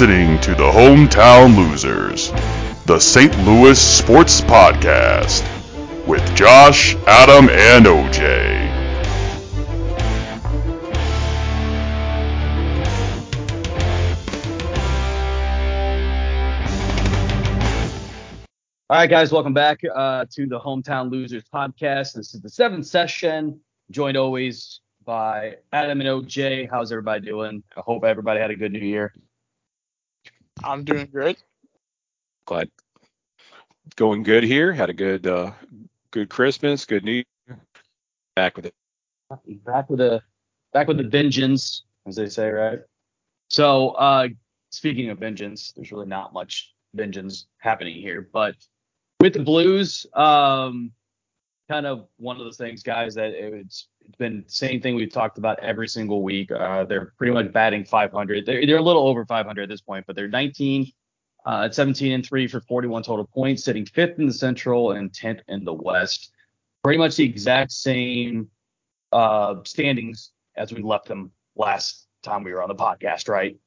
listening to the Hometown Losers, the St. Louis Sports Podcast, with Josh, Adam, and OJ. All right, guys, welcome back uh, to the Hometown Losers podcast. This is the seventh session, joined always by Adam and OJ. How's everybody doing? I hope everybody had a good New Year. I'm doing good. Glad going good here. Had a good uh good Christmas, good New Year. Back with it. Back with a back with the vengeance, as they say, right? So, uh, speaking of vengeance, there's really not much vengeance happening here, but with the Blues, um, kind of one of those things, guys, that it's, been the same thing we've talked about every single week. Uh, they're pretty much batting 500. They're, they're a little over 500 at this point, but they're 19 uh, at 17 and 3 for 41 total points, sitting fifth in the Central and 10th in the West. Pretty much the exact same uh, standings as we left them last time we were on the podcast, right?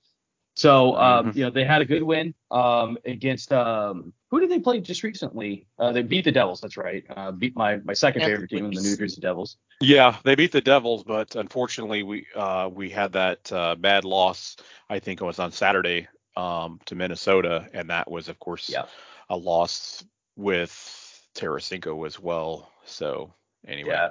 So, um, Mhm. you know, they had a good win um, against um, who did they play just recently? Uh, they beat the Devils. That's right. Uh, beat my my second favorite team, the New Jersey Devils. Yeah, they beat the Devils, but unfortunately we uh we had that uh bad loss, I think it was on Saturday, um, to Minnesota, and that was of course Yeah. a loss with Tarasenko as well. So anyway. Yeah.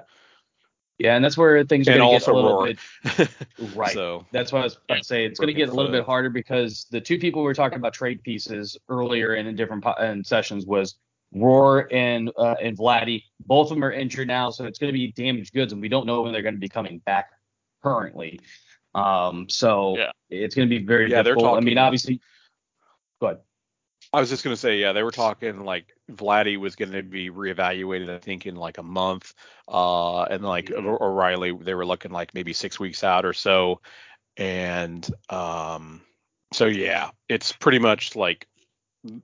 Yeah, and that's where things are And going to get a little Roar. bit right. So That's what I was about to say. It's going to get a little bit harder because the two people we were talking about trade pieces earlier in, different po- in sessions was Roar and uh, and Vladdy. Both of them are injured now, so it's going to be damaged goods, and we don't know when they're going to be coming back currently. Um, so Yeah. it's going to be very Yeah, they're talking, I mean, obviously, go ahead. I was just gonna say, yeah, they were talking like Vladdy was gonna be reevaluated, I think, in like a month, uh, and like Mhm. O- O'Reilly, they were looking like maybe six weeks out or so, and um, so yeah, it's pretty much like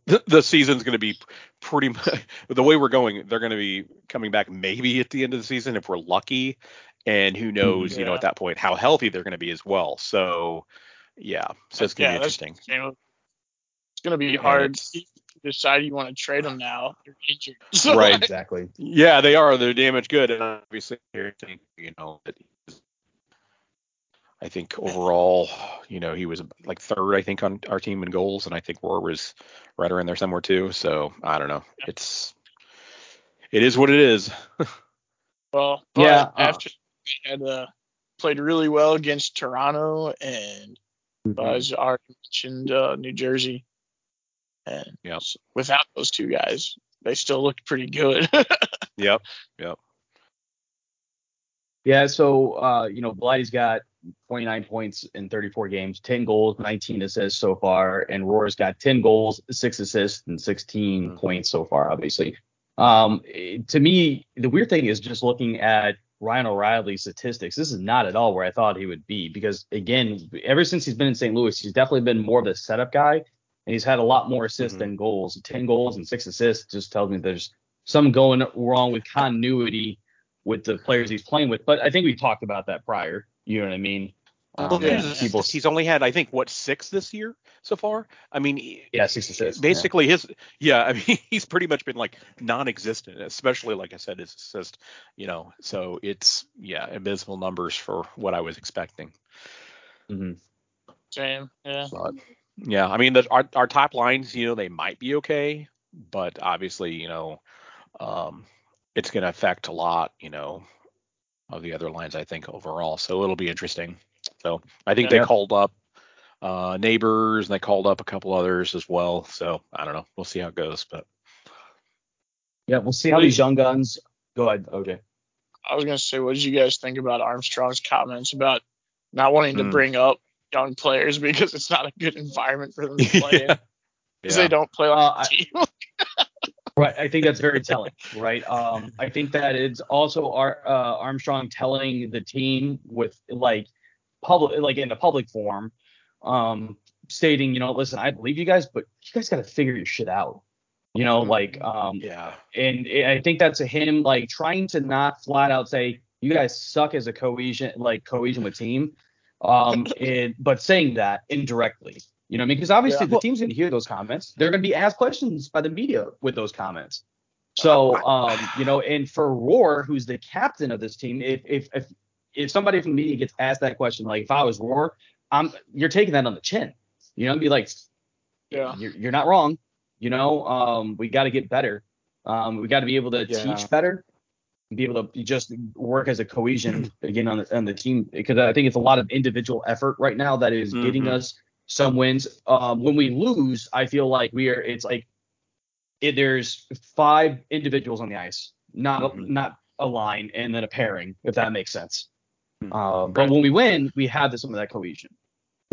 the, the season's gonna be pretty much the way we're going. They're gonna be coming back maybe at the end of the season if we're lucky, and who knows, you know, at that point how healthy they're gonna be as well. So yeah, so it's gonna Yeah, be interesting. It's gonna be hard to decide you want to trade them now. You're injured. So, Right. like, Exactly. Yeah, they are. They're damaged good, and obviously, I think you know. that I think overall, you know, he was like third, I think, on our team in goals, and I think Roar was right around there somewhere too. So I don't know. It's it is what it is. Well, Yeah, but uh, after they had uh, played really well against Toronto and Mm-hmm. uh, as already mentioned, uh, New Jersey, and Yep. without those two guys, they still looked pretty good. Yep. Yep. Yeah, so uh, you know, Vladdy's got 29 points in 34 games, 10 goals, 19 assists so far, and Roar's got 10 goals, six assists, and 16 Mhm. points so far, obviously. Um, to me, the weird thing is just looking at Ryan O'Reilly's statistics. This is not at all where I thought he would be because, again, ever since he's been in St. Louis, he's definitely been more of a setup guy, and he's had a lot more assists Mhm. than goals. 10 goals and six assists just tells me there's something going wrong with continuity with the players he's playing with. But I think we talked about that prior. You know what I mean? Um, yeah. he's, people, he's only had, I think, what six this year so far. I mean, yeah, six assists. basically his yeah i mean he's pretty much been like non-existent especially like i said his assist you know so it's yeah abysmal numbers for what i was expecting Yeah. hmm Same, yeah. but yeah i mean the, our, our top lines you know they might be okay but obviously you know um it's going to affect a lot you know of the other lines i think overall so it'll be interesting so i think Yeah. they called up uh neighbors and they called up a couple others as well so i don't know we'll see how it goes but Yeah, we'll see how these young guns. Go ahead, OJ. I was gonna say, what did you guys think about Armstrong's comments about not wanting to Hmm. bring up young players because it's not a good environment for them to play in yeah. because they don't play Uh, like I- a team. Right, I think that's very telling. Right, um, I think that it's also our uh, Armstrong telling the team with like public, like in the public form, um, stating, you know, listen, I believe you guys, but you guys got to figure your shit out. You know, like, um, Yeah. and I think that's a him like trying to not flat out say you guys suck as a cohesion, like cohesion with team, um, and but saying that indirectly. You know I mean? Because obviously Yeah. the team's going to hear those comments. They're going to be asked questions by the media with those comments. So, um, you know, and for Roar, who's the captain of this team, if if if if somebody from the media gets asked that question, like if I was Roar, I'm you're taking that on the chin. You know, and be like, Yeah. you're, you're not wrong. You know, um, we got to get better. Um, we got to be able to Yeah. teach better, be able to just work as a cohesion again on the on the team because I think it's a lot of individual effort right now that is getting Mhm. us some wins. Um, when we lose, I feel like we are. It's like it, there's five individuals on the ice, not a, Mhm. not a line, and then a pairing, if that makes sense. Hmm. Uh, but when we win, we have this, some of that cohesion.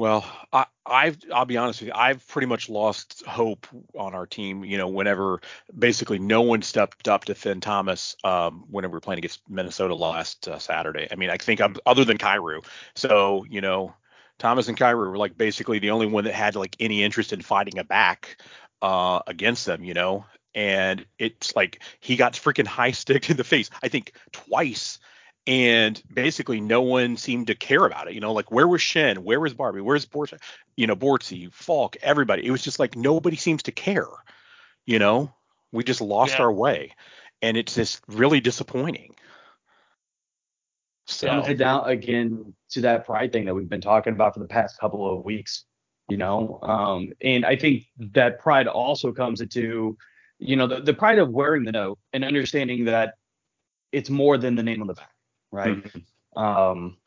Well, I, I've I'll be honest with you. I've pretty much lost hope on our team. You know, whenever basically no one stepped up to Finn Thomas um, whenever we were playing against Minnesota last uh, Saturday. I mean, I think I'm other than Kyrou. So you know, Thomas and Kyrou were like basically the only one that had like any interest in fighting a back uh, against them. You know, and it's like he got freaking high sticked in the face. I think twice and basically no one seemed to care about it. You know, like where was Schenn? Where was Barbie? Where's Bort? You know, Bortzy, Faulk, everybody. It was just like nobody seems to care. You know, we just lost Yeah. our way, and it's just really disappointing. So So I'm gonna head down again to that pride thing that we've been talking about for the past couple of weeks, you know. Um, and I think that pride also comes into, you know, the, the pride of wearing the note and understanding that it's more than the name on the back, right? Mhm. Um,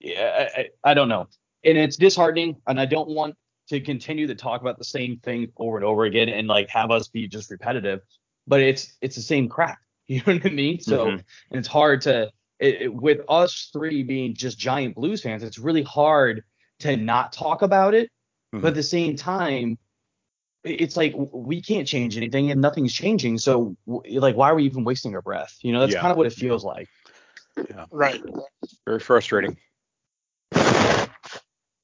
yeah, I, I, I don't know, and it's disheartening, and I don't want to continue to talk about the same thing over and over again and like have us be just repetitive, but it's it's the same crap, you know what I mean? So Mhm. and it's hard to it, it- with us three being just giant blues fans it's really hard to not talk about it Mhm. but at the same time it's like we can't change anything and nothing's changing so like why are we even wasting our breath you know that's Yeah. kind of what it feels like Right. very frustrating.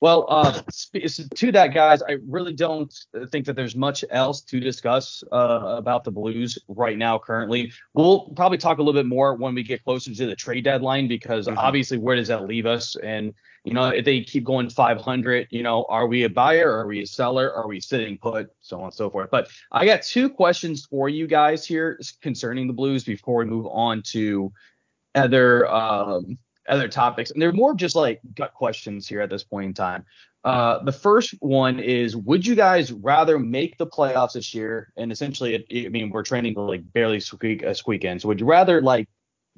Well, uh, sp- to that, guys, I really don't think that there's much else to discuss uh, about the Blues right now. Currently, we'll probably talk a little bit more when we get closer to the trade deadline because Mhm. obviously, where does that leave us? And you know, if they keep going 500, you know, are we a buyer? Are we a seller? Are we sitting put? So on and so forth. But I got two questions for you guys here concerning the Blues before we move on to other um, other topics, and they're more just like gut questions here at this point in time. Uh, the first one is: Would you guys rather make the playoffs this year? And essentially, it, I mean, we're training to like barely squeak uh, squeak in. So, would you rather like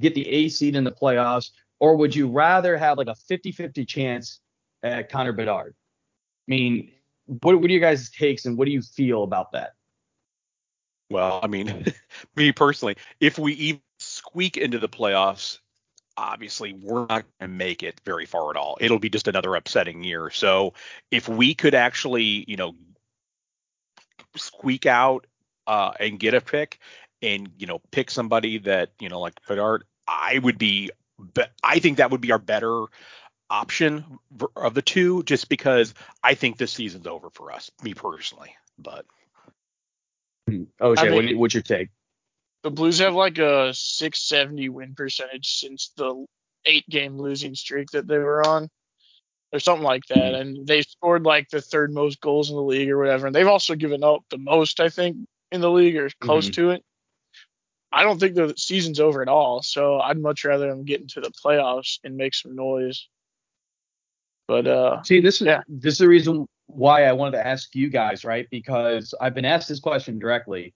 get the A seed in the playoffs, or would you rather have like a 50-50 chance at Connor Bedard? I mean, what what are your guys' takes, and what do you feel about that? Well, I mean, me personally, if we even squeak into the playoffs, obviously we're not going to make it very far at all. It'll be just another upsetting year. So if we could actually, you know, squeak out uh, and get a pick and, you know, pick somebody that, you know, like Bedard, I would be, be I think that would be our better option of the two, just because I think this season's over for us, me personally. But Oh, I Jay, what, what's your take? The Blues have like a 670 win percentage since the eight game losing streak that they were on, or something like that. And they scored like the third most goals in the league or whatever. And they've also given up the most, I think, in the league or close Mhm. to it. I don't think the season's over at all. So I'd much rather them get into the playoffs and make some noise. But uh, See, this is Yeah. this is the reason why I wanted to ask you guys, right? Because I've been asked this question directly,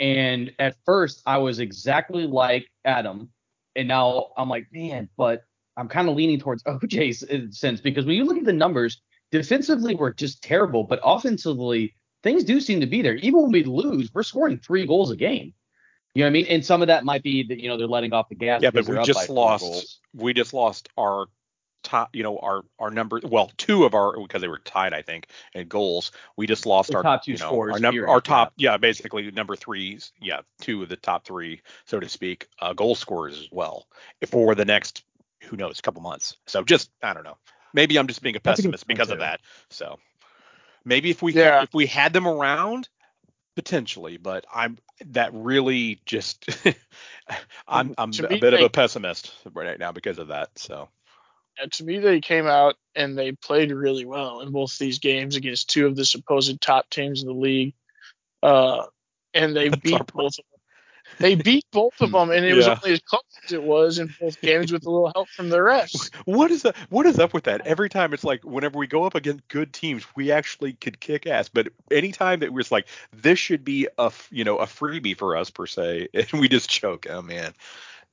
and at first I was exactly like Adam, and now I'm like, man, but I'm kind of leaning towards OJ's sense because when you look at the numbers, defensively we're just terrible, but offensively things do seem to be there. Even when we lose, we're scoring three goals a game. You know what I mean? And some of that might be that you know they're letting off the gas. yeah, but we just lost. We just lost our top. You know, our our number. Well, two of our because they were tied, I think, in goals. We just lost The our top two you know, scorers, Our number, our top. Yeah. basically number threes. Yeah, two of the top three, so to speak, uh, goal scorers as well for the next who knows couple months. So just I don't know. Maybe I'm just being a That's a good pessimist because of that. So maybe if we Yeah. if we had them around potentially, but I'm that really just I'm I'm To a me, bit of a pessimist right now because of that. So Yeah, to me, they came out and they played really well in both these games against two of the supposed top teams in the league. Uh, and they beat both of them. They beat both of them, and it was only as close as it was in both games with a little help from the refs. What is that? What is up with that? Every time it's like whenever we go up against good teams, we actually could kick ass. But anytime that we're just like this should be a you know a freebie for us per se, and we just choke. Oh man,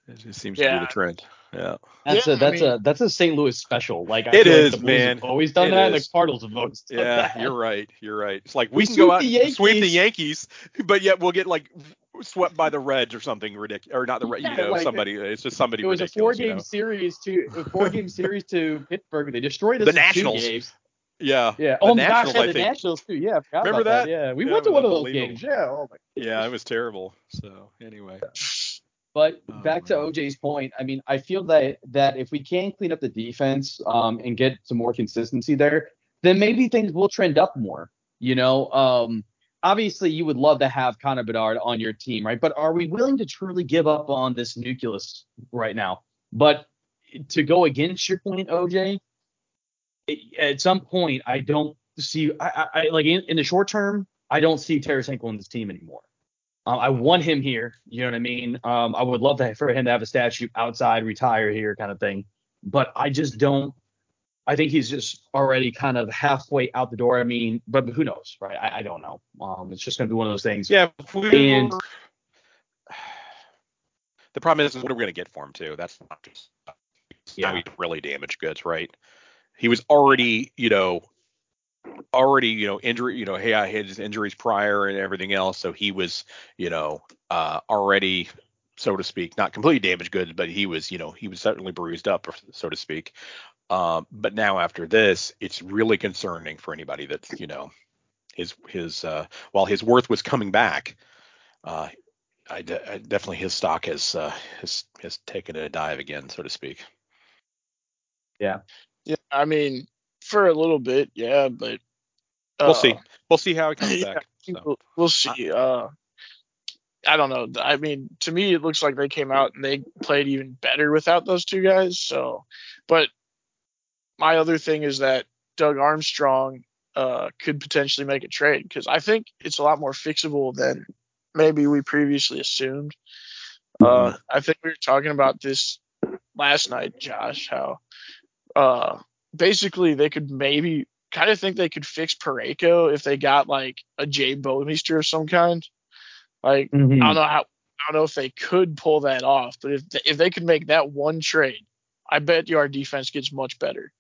it just seems to be the trend. Yeah. That's Yeah, a I that's mean- a that's a St. Louis special. Like I It feel like is, the Blues man. have always done It that. is. The Cardinals have always done Yeah, that. you're right. You're right. It's like We we can go sweep out the and sweep the Yankees. Yankees, but yet we'll get like swept by the Reds or something ridiculous, or not the Reds. Yeah, you know, like, somebody. It's just somebody It was a four game you know? series to a four game series to Pittsburgh. They destroyed us The in two Nationals. games. Yeah. Yeah. The Oh my Nationals, gosh, I yeah, the. Nationals too. Yeah, I forgot Remember about that? Yeah, we That went to one of those games. Yeah. Oh my. Yeah, it was terrible. So anyway. But Oh, back to. OJ's point, I mean, I feel that that if we can clean up the defense um, and get some more consistency there, then maybe things will trend up more. You know, um, obviously you would love to have Connor Bedard on your team, right? But are we willing to truly give up on this nucleus right now? But to go against your point, OJ, it- at some point I don't see, I, I, I like in, in the short term, I don't see Tarasenko on this team anymore. Um, I want him here. You know what I mean? Um, I would love to for him to have a statue outside, retire here, kind of thing. But I just don't. I think he's just already kind of halfway out the door. I mean, but who knows, right? I, I don't know. Um, it's just going to be one of those things. Yeah, And- were- the problem is what are we going to get for him too? That's not just Yeah. really damaged goods, right? He was already, you know, already, you know, injury, you know, hey, I had his injuries prior and everything else, so he was, you know, uh, already, so to speak, not completely damaged goods, but he was, you know, he was certainly bruised up, so to speak. Um, but now after this, it's really concerning for anybody that's, you know, his his uh, while his worth was coming back, uh, I, de- I definitely his stock has uh, has has taken a dive again, so to speak. Yeah. Yeah, I mean, for a little bit, yeah, but uh, We'll see. We'll see how it comes yeah, back. so. We'll, we'll see. Uh, I don't know. I mean, to me, it looks like they came out and they played even better without those two guys. So, but my other thing is that Doug Armstrong uh, could potentially make a trade because I think it's a lot more fixable than maybe we previously assumed. Uh, I think we were talking about this last night, Josh, how uh, basically they could maybe kind of think they could fix Parayko if they got like a Jay Bouwmeester of some kind. Like Mhm. I don't know how I don't know if they could pull that off, but if they, if they could make that one trade, I bet you our defense gets much better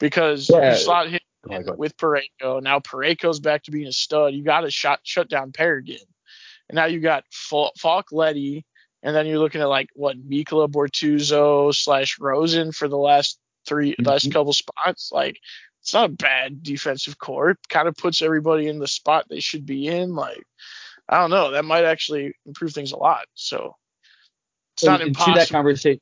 because Yeah. you slot him Oh with Parayko. Now Parayko's back to being a stud. You got a shot shut down pair again, and now you got Faulk Leddy, and then you're looking at like what Mikkola Bortuzzo slash Rosen for the last 3 last Mhm. couple spots. Like it's not a bad defensive core. It kind of puts everybody in the spot they should be in. Like I don't know, that might actually improve things a lot. So it's not and to impossible that conversation.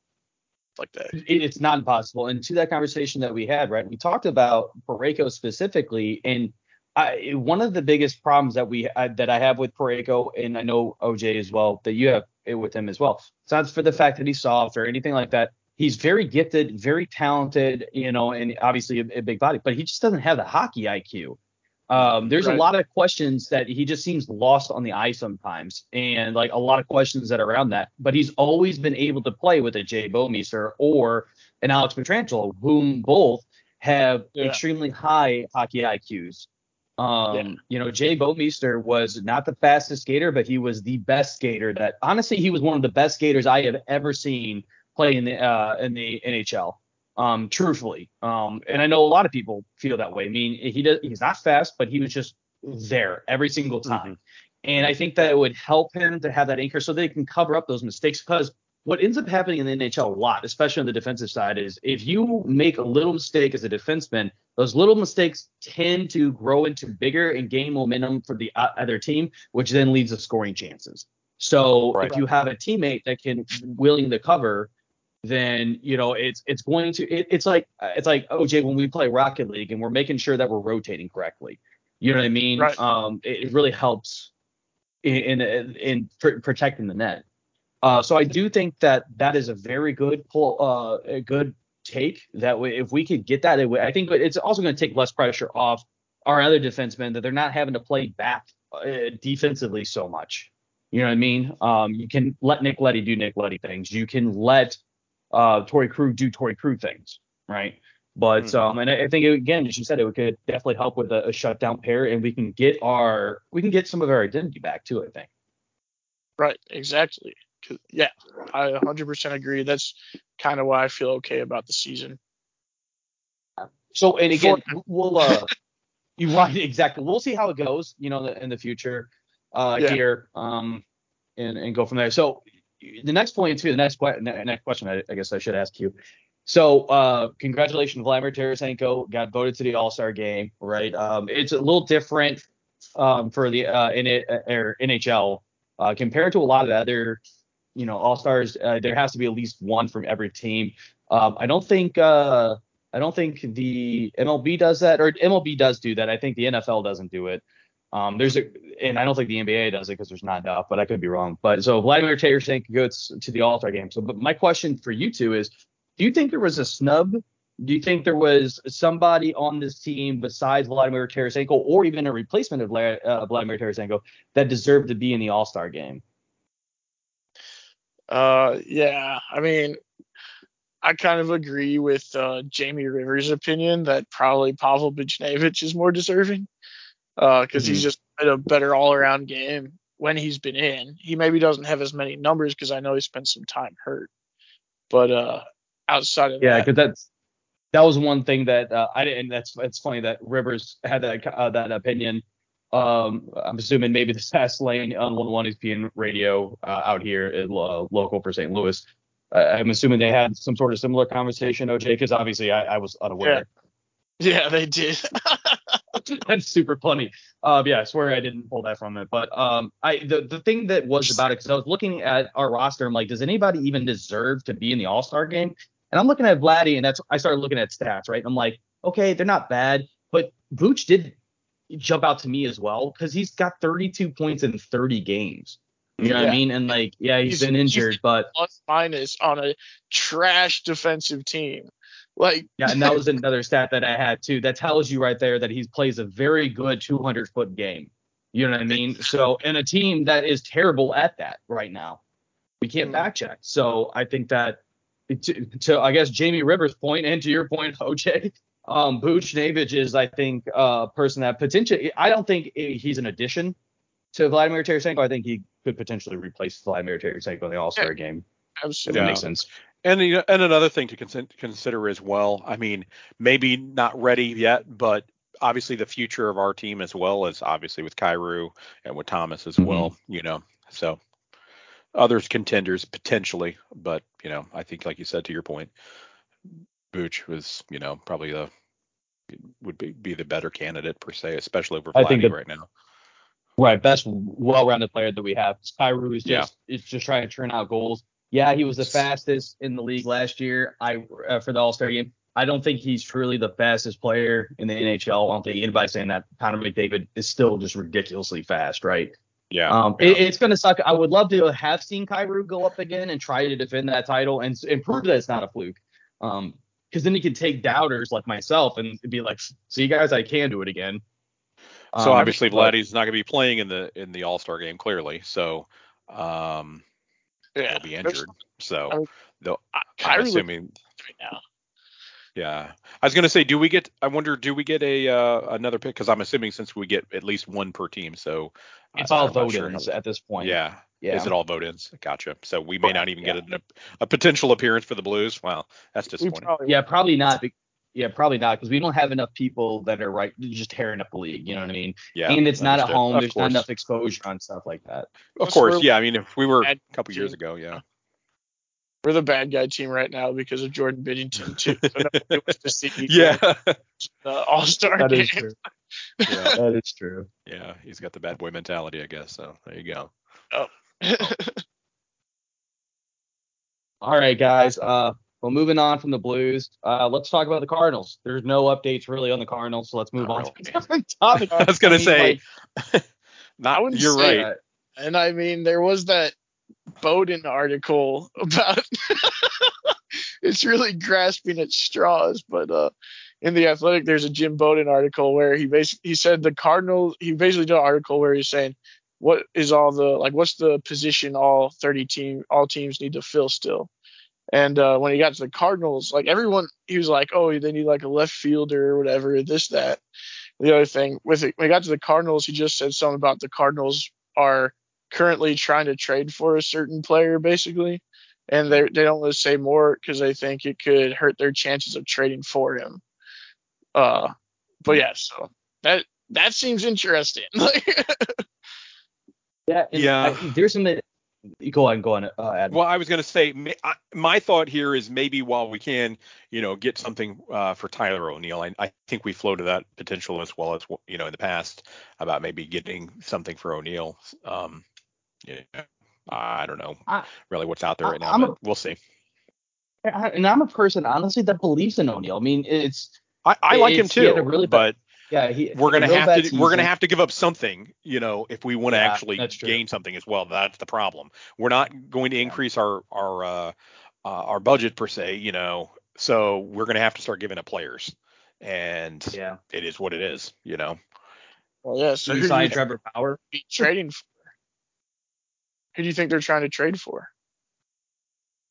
like that. it, it's not impossible. And to that conversation that we had, right, we talked about Parayko specifically, and I, one of the biggest problems that we uh, that I have with Parayko, and I know OJ as well, that you have it with him as well. It's not for the fact that he's soft or anything like that. He's very gifted, very talented, you know, and obviously a, a big body, but he just doesn't have the hockey IQ. Um, there's Right. a lot of questions that he just seems lost on the ice sometimes, and like a lot of questions that are around that. But he's always been able to play with a Jay Bouwmeester or an Alex Pietrangelo, whom both have Yeah. extremely high hockey IQs. Um, Yeah. you know, Jay Bouwmeester was not the fastest skater, but he was the best skater. That honestly, he was one of the best skaters I have ever seen play in the uh, in the NHL um, truthfully. Um, and I know a lot of people feel that way. I mean, he does, he's not fast, but he was just there every single time. And I think that it would help him to have that anchor so they can cover up those mistakes because what ends up happening in the NHL a lot, especially on the defensive side, is if you make a little mistake as a defenseman, those little mistakes tend to grow into bigger and gain momentum for the o- other team, which then leads to scoring chances. So Right. if you have a teammate that can willing to cover, then you know it's it's going to it, it's like it's like OJ when we play Rocket League and we're making sure that we're rotating correctly. You know what I mean? Right. Um, it, it really helps in in, in pr- protecting the net. Uh, so I do think that that is a very good pull, uh, a good take that way if we could get that, would, I think it's also going to take less pressure off our other defensemen that they're not having to play back uh, defensively so much. You know what I mean? Um, you can let Nick Leddy do Nick Leddy things. You can let uh, Torey Krug do Torey Krug things, right? But mm-hmm. um, and I, think it, again, as you said, it could definitely help with a, a shutdown pair, and we can get our we can get some of our identity back too. I think. Right. Exactly. Yeah, I 100% agree. That's kind of why I feel okay about the season. So and again, For, we'll uh, you right exactly. We'll see how it goes. You know, in the future uh, yeah. here, um, and and go from there. So the next point too, the next next question, I, I guess I should ask you. So, uh, congratulations, Vladimir Tarasenko got voted to the All Star game, right? Um, it's a little different um, for the uh, NHL uh, compared to a lot of other, you know, All Stars. Uh, there has to be at least one from every team. Um, I don't think uh, I don't think the MLB does that, or MLB does do that. I think the NFL doesn't do it. Um, there's a, and I don't think the NBA does it because there's not enough, but I could be wrong. But so Vladimir Tarasenko goes to the All Star game. So, but my question for you two is, do you think there was a snub? Do you think there was somebody on this team besides Vladimir Tarasenko, or even a replacement of uh, Vladimir Tarasenko, that deserved to be in the All Star game? Uh, yeah. I mean, I kind of agree with uh, Jamie Rivers' opinion that probably Pavel Buchnevich is more deserving because uh, mm-hmm. he's just played a better all around game when he's been in. He maybe doesn't have as many numbers because I know he spent some time hurt. But uh, outside of yeah, that, because that's that was one thing that uh, I didn't. That's it's funny that Rivers had that uh, that opinion. Um, I'm assuming maybe the Fast Lane on 101 ESPN radio uh, out here, uh, local for St. Louis. I'm assuming they had some sort of similar conversation, OJ, because obviously I, I was unaware. Yeah, yeah they did. that's super funny. Um, yeah, I swear I didn't pull that from it. But um, I the the thing that was about it because I was looking at our roster. I'm like, does anybody even deserve to be in the All Star game? And I'm looking at Vladdy, and that's I started looking at stats, right? I'm like, okay, they're not bad, but Vooch did jump out to me as well because he's got 32 points in 30 games. You know yeah. what I mean? And like, yeah, he's, he's been injured, he's but plus minus on a trash defensive team. Like yeah, and that was another stat that I had too. That tells you right there that he plays a very good 200 foot game. You know what I mean? So in a team that is terrible at that right now, we can't mm. back check. So I think that to, to, I guess Jamie Rivers' point and to your point, OJ, um, Buchnevich is I think a uh, person that potentially I don't think he's an addition to Vladimir Tarasenko. I think he could potentially replace Vladimir Tarasenko in the All Star yeah, game. Absolutely, if that makes sense. And and another thing to consider as well. I mean, maybe not ready yet, but obviously the future of our team as well as obviously with Kyrou and with Thomas as mm-hmm. well. You know, so others contenders potentially, but you know, I think like you said to your point, Booch was you know probably the would be, be the better candidate per se, especially over Vladdy right now. Right, best well-rounded player that we have. Kyrou is just yeah. is just trying to turn out goals. Yeah, he was the fastest in the league last year. I uh, for the All Star game. I don't think he's truly the fastest player in the NHL. I don't think anybody's saying that Connor McDavid is still just ridiculously fast, right? Yeah. Um, yeah. It, it's gonna suck. I would love to have seen Kyrou go up again and try to defend that title and, and prove that it's not a fluke. Um, because then he can take doubters like myself and be like, "See, guys, I can do it again." So um, obviously, Vladdy's not gonna be playing in the in the All Star game, clearly. So, um, yeah, he'll be injured. So, I mean, though I'm assuming right now. Yeah, I was gonna say, do we get? I wonder, do we get a uh, another pick? Because I'm assuming since we get at least one per team, so it's all vote-ins sure at this point. Yeah, yeah. Is it all vote-ins? Gotcha. So we may not even yeah. get a, a, potential appearance for the Blues. Well, that's disappointing. Probably yeah, probably not. Yeah, probably not because we don't have enough people that are right just tearing up the league. You know what I mean? Yeah. And it's not at home. Of There's course. not enough exposure on stuff like that. Of course. Yeah. I mean, if we were a couple years ago, yeah. We're the bad guy team right now because of Jordan Binnington too. So to see yeah. The All Star game. Is true. Yeah, that is true. Yeah, he's got the bad boy mentality, I guess. So there you go. Oh. All right, guys. Uh, well, moving on from the Blues, uh, let's talk about the Cardinals. There's no updates really on the Cardinals, so let's move Not on really. topic. I was gonna say, like, not. You're right. That. And I mean, there was that Bowden article about it's really grasping at straws. But uh, in the Athletic, there's a Jim Bowden article where he basically he said the Cardinals. He basically did an article where he's saying what is all the like what's the position all 30 team all teams need to fill still. And uh, when he got to the Cardinals, like everyone, he was like, "Oh, they need like a left fielder or whatever, this, that." The other thing with it, when he got to the Cardinals, he just said something about the Cardinals are currently trying to trade for a certain player, basically, and they they don't want to say more because they think it could hurt their chances of trading for him. Uh, but yeah, so that that seems interesting. yeah, yeah. I, there's some go on, go on. Uh, Adam. Well, I was going to say, my thought here is maybe while we can, you know, get something uh, for Tyler O'Neill, I, I, think we floated that potential as well as you know in the past about maybe getting something for O'Neill. Um, yeah, I don't know I, really what's out there right now, I'm but a, we'll see. And I'm a person, honestly, that believes in O'Neill. I mean, it's I, I like him too, really but yeah, he, we're gonna have to season. we're gonna have to give up something, you know, if we want to yeah, actually gain something as well. That's the problem. We're not going to increase yeah. our our uh, uh, our budget per se, you know, so we're gonna have to start giving up players, and yeah, it is what it is, you know. Well, yeah. So who sign Trevor Bauer? Trading for? Who do you think they're trying to trade for?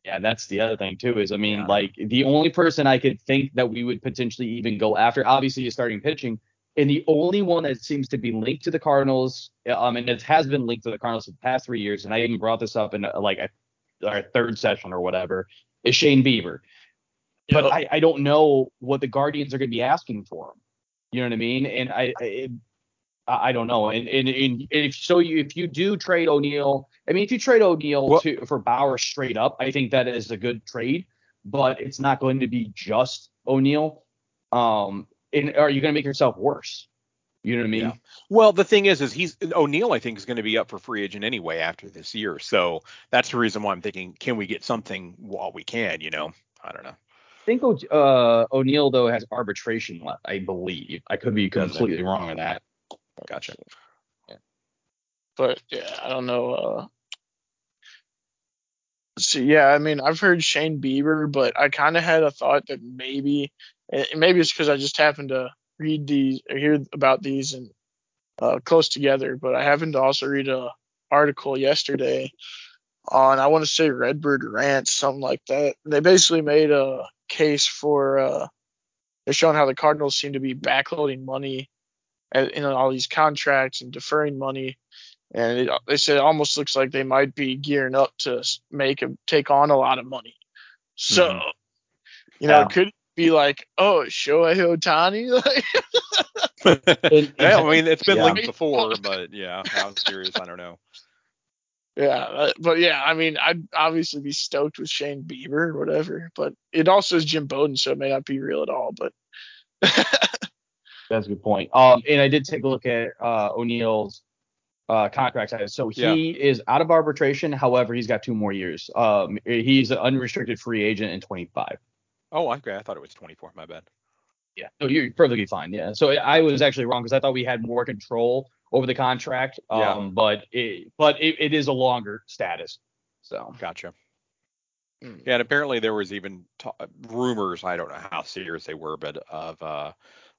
Yeah, that's the other thing too. Is I mean, yeah. like the only person I could think that we would potentially even go after, obviously, is starting pitching, and the only one that seems to be linked to the Cardinals, um, and it has been linked to the Cardinals for the past three years, and I even brought this up in uh, like a, our third session or whatever, is Shane Bieber. Yep. But I, I don't know what the Guardians are going to be asking for him. You know what I mean? And I, I I don't know. And, and, and if so, you, if you do trade O'Neill, I mean, if you trade O'Neill well, to for Bauer straight up, I think that is a good trade. But it's not going to be just O'Neill. Um, and are you going to make yourself worse? You know what I mean? Yeah. Well, the thing is, is he's O'Neill. I think is going to be up for free agent anyway after this year. So that's the reason why I'm thinking, can we get something while we can? You know, I don't know. I think uh, O'Neill though has arbitration left. I believe. I could be completely wrong on that. Gotcha. Yeah. But yeah, I don't know. Uh, so yeah, I mean, I've heard Shane Bieber, but I kind of had a thought that maybe, maybe it's because I just happened to read these or hear about these and uh, close together. But I happened to also read a article yesterday on I want to say Redbird Rant, something like that. They basically made a case for uh, they're showing how the Cardinals seem to be backloading money in all these contracts and deferring money. And it, they said it almost looks like they might be gearing up to make him take on a lot of money. So, mm-hmm. you know, yeah. it could be like, oh, Shohei Ohtani. yeah, I mean, it's been yeah. linked before, but yeah, I'm serious, I don't know. Yeah, uh, but yeah, I mean, I'd obviously be stoked with Shane Bieber or whatever, but it also is Jim Bowden, so it may not be real at all. But That's a good point. Um, and I did take a look at uh, O'Neill's uh, contract status. So he yeah. is out of arbitration. However, he's got two more years. Um, he's an unrestricted free agent in 25. Oh, okay. I thought it was 24. My bad. Yeah. So you're perfectly fine. Yeah. So I was actually wrong because I thought we had more control over the contract. Um, yeah. But it, but it, it is a longer status. So. Gotcha. Hmm. Yeah, and apparently there was even t- rumors. I don't know how serious they were, but of uh,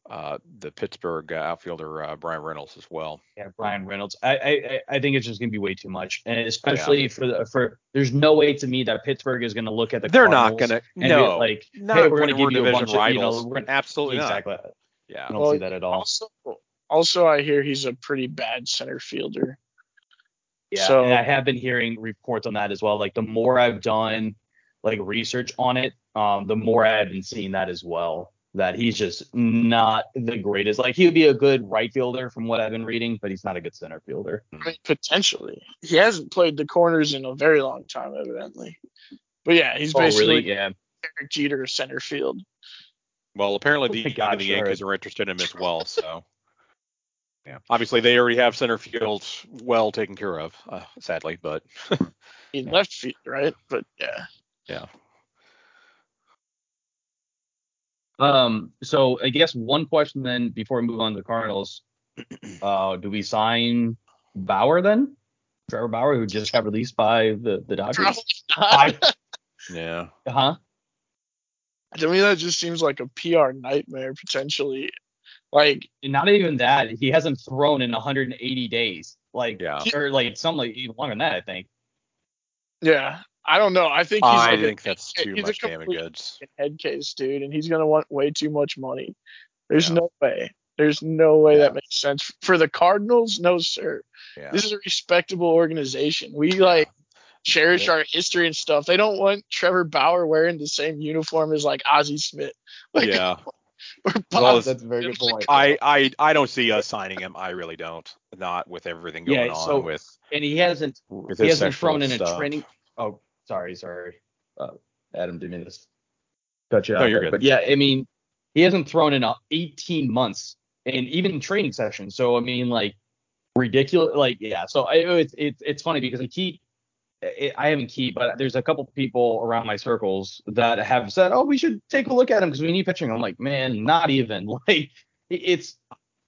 uh, the Pittsburgh outfielder uh, Bryan Reynolds as well. Yeah, Bryan Reynolds. I I, I think it's just gonna be way too much, and especially yeah. for the for there's no way to me that Pittsburgh is gonna look at the. They're not gonna no like not hey, we're gonna give you a bunch rivals. of you know absolutely exactly. Not. Yeah, I don't well, see that at all. Also, also, I hear he's a pretty bad center fielder. Yeah, so, and I have been hearing reports on that as well. Like the more I've done like research on it, um, the more I've been seeing that as well that he's just not the greatest. Like he would be a good right fielder from what I've been reading, but he's not a good center fielder. I mean, potentially, he hasn't played the corners in a very long time, evidently. But yeah, he's oh, basically really? yeah. Derek Jeter center field. Well, apparently the, God, the Yankees are interested in him as well. So yeah, obviously they already have center field well taken care of, uh, sadly, but he left field, right? But yeah. Yeah. Um, so I guess one question then before we move on to the Cardinals, uh, do we sign Bauer then? Trevor Bauer, who just got released by the the Dodgers. yeah. Huh? To me, that just seems like a PR nightmare potentially. Like, not even that, he hasn't thrown in 180 days. Like, Yeah. or like something like even longer than that, I think. yeah, I don't know. I think he's I like think a, that's too he's much damage complete goods. head case, dude, and he's gonna want way too much money. There's Yeah. no way. There's no way Yeah. that makes sense for the Cardinals. No, sir. Yeah. This is a respectable organization. We like cherish our history and stuff. They don't want Trevor Bauer wearing the same uniform as like Ozzie Smith. Like, yeah. or Well, Bob- that's a very good point. I, I I don't see us signing him. I really don't. Not with everything going Yeah, on so- with and he hasn't with he hasn't thrown in a training. Oh, sorry, sorry. Uh, Adam didn't mean this. Cut you No, out you're there. good. But yeah, I mean, he hasn't thrown in uh, 18 months, and even training sessions. So I mean, like ridiculous. Like yeah. So I, it's it's it's funny because I keep. I I haven't keep, but there's a couple people around my circles that have said, "Oh, we should take a look at him because we need pitching." I'm like, man, not even. Like, it's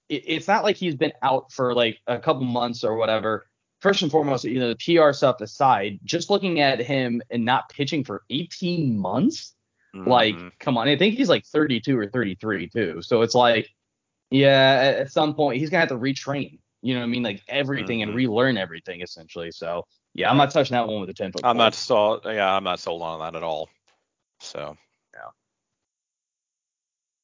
it's not like he's been out for like a couple months or whatever. First and foremost, you know, the PR stuff aside, just looking at him and not pitching for 18 months, like, Mhm. come on. I think he's like 32 or 33 too. So it's like, yeah, at, some point he's gonna have to retrain. You know what I mean? Like everything Mhm. and relearn everything essentially. So yeah, I'm not touching that one with a 10 foot. I'm not sold. Yeah, I'm not sold on that at all. So. Yeah.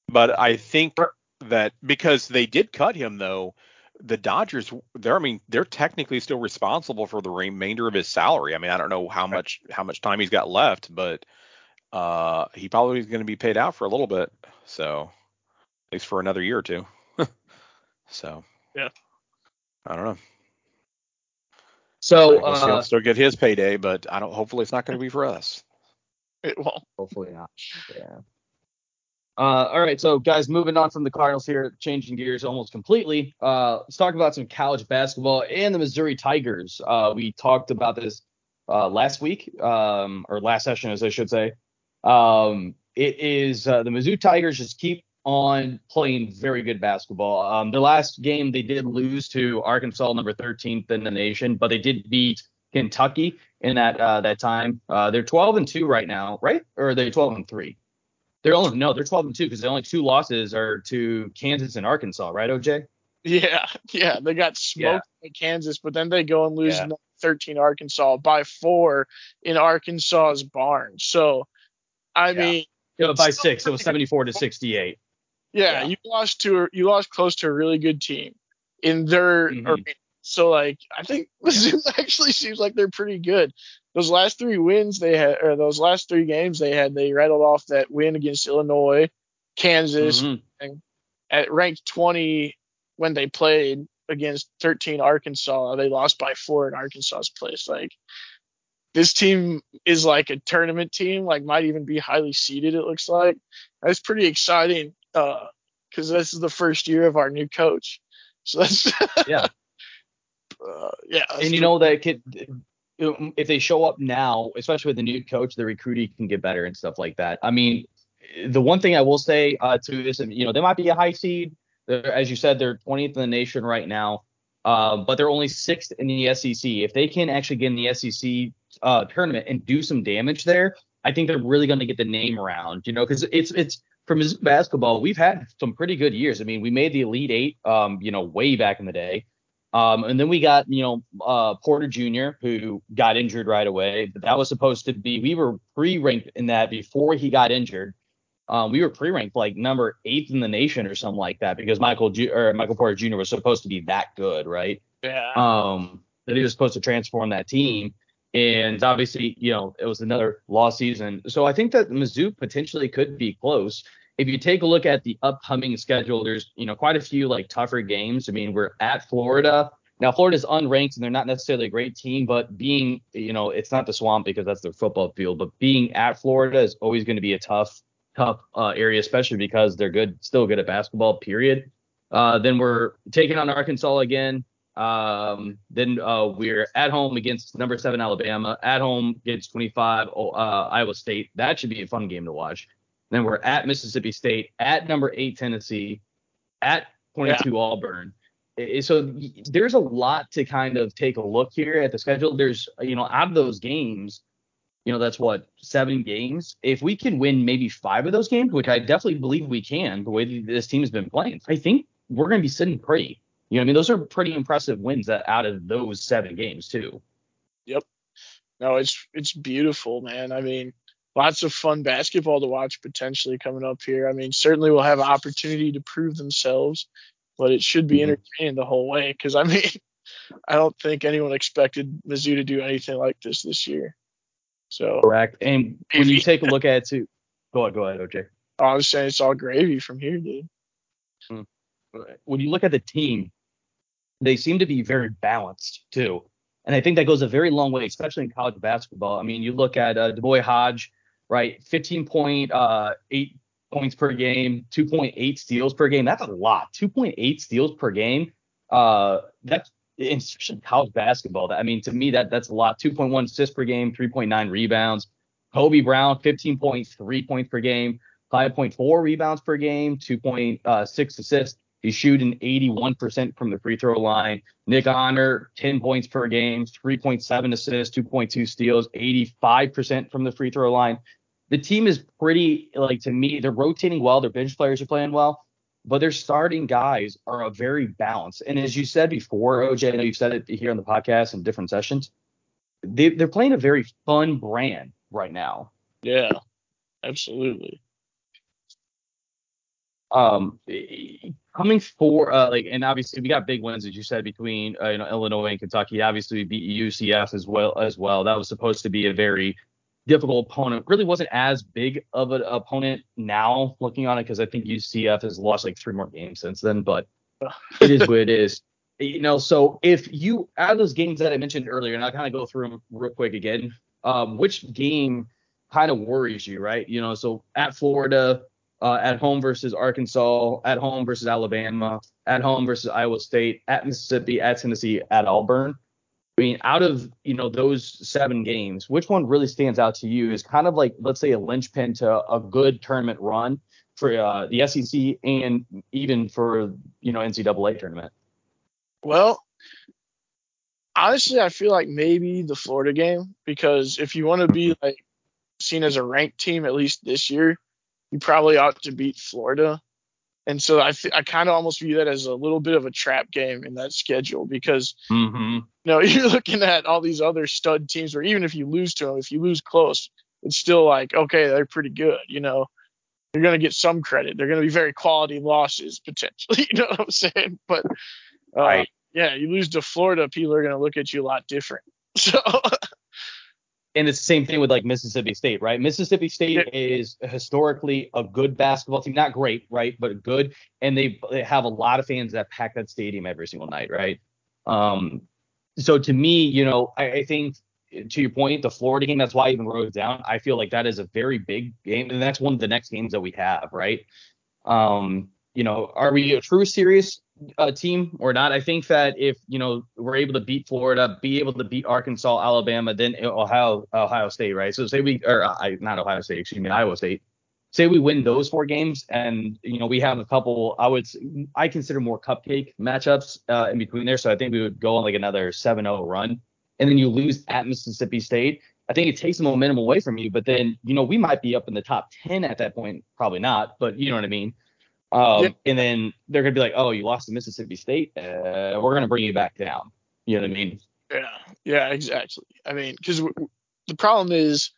But I think that because they did cut him though, the Dodgers they're I mean they're technically still responsible for the remainder of his salary. I mean I don't know how much how much time he's got left, but uh he probably is going to be paid out for a little bit. So at least for another year or two. so Yeah. I don't know. So I guess he'll uh, still get his payday, but I don't. Hopefully, it's not going to be for us. it won't. Hopefully not. Yeah. Uh, all right, so guys, moving on from the Cardinals here, changing gears almost completely. Uh, let's talk about some college basketball and the Missouri Tigers. Uh, we talked about this uh, last week, um, or last session, as I should say. Um, it is uh, the Mizzou Tigers just keep on playing very good basketball. Um, the last game they did lose to Arkansas, number 13th in the nation, but they did beat Kentucky in that uh, that time. They're 12 and two right now, right? Or are they 12 and three? They're only no, they're 12 and two because the only two losses are to Kansas and Arkansas, right, OJ? Yeah, yeah. They got smoked by Kansas, but then they go and lose Yeah. 13 Arkansas by four in Arkansas's barn. So, I Yeah. mean, Yeah, by six. It was 74 to 68. yeah, Yeah. you lost to you lost close to a really good team in their Mhm. arena. So like I think Mizzou actually seems like they're pretty good. Those last three wins they had, or those last three games they had, they rattled off that win against Illinois, Kansas, Mhm. at ranked 20 when they played against 13 Arkansas. They lost by four in Arkansas's place. Like this team is like a tournament team, like might even be highly seeded. It looks like that's pretty exciting because this is the first year of our new coach. So that's Yeah. uh, yeah. And you know that kid, if they show up now, especially with the new coach, the recruiting can get better and stuff like that. I mean, the one thing I will say uh, to this, you know, they might be a high seed. They're, as you said, they're 20th in the nation right now, uh, but they're only sixth in the SEC. If they can actually get in the SEC uh, tournament and do some damage there, I think they're really going to get the name around. You know, because it's it's from basketball, we've had some pretty good years. I mean, we made the Elite Eight, um, you know, way back in the day. Um, and then we got, you know, uh, Porter Jr., who got injured right away. But that was supposed to be, we were pre ranked in that before he got injured. Um, we were pre ranked like number eighth in the nation or something like that because Michael Ju- or Michael Porter Jr. was supposed to be that good, right? yeah. Um, that he was supposed to transform that team. And obviously, you know, it was another lost season. So I think that Mizzou potentially could be close. If you take a look at the upcoming schedule, there's, you know, quite a few like tougher games. I mean, we're at Florida. Now, Florida's unranked and they're not necessarily a great team, but being, you know, it's not the swamp because that's their football field, but being at Florida is always going to be a tough, tough uh, area, especially because they're good, still good at basketball, period. Uh, then we're taking on Arkansas again. Um, then uh, we're at home against number seven Alabama, at home against 25 uh, Iowa State. That should be a fun game to watch. Then we're at Mississippi State, at number eight Tennessee, at 22 Auburn. So there's a lot to kind of take a look here at the schedule. There's you know out of those games, you know, that's what seven games. If we can win maybe five of those games, which I definitely believe we can, the way this team has been playing, I think we're going to be sitting pretty. You know, I mean, those are pretty impressive wins that out of those seven games too. Yep. No, it's it's beautiful, man. I mean, lots of fun basketball to watch potentially coming up here. I mean, certainly we'll have opportunity to prove themselves, but it should be mm-hmm. entertaining the whole way. Because I mean, I don't think anyone expected Mizzou to do anything like this this year. So correct. And when you take a look at it too, go ahead, go ahead, OJ. I was saying it's all gravy from here, dude. Hmm. When you look at the team, they seem to be very balanced too. And I think that goes a very long way, especially in college basketball. I mean, you look at uh, D'Moi Hodge, right? 15.8 uh, points per game, 2.8 steals per game. That's a lot. 2.8 steals per game. Uh, that's in college basketball. That I mean, to me, that that's a lot. 2.1 assists per game, 3.9 rebounds. Kobe Brown, 15.3 points per game, 5.4 rebounds per game, 2.6 uh, assists. He's shooting 81% from the free throw line. Nick Honor, 10 points per game, 3.7 assists, 2.2 steals, 85% from the free throw line. The team is pretty, like, to me, they're rotating well. Their bench players are playing well but their starting guys are a very balanced. And as you said before, OJ, I know you've said it here on the podcast in different sessions. They, they're playing a very fun brand right now. Yeah, absolutely. Um, coming for uh, like, and obviously we got big wins as you said between uh, you know Illinois and Kentucky. Obviously we beat UCF as well as well. That was supposed to be a very difficult opponent. Really wasn't as big of an opponent now looking on it because I think UCF has lost like three more games since then, but it is what it is. You know, so if you out of those games that I mentioned earlier, and I'll kind of go through them real quick again, um, which game kind of worries you, right? You know, so at Florida, uh, at home versus Arkansas, at home versus Alabama, at home versus Iowa State, at Mississippi, at Tennessee, at Auburn. I mean, out of you know those seven games, which one really stands out to you is kind of like let's say a linchpin to a good tournament run for uh, the SEC and even for you know NCAA tournament. Well, honestly, I feel like maybe the Florida game because if you want to be like seen as a ranked team at least this year, you probably ought to beat Florida. And so I th- I kind of almost view that as a little bit of a trap game in that schedule because mm-hmm. you know you're looking at all these other stud teams where even if you lose to them, if you lose close, it's still like okay they're pretty good. You know you're gonna get some credit. They're gonna be very quality losses potentially. You know what I'm saying? But uh, right. yeah, you lose to Florida, people are gonna look at you a lot different. So and it's the same thing with like Mississippi State, right? Mississippi State is historically a good basketball team, not great, right, but good, and they, they have a lot of fans that pack that stadium every single night, right? Um, so to me, you know, I, I think to your point, the Florida game, that's why I even wrote it down. I feel like that is a very big game, and that's one of the next games that we have, right? Um, you know, are we a true serious uh, team or not? I think that if you know we're able to beat Florida, be able to beat Arkansas, Alabama, then Ohio, Ohio State, right? So say we or uh, not Ohio State, excuse me, Iowa State. Say we win those four games, and you know we have a couple. I would I consider more cupcake matchups uh, in between there. So I think we would go on like another 7-0 run, and then you lose at Mississippi State. I think it takes the momentum away from you, but then you know we might be up in the top 10 at that point, probably not, but you know what I mean. Um, yeah. And then they're gonna be like, oh, you lost to Mississippi State. Uh, we're gonna bring you back down. You know what I mean? Yeah, yeah, exactly. I mean, because w- the problem is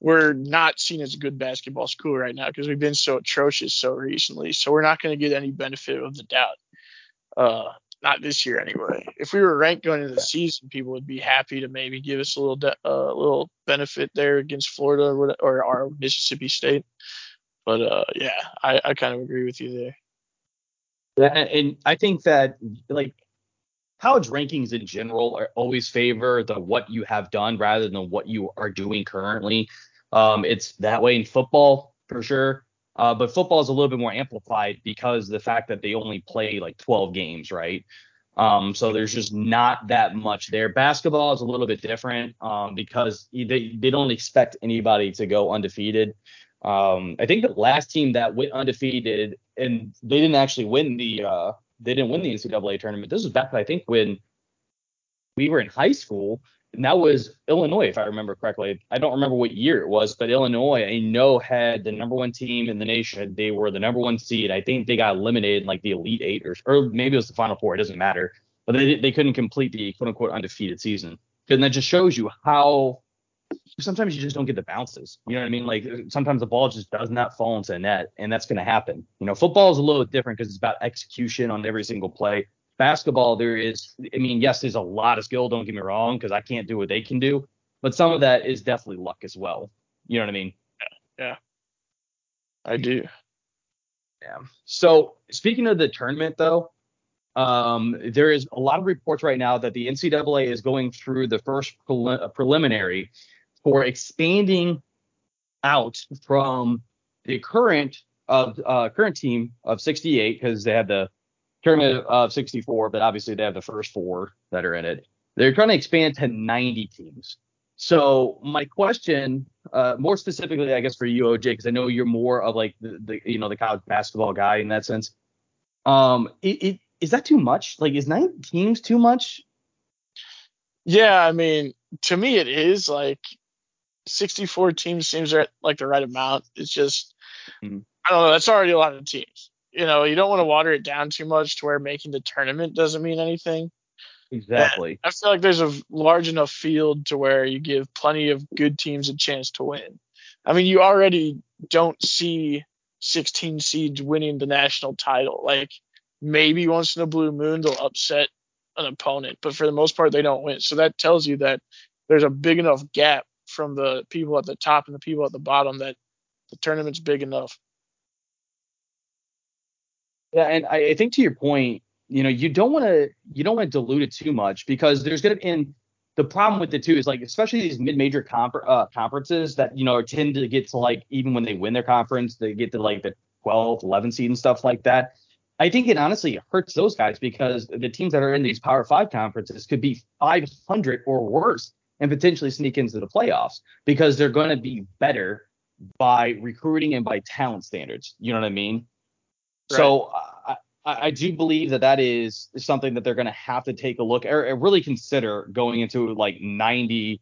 we're not seen as a good basketball school right now because we've been so atrocious so recently. So we're not going to get any benefit of the doubt. Uh, not this year anyway. If we were ranked going into the season, people would be happy to maybe give us a little de- uh, little benefit there against Florida or, or our Mississippi State. But uh, yeah, I, I kind of agree with you there. Yeah, and I think that like college rankings in general are always favor the what you have done rather than what you are doing currently. Um, it's that way in football for sure. Uh, but football is a little bit more amplified because the fact that they only play like 12 games, right? Um, so there's just not that much there. Basketball is a little bit different um, because they, they don't expect anybody to go undefeated. Um, I think the last team that went undefeated and they didn't actually win the uh, they didn't win the NCAA tournament. This was back I think when we were in high school And that was Illinois, if I remember correctly. I don't remember what year it was, but Illinois, I know, had the number one team in the nation. They were the number one seed. I think they got eliminated in like the Elite Eight or, or maybe it was the Final Four. It doesn't matter. But they, they couldn't complete the quote unquote undefeated season. And that just shows you how sometimes you just don't get the bounces. You know what I mean? Like sometimes the ball just does not fall into the net, and that's going to happen. You know, football is a little different because it's about execution on every single play basketball, there is, I mean, yes, there's a lot of skill. Don't get me wrong, because I can't do what they can do, but some of that is definitely luck as well. You know what I mean? Yeah, yeah. I do. Yeah. So speaking of the tournament, though, um, there is a lot of reports right now that the NCAA is going through the first prelim- preliminary for expanding out from the current of uh, current team of 68 because they had the tournament of 64, but obviously they have the first four that are in it. They're trying to expand to 90 teams. So my question, uh, more specifically, I guess for you, OJ, because I know you're more of like the, the, you know the college basketball guy in that sense. Um, it, it, is that too much? Like, is nine teams too much? Yeah, I mean, to me it is like 64 teams seems like the right amount. It's just mm-hmm. I don't know. That's already a lot of teams you know, you don't want to water it down too much to where making the tournament doesn't mean anything. Exactly. And I feel like there's a large enough field to where you give plenty of good teams a chance to win. I mean, you already don't see 16 seeds winning the national title. Like maybe once in a blue moon they'll upset an opponent, but for the most part they don't win. So that tells you that there's a big enough gap from the people at the top and the people at the bottom that the tournament's big enough. Yeah, and I, I think to your point, you know, you don't want to you don't want to dilute it too much because there's gonna and the problem with it too is like especially these mid-major confer- uh, conferences that you know tend to get to like even when they win their conference they get to like the 12 11 seed and stuff like that i think it honestly hurts those guys because the teams that are in these power five conferences could be 500 or worse and potentially sneak into the playoffs because they're going to be better by recruiting and by talent standards you know what i mean so I, I, do believe that that is something that they're going to have to take a look or, or, really consider going into like 90,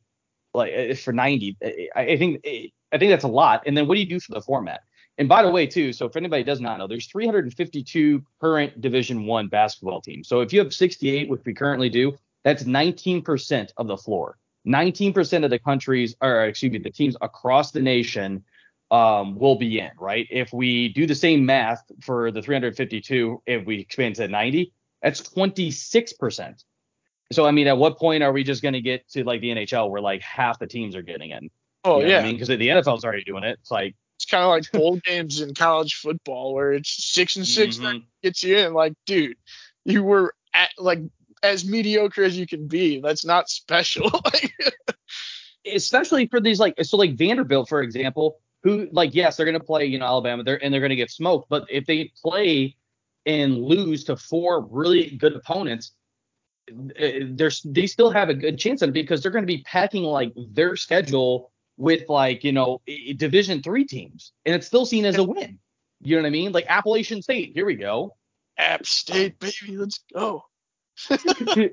like uh, for 90. I, I think I think that's a lot. And then what do you do for the format? And by the way, too, so if anybody does not know, there's 352 current Division One basketball teams. So if you have 68, which we currently do, that's 19% of the floor. 19% of the countries, or excuse me, the teams across the nation um, will be in, right? If we do the same math for the 352, if we expand to 90, that's 26%. So, I mean, at what point are we just going to get to like the NHL where like half the teams are getting in? Oh, you know yeah. I mean, because the NFL's already doing it. It's like, it's kind of like bowl games in college football where it's six and 6 mm-hmm. that gets you in. Like, dude, you were at like as mediocre as you can be. That's not special. Especially for these like, so like Vanderbilt, for example, who like yes they're going to play you know Alabama they're, and they're going to get smoked but if they play and lose to four really good opponents eh, there's they still have a good chance of it because they're going to be packing like their schedule with like you know division three teams and it's still seen as a win you know what i mean like appalachian state here we go app state baby let's go you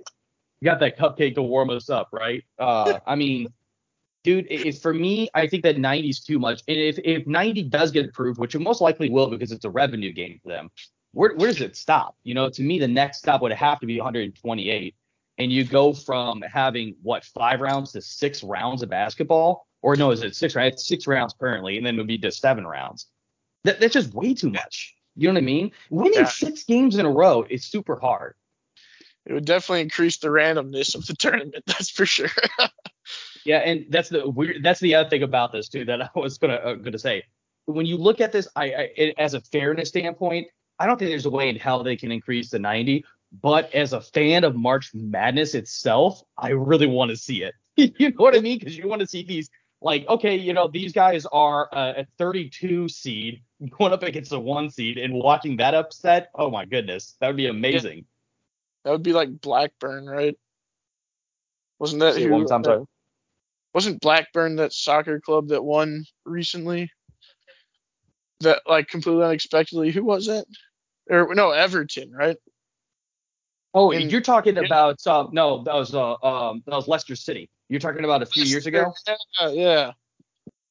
got that cupcake to warm us up right uh i mean dude, if for me, I think that 90 is too much. And if, if 90 does get approved, which it most likely will because it's a revenue game for them, where, where does it stop? You know, to me, the next stop would have to be 128. And you go from having what five rounds to six rounds of basketball, or no, is it six rounds? It's six rounds currently, and then it would be to seven rounds. That, that's just way too much. You know what I mean? Winning yeah. six games in a row is super hard. It would definitely increase the randomness of the tournament. That's for sure. Yeah, and that's the weird. That's the other thing about this too that I was gonna uh, gonna say. When you look at this, I, I it, as a fairness standpoint, I don't think there's a way in hell they can increase the 90. But as a fan of March Madness itself, I really want to see it. you know what I mean? Because you want to see these like, okay, you know, these guys are uh, a 32 seed going up against a one seed and watching that upset. Oh my goodness, that would be amazing. Yeah. That would be like Blackburn, right? Wasn't that who, one time, sorry wasn't Blackburn that soccer club that won recently? That like completely unexpectedly. Who was it? Or no, Everton, right? Oh, In, you're talking about uh, no, that was uh, um, that was Leicester City. You're talking about a few years ago. Yeah, yeah.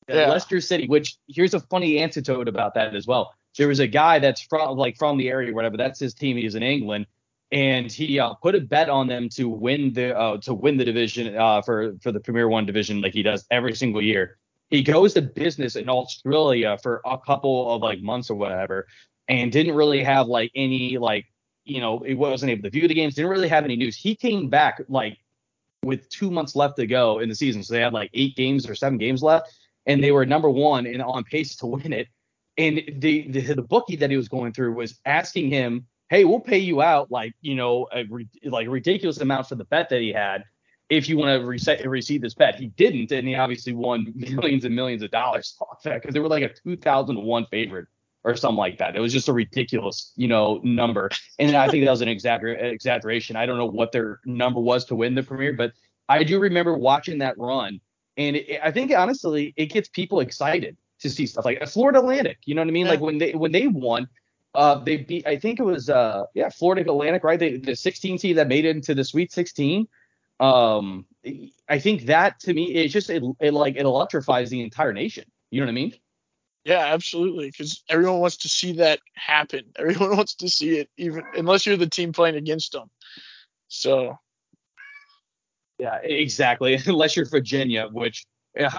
Yeah, Yeah. Leicester City, which here's a funny anecdote about that as well. There was a guy that's from like from the area or whatever. That's his team. He's in England, and he uh, put a bet on them to win the uh, to win the division uh, for for the Premier One division like he does every single year. He goes to business in Australia for a couple of like months or whatever, and didn't really have like any like you know he wasn't able to view the games. Didn't really have any news. He came back like with two months left to go in the season, so they had like eight games or seven games left and they were number one and on pace to win it. And the, the the bookie that he was going through was asking him, "Hey, we'll pay you out like you know a re- like ridiculous amount for the bet that he had if you want to reset receive this bet." He didn't, and he obviously won millions and millions of dollars off that because they were like a 2001 favorite or something like that. It was just a ridiculous you know number, and I think that was an exagger- exaggeration. I don't know what their number was to win the premiere, but I do remember watching that run and it, I think honestly, it gets people excited to see stuff like Florida Atlantic. You know what I mean? Yeah. Like when they when they won, uh, they beat. I think it was uh, yeah, Florida Atlantic, right? They, the 16 seed that made it into the Sweet 16. Um, I think that to me, it's just it, it like it electrifies the entire nation. You know what I mean? Yeah, absolutely. Because everyone wants to see that happen. Everyone wants to see it, even unless you're the team playing against them. So Yeah, exactly. Unless you're Virginia, which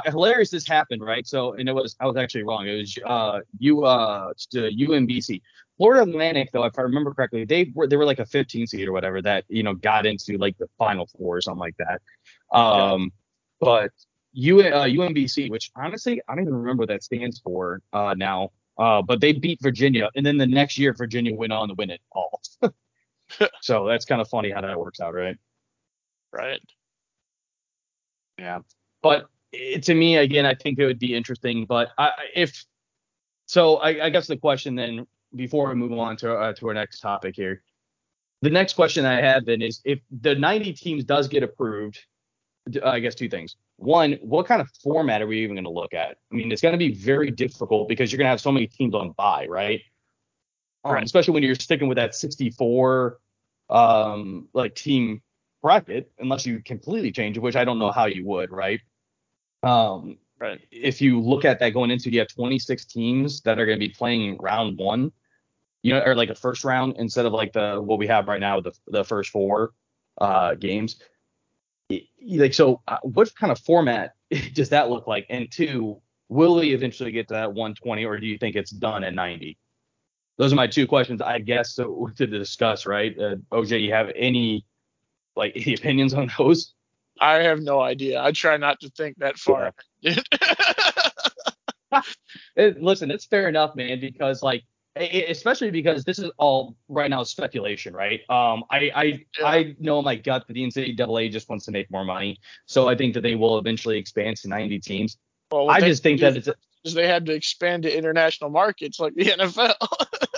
hilarious this happened, right? So, and it was I was actually wrong. It was uh you uh UMBC. Florida Atlantic, though, if I remember correctly, they were they were like a 15 seed or whatever that you know got into like the final four or something like that. Um, but U uh, UMBC, which honestly I don't even remember what that stands for uh now. Uh, but they beat Virginia, and then the next year Virginia went on to win it all. so that's kind of funny how that works out, right? right. Yeah. But it, to me, again, I think it would be interesting. But I, if so, I, I guess the question then, before we move on to uh, to our next topic here, the next question I have then is if the 90 teams does get approved, I guess two things. One, what kind of format are we even going to look at? I mean, it's going to be very difficult because you're going to have so many teams on bye, right? Um, Right. especially when you're sticking with that 64 um like team bracket unless you completely change it which i don't know how you would right um Right. if you look at that going into you have 26 teams that are going to be playing round one. You know or like a first round instead of like the what we have right now the the first four uh games. Like so uh, what kind of format does that look like? And two will we eventually get to that 120 or do you think it's done at 90 those are my two questions i guess so, to discuss right? Uh, oj you have any like any opinions on those I have no idea. I try not to think that far. ahead. It- listen, it's fair enough, man, because like, especially because this is all right now speculation, right? Um, I I Yeah. I know in my gut that the NCAA just wants to make more money, so I think that they will eventually expand to 90 teams. well, I just think that it's is they had to expand to international markets like the NFL.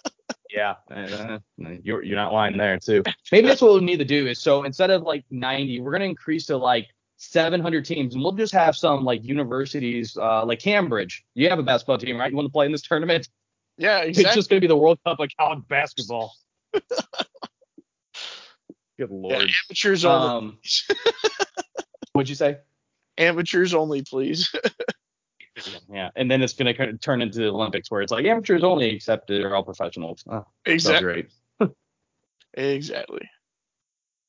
yeah, uh, you're you're not lying there too. Maybe that's what we need to do is so instead of like 90, we're gonna increase to like 700 teams, and we'll just have some like universities, uh, like Cambridge. You have a basketball team, right? You want to play in this tournament? yeah, It's just going to be the World Cup of college basketball. Good Yeah, lord. amateurs only. um, what'd you say? amateurs only, please. Yeah, and then it's going to kind of turn into the Olympics where it's like amateurs only, except they're all professionals. Oh, exactly. great. Exactly.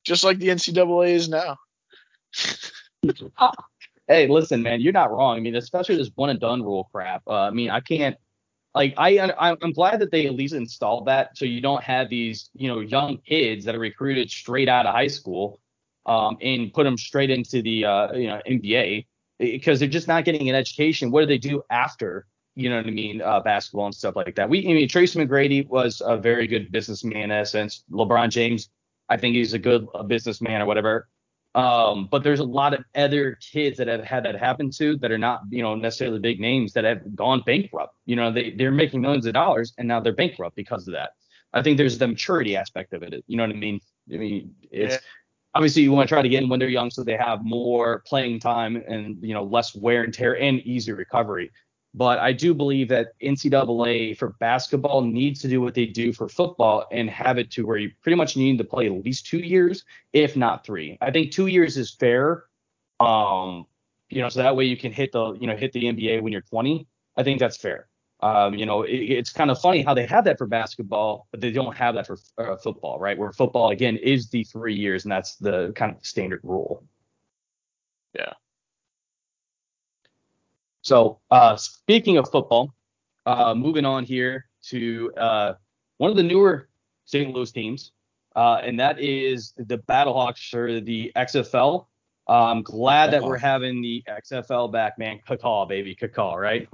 Just like the NCAA is now. Hey, listen, man, you're not wrong. I mean, especially this one and done rule crap. Uh, I mean, I can't. Like, I I'm I'm glad that they at least installed that, so you don't have these, you know, young kids that are recruited straight out of high school, um, and put them straight into the, uh, you know, NBA because they're just not getting an education. What do they do after, you know what I mean, uh, basketball and stuff like that? We, I mean, Tracy McGrady was a very good businessman in a sense. LeBron James, I think he's a good uh, businessman or whatever. Um, but there's a lot of other kids that have had that happen to that are not, you know, necessarily big names that have gone bankrupt. You know, they they're making millions of dollars and now they're bankrupt because of that. I think there's the maturity aspect of it. You know what I mean? I mean, it's Yeah. Obviously you want to try to get in when they're young so they have more playing time and you know less wear and tear and easy recovery. But I do believe that NCAA for basketball needs to do what they do for football and have it to where you pretty much need to play at least two years, if not three. I think two years is fair Um, you know, so that way you can hit the you know hit the NBA when you're 20. I think that's fair. Um, you know, it, it's kind of funny how they have that for basketball, but they don't have that for uh, football, right? Where football again is the three years, and that's the kind of standard rule. Yeah. So uh, speaking of football, uh, moving on here to uh, one of the newer St. Louis teams, uh, and that is the Battlehawks or the XFL. I'm glad that we're having the XFL back, man. Cacaw, baby, cacaw, right?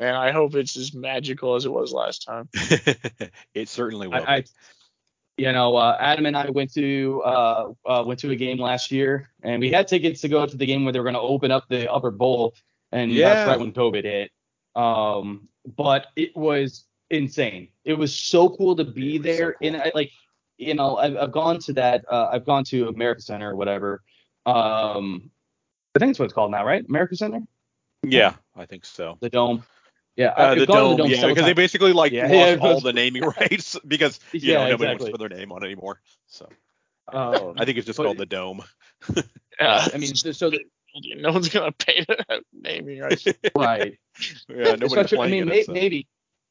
Man, I hope it's as magical as it was last time. it certainly will. I, I, you know, uh, Adam and I went to uh, uh, went to a game last year, and we had tickets to go to the game where they were going to open up the upper bowl, and Yeah. that's right when COVID hit. Um, but it was insane. It was so cool to be It was so there, cool. and I, like, you know, I've, I've gone to that. Uh, I've gone to America Center or whatever. Um, I think that's what it's called now, right? America Center, yeah, I think so. the dome. Yeah, Uh, the dome, the dome yeah, because they basically like Yeah, lost yeah, all the naming rights because you Yeah, know nobody exactly. wants to put their name on it anymore. So Um, I think it's just but- called the dome. Yeah, I mean, so, so the, no one's gonna pay to have naming rights. right. yeah, nobody's I playing mean, it, may, so. maybe,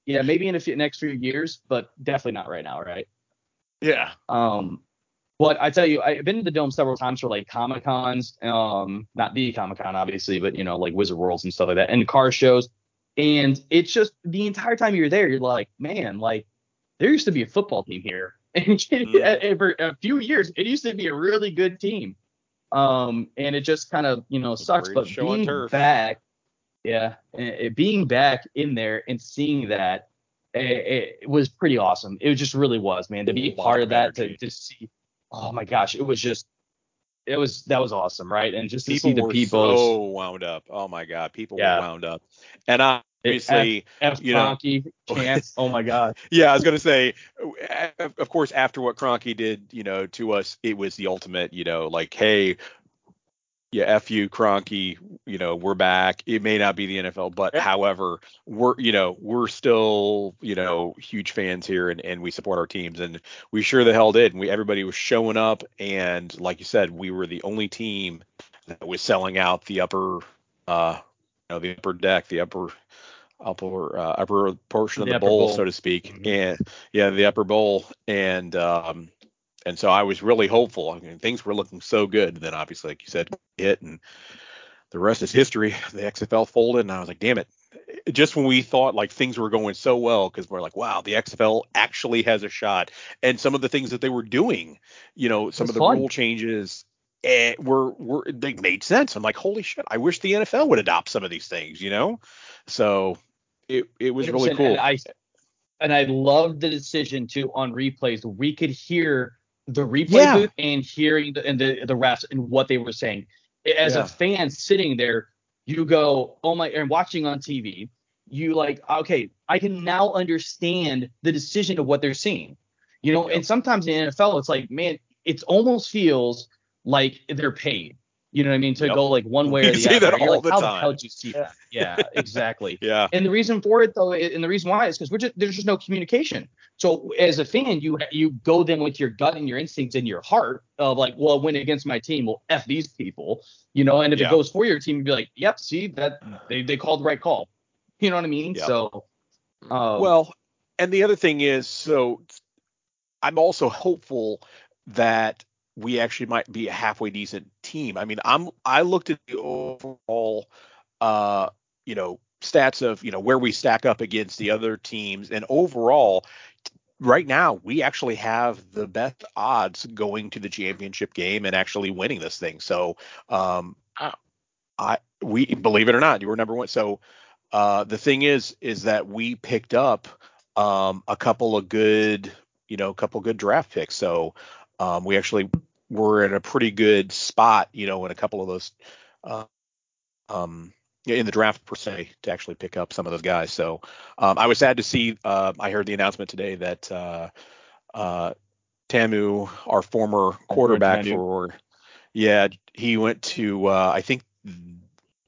yeah, maybe in a few, next few years, but definitely not right now, right? Yeah, Um, but I tell you, I've been to the dome several times for like comic cons, um, not the comic con obviously, but you know, like Wizard Worlds and stuff like that, and car shows. And it's just the entire time you're there, you're like, man, like there used to be a football team here, and Mm. for a few years, it used to be a really good team. Um, and it just kind of you know sucks, but greatest show on being back, yeah, it, being back in there and seeing that it, it was pretty awesome. It just really was, man. To be A part of that, to to see, oh my gosh, it was just, it was that was awesome, right? And just to people see the people, so wound up. Oh my god, people Yeah. were wound up. And obviously, F you know- Kroenke, Chance, oh my god, yeah, I was gonna say, of course, after what Kroenke did, you know, to us, it was the ultimate, you know, like, hey, yeah, f you, Kroenke, you know, we're back. It may not be the NFL, but Yeah. however, we're, you know, we're still, you know, huge fans here, and and we support our teams, and we sure the hell did. And we everybody was showing up, and like you said, we were the only team that was selling out the upper, uh, you know, the upper deck, the upper upper uh, upper portion of The bowl, bowl. so to speak, Mhm. and yeah, the upper bowl, and um, and so I was really hopeful. I mean, things were looking so good. Then obviously, like you said, hit, and the rest is history. The XFL folded, and I was like, damn it. Just when we thought like things were going so well, because we're like, wow, the XFL actually has a shot, and some of the things that they were doing, you know, some of the fun. rule changes. Eh, were were they made sense. I'm like, holy shit! I wish the NFL would adopt some of these things, you know. So it it was really 100%, cool. And I and I loved the decision to on replays. We could hear the replay Yeah. booth and hearing the and the the refs and what they were saying. As Yeah. a fan sitting there, you go, oh my, and watching on TV, you like, okay, I can now understand the decision of what they're seeing. You know, and sometimes in the NFL, it's like, man, it almost feels like they're paid. You know what I mean? To Yep. go like one way or the other. that And you're all like, the how time. the hell did you see that? Yeah, exactly. yeah. And the reason for it though, and the reason why is because we're just there's just no communication. So as a fan, you you go then with your gut and your instincts and your heart of like, well, win against my team, well, f these people, you know. And if Yeah. it goes for your team, you'd be like, yep, see that they they called the right call. You know what I mean? Yeah. So, um, Well, and the other thing is, so I'm also hopeful that we actually might be a halfway decent team. I mean, I'm I looked at the overall, uh, you know, stats of you know where we stack up against the other teams, and overall, right now we actually have the best odds going to the championship game and actually winning this thing. So, um, I we believe it or not, you were number one. So, uh, the thing is, is that we picked up um, a couple of good, you know, a couple good draft picks. So um, we actually were in a pretty good spot, you know, in a couple of those, uh, um, in the draft per se, to actually pick up some of those guys. So um, I was sad to see. Uh, I heard the announcement today that uh, uh, Ta'amu, our former quarterback for, yeah, he went to uh, I think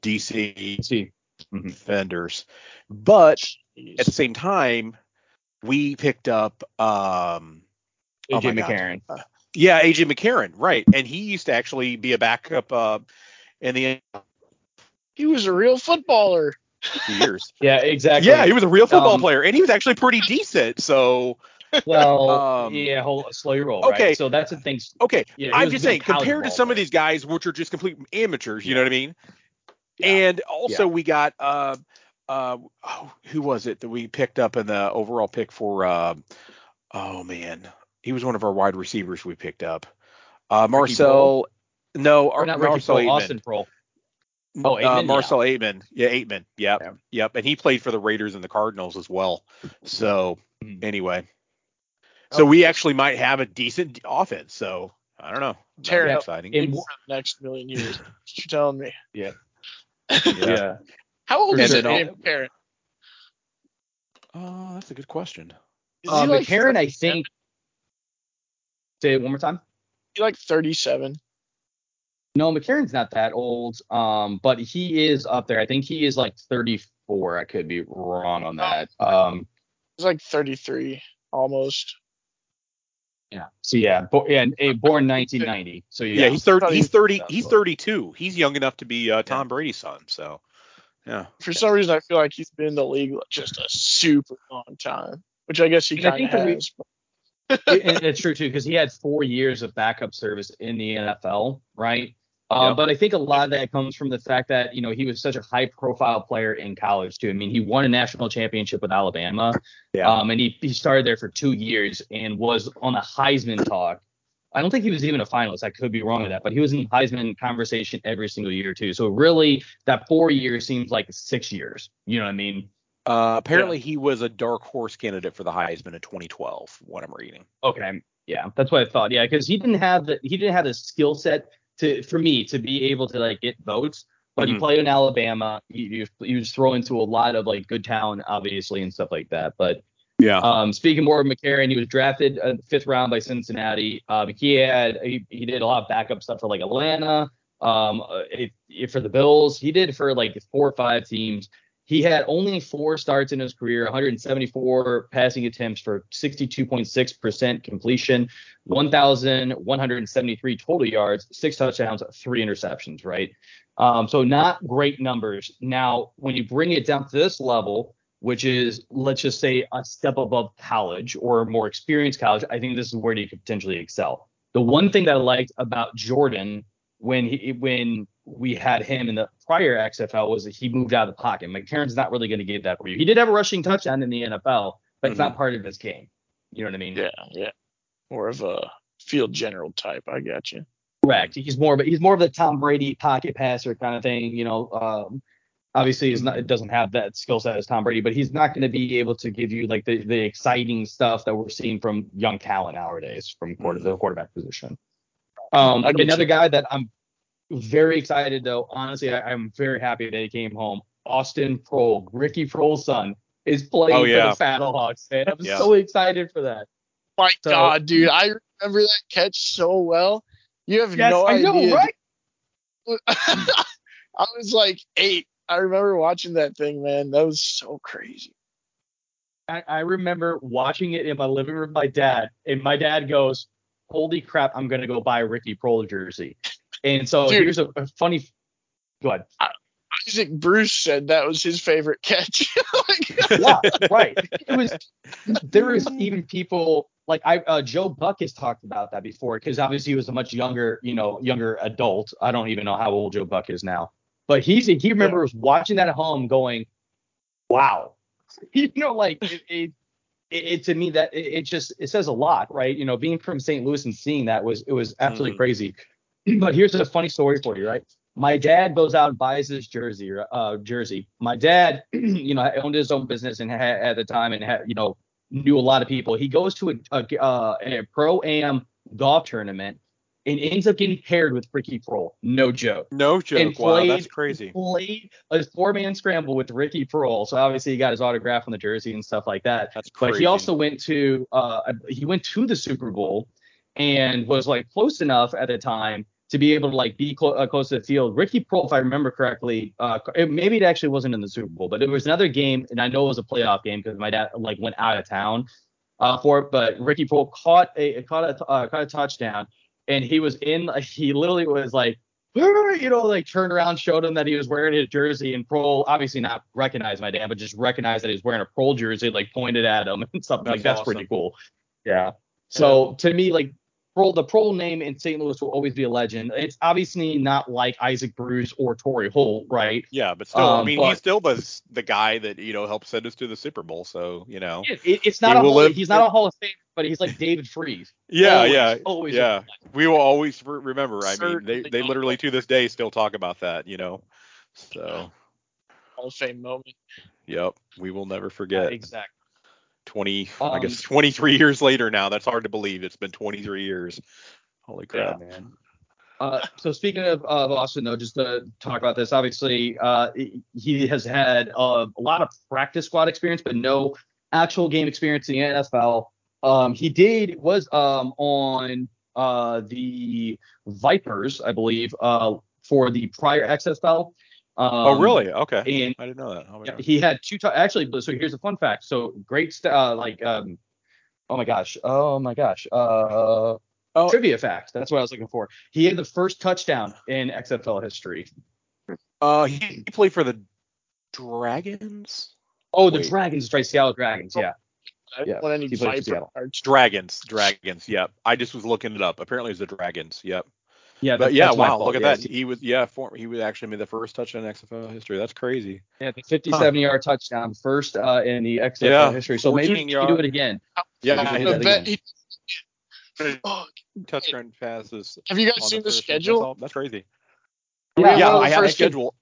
DC. Mhm. Defenders, but Jeez. at the same time, we picked up um Oh AJ my God. McCarron. yeah, AJ McCarron, right. And he used to actually be a backup uh in the He was a real footballer. years. Yeah, exactly. yeah, he was a real football Um, player, and he was actually pretty decent. So Well, Um, yeah, hold slow your roll. okay. Right? So that's the thing. okay, Yeah, I'm just saying compared to ball some of these guys, which are just complete amateurs, you Yeah. know what I mean? Yeah. And also we got uh uh oh, who was it that we picked up in the overall pick for uh, oh man, he was one of our wide receivers we picked up. Uh Marcell no, Or Ar- not Ricky Marcell Proehl, Ateman. Austin Proehl. Oh, uh, Ateman, yeah. Marcell Ateman. Yeah, Ateman. Yep. Yeah. Yep. And he played for the Raiders and the Cardinals as well. So Mhm. anyway. Oh. So we actually might have a decent offense. So I don't know. That'd Tear it exciting. In- for the next million years. What you telling me? Yeah. Yeah. How old is sure. it? Ian McCarron? Oh, that's a good question. Is Uh, he like McCarron, I 37? think. Say it one more time. He like 37. No, McCarron's not that old. Um, but he is up there. I think he is like 34. I could be wrong on that. Um, He's like 33 almost. yeah. So yeah, bo- yeah, eh, born 1990. So yeah, Yeah, he's thirty. He's thirty. He's thirty-two. He's young enough to be uh, Tom Brady's son. So, yeah. For some reason, I feel like he's been in the league just a super long time, which I guess he And I kind of think the re- has. It- it's true too because he had four years of backup service in the NFL, right? Um, Yep. But I think a lot of that comes from the fact that you know he was such a high-profile player in college too. I mean, he won a national championship with Alabama, Yeah. um, and he, he started there for two years and was on the Heisman talk. I don't think he was even a finalist. I could be wrong with that, but he was in Heisman conversation every single year too. So really, that four years seems like six years. You know what I mean? Uh, apparently, he was a dark horse candidate for the Heisman in 2012. What I'm reading. Okay, yeah, that's what I thought. Yeah, because he didn't have the he didn't have the skill set to for me to be able to like get votes. But he Mhm. played in Alabama. you he, was, he was into a lot of like good talent, obviously, and stuff like that. But Yeah. um, speaking more of McCarron, he was drafted uh, fifth round by Cincinnati. Um, he had he, he did a lot of backup stuff for like Atlanta. Um, uh, if, if for the Bills, he did for like four or five teams. He had only four starts in his career, 174 passing attempts for 62.6% completion, 1,173 total yards, six touchdowns, three interceptions, right? Um, so not great numbers. Now, when you bring it down to this level, which is let's just say a step above college or more experienced college, I think this is where he could potentially excel. The one thing that I liked about Jordan when he when we had him in the prior XFL was that he moved out of the pocket. McCarron's not really going to give that for you. He did have a rushing touchdown in the NFL, but it's not part of his game. You know what I mean? Yeah, yeah. More of a field general type. I got you. Correct. He's more of a, he's more of the Tom Brady pocket passer kind of thing. You know, um, obviously he's not it doesn't have that skill set as Tom Brady, but he's not going to be able to give you like the, the exciting stuff that we're seeing from young talent nowadays from quarter, the quarterback position. Um, another you. guy that I'm very excited though. Honestly, I, I'm very happy that he came home. Austin Proehl, Ricky Proehl's son, is playing Oh, for yeah. the Battlehawks. Man, I'm Yeah. so excited for that. My So- God, dude, I remember that catch so well. You have no I idea. know, right? I was like eight. I remember watching that thing, man. That was so crazy. I, I remember watching it in my living room with my dad, and my dad goes, "Holy crap! I'm gonna go buy a Ricky Proehl jersey." And so Dude. here's a, a funny. Go ahead. Isaac Bruce said that was his favorite catch. Like, Yeah, right. It was. There was even people like I uh, Joe Buck has talked about that before because obviously he was a much younger, you know, younger adult. I don't even know how old Joe Buck is now, but he's he remembers watching that at home, going, "Wow," you know, like it. it it, it to me that it, it just it says a lot, right? You know, being from St. Louis and seeing that was it was absolutely Mhm. crazy. But here's a funny story for you, right? My dad goes out and buys this jersey, uh, jersey. My dad, you know, owned his own business and had, at the time and had, you know, knew a lot of people. He goes to a, a, uh, a pro am golf tournament and ends up getting paired with Ricky Proehl. No joke. No joke. And wow, that's crazy. Played a four man scramble with Ricky Proehl. So obviously he got his autograph on the jersey and stuff like that. That's crazy. But he also went to uh he went to the Super Bowl and was like close enough at the time to be able to like be clo- uh, close to the field. Ricky Proehl, if I remember correctly, uh it- maybe it actually wasn't in the Super Bowl, but it was another game, and I know it was a playoff game because my dad like went out of town uh for it. But Ricky Proehl caught a caught a uh, caught a touchdown, and he was in. He literally was like you know, like turned around, showed him that he was wearing his jersey, and Proehl obviously not recognized my dad, but just recognized that he was wearing a Proehl jersey, like pointed at him and That's like that's awesome. pretty cool. Yeah. So to me, like Proehl, the Proehl name in St. Louis will always be a legend. It's obviously not like Isaac Bruce or Torry Holt, right? Yeah, but still, I Um, mean, but- he's still the the guy that you know helped send us to the Super Bowl. So you know. It, it- it's not a hall, live- he's not a Hall of Fame, but he's like David Freese. Yeah, Always, yeah, always yeah. We will always remember. I mean, they they literally to this day still talk about that. You know. So, Hall of Fame moment. yep, we will never forget. Exactly. 20, I Um, guess 23 years later now. That's hard to believe. It's been 23 years. Holy crap. man. Uh, so speaking of, of Austin, though, just to talk about this, obviously uh, he has had uh, a lot of practice squad experience, but no actual game experience in the NFL. Um, he did was um, on uh, the Vipers, I believe, uh, for the prior XFL. Um, oh, really? Okay. And I didn't know that. Oh my yeah, he had two. T- actually, so here's a fun fact. So great, st- uh, like, um, oh my gosh, oh my gosh, uh, Oh. trivia fact. That's what I was looking for. He had the first touchdown in XFL history. Uh, he, he played for the Dragons. Oh, the Dragons, that's right, Seattle Dragons. Yeah, I don't Yeah, want any he played for Seattle. Dragons. Dragons. Yep. I just was looking it up. Apparently, it's the Dragons. Yep. Yeah. But that- yeah, wow. Look at Yeah, that. He was yeah. For, he was actually made the first touchdown in XFL history. That's crazy. Yeah, the 57 yard touchdown, first uh, in the XFL Yeah, history. So maybe 14 he can do it again. Yeah. Yeah, he that The again. Oh, touchdown passes. have you guys seen the schedule? all- that's crazy. Are we Yeah, Yeah, I have a first- schedule.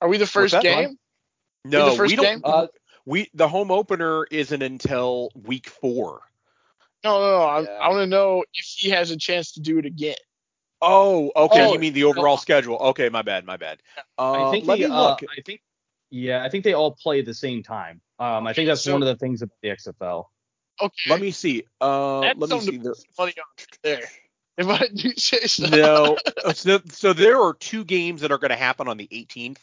Are we the first that? game? No, the first we don't. game? Uh, We the home opener isn't until week four. No, no, no. I, I want to know if he has a chance to do it again. Oh, okay. Oh, you mean the overall schedule? Okay, my bad, my bad. Uh, I think let they, me uh. I think, yeah, I think they all play at the same time. Um, I think that's So- one of the things about the XFL. Okay. let me see. Uh, That's let me see. to There, put money on there. If I do say so. no, uh, so, so there are two games that are going to happen on the 18th.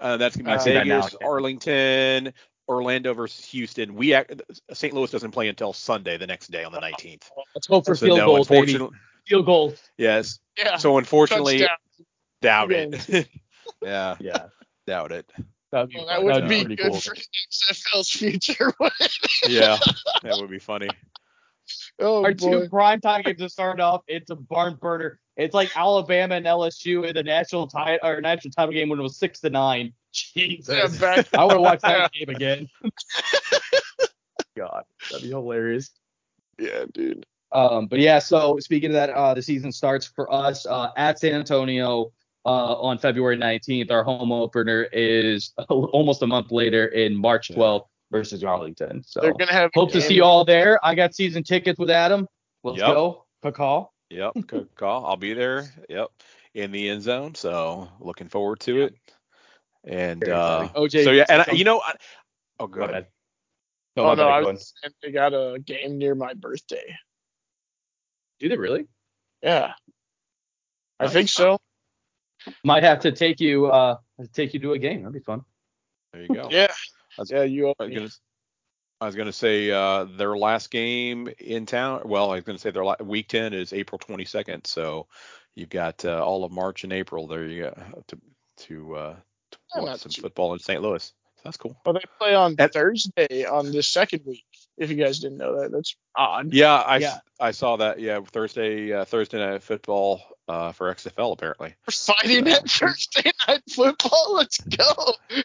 Uh, that's going to see be that now, Vegas, yeah. Arlington, Orlando versus Houston. We act, St. Louis doesn't play until Sunday, the next day on the 19th. Let's hope for So field no, goals, baby. Unfortunately, Field goals. yes. yeah. So unfortunately, touchdown. doubt it. yeah, Yeah, doubt it. that'd be, Well, that would That'd be good cool. for the XFL's future. Yeah, that would be funny. oh Our boy. two primetime games to start off, it's a barn burner. It's like Alabama and LSU in the national tie or national title game when it was six to nine. Jesus, Yeah, I want to watch that game again. God, that'd be hilarious. yeah, dude. Um, but yeah, so speaking of that, uh, the season starts for us uh, at San Antonio uh, on February 19th. Our home opener is almost a month later in March 12th versus Arlington. So They're gonna have. hope to see you all there. I got season tickets with Adam. Let's Yep. go. Call. Yep, good call. I'll be there. Yep, in the end zone. So looking forward to it. And uh, exciting. OJ, so yeah, and I, you know, I, oh, go Go ahead. ahead. Oh no, I was saying they got a game near my birthday. Do they really? Yeah, I think so. Might have to take you uh take you to a game. That'd be fun. There you go. Yeah, That's- yeah. You. I was gonna, I was gonna say uh, their last game in town. Well, I was gonna say their la- week ten is April 22nd. So you've got uh, all of March and April there you go to to, uh, to Yeah, watch some too- football in St. Louis. So that's cool. Well, they play on And- Thursday on the second week. If you guys didn't know that, that's odd. Yeah, I, s- Yeah. I saw that. Yeah, Thursday uh, Thursday night football uh, for XFL apparently. We're fighting at Thursday night football. Let's go.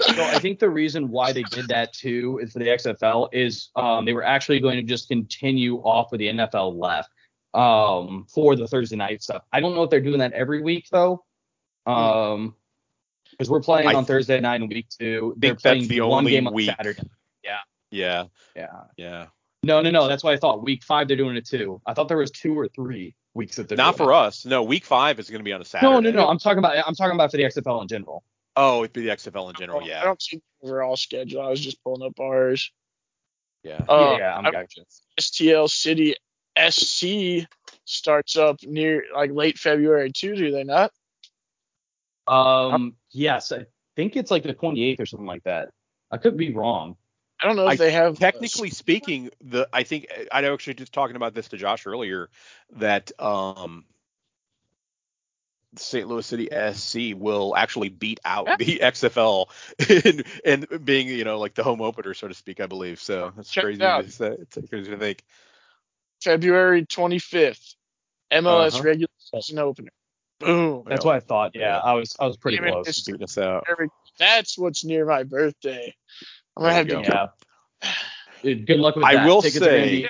So I think the reason why they did that too is for the XFL is um, they were actually going to just continue off with the NFL left um, for the Thursday night stuff. I don't know if they're doing that every week though, um, because we're playing I on Thursday night in week two. They're think that's playing the one only game on week. Saturday. Yeah, Yeah. yeah. No, no, no. That's why I thought. Week five they're doing it too. I thought there was two or three weeks that they're Not doing for it. us. No, week five is going to be on a Saturday. No, no, no. I'm talking about I'm talking about for the XFL in general. Oh, it'd be the XFL in general. Yeah. I don't see the overall schedule. I was just pulling up ours. yeah. Uh, yeah, I'm I- gotcha. STL City SC starts up near like late February too. Do they not? Um, yes, I think it's like the 28th or something like that. I could be wrong. I don't know if I- they have. uh, technically speaking, the I think I know actually just talking about this to Josh earlier that um St. Louis City SC will actually beat out Yeah. the XFL in, in being, you know, like the home opener, so to speak, I believe. So that's Check it crazy. out. To say, it's crazy to think. February 25th, MLS Uh-huh. regular season opener. Boom. That's Yeah. what I thought. Yeah, Yeah. I was I was pretty Even close. this- Beating us out. Very- That's what's near my birthday. I'm gonna There have to go. Yeah. Good luck with I that. will Tickets are gonna say-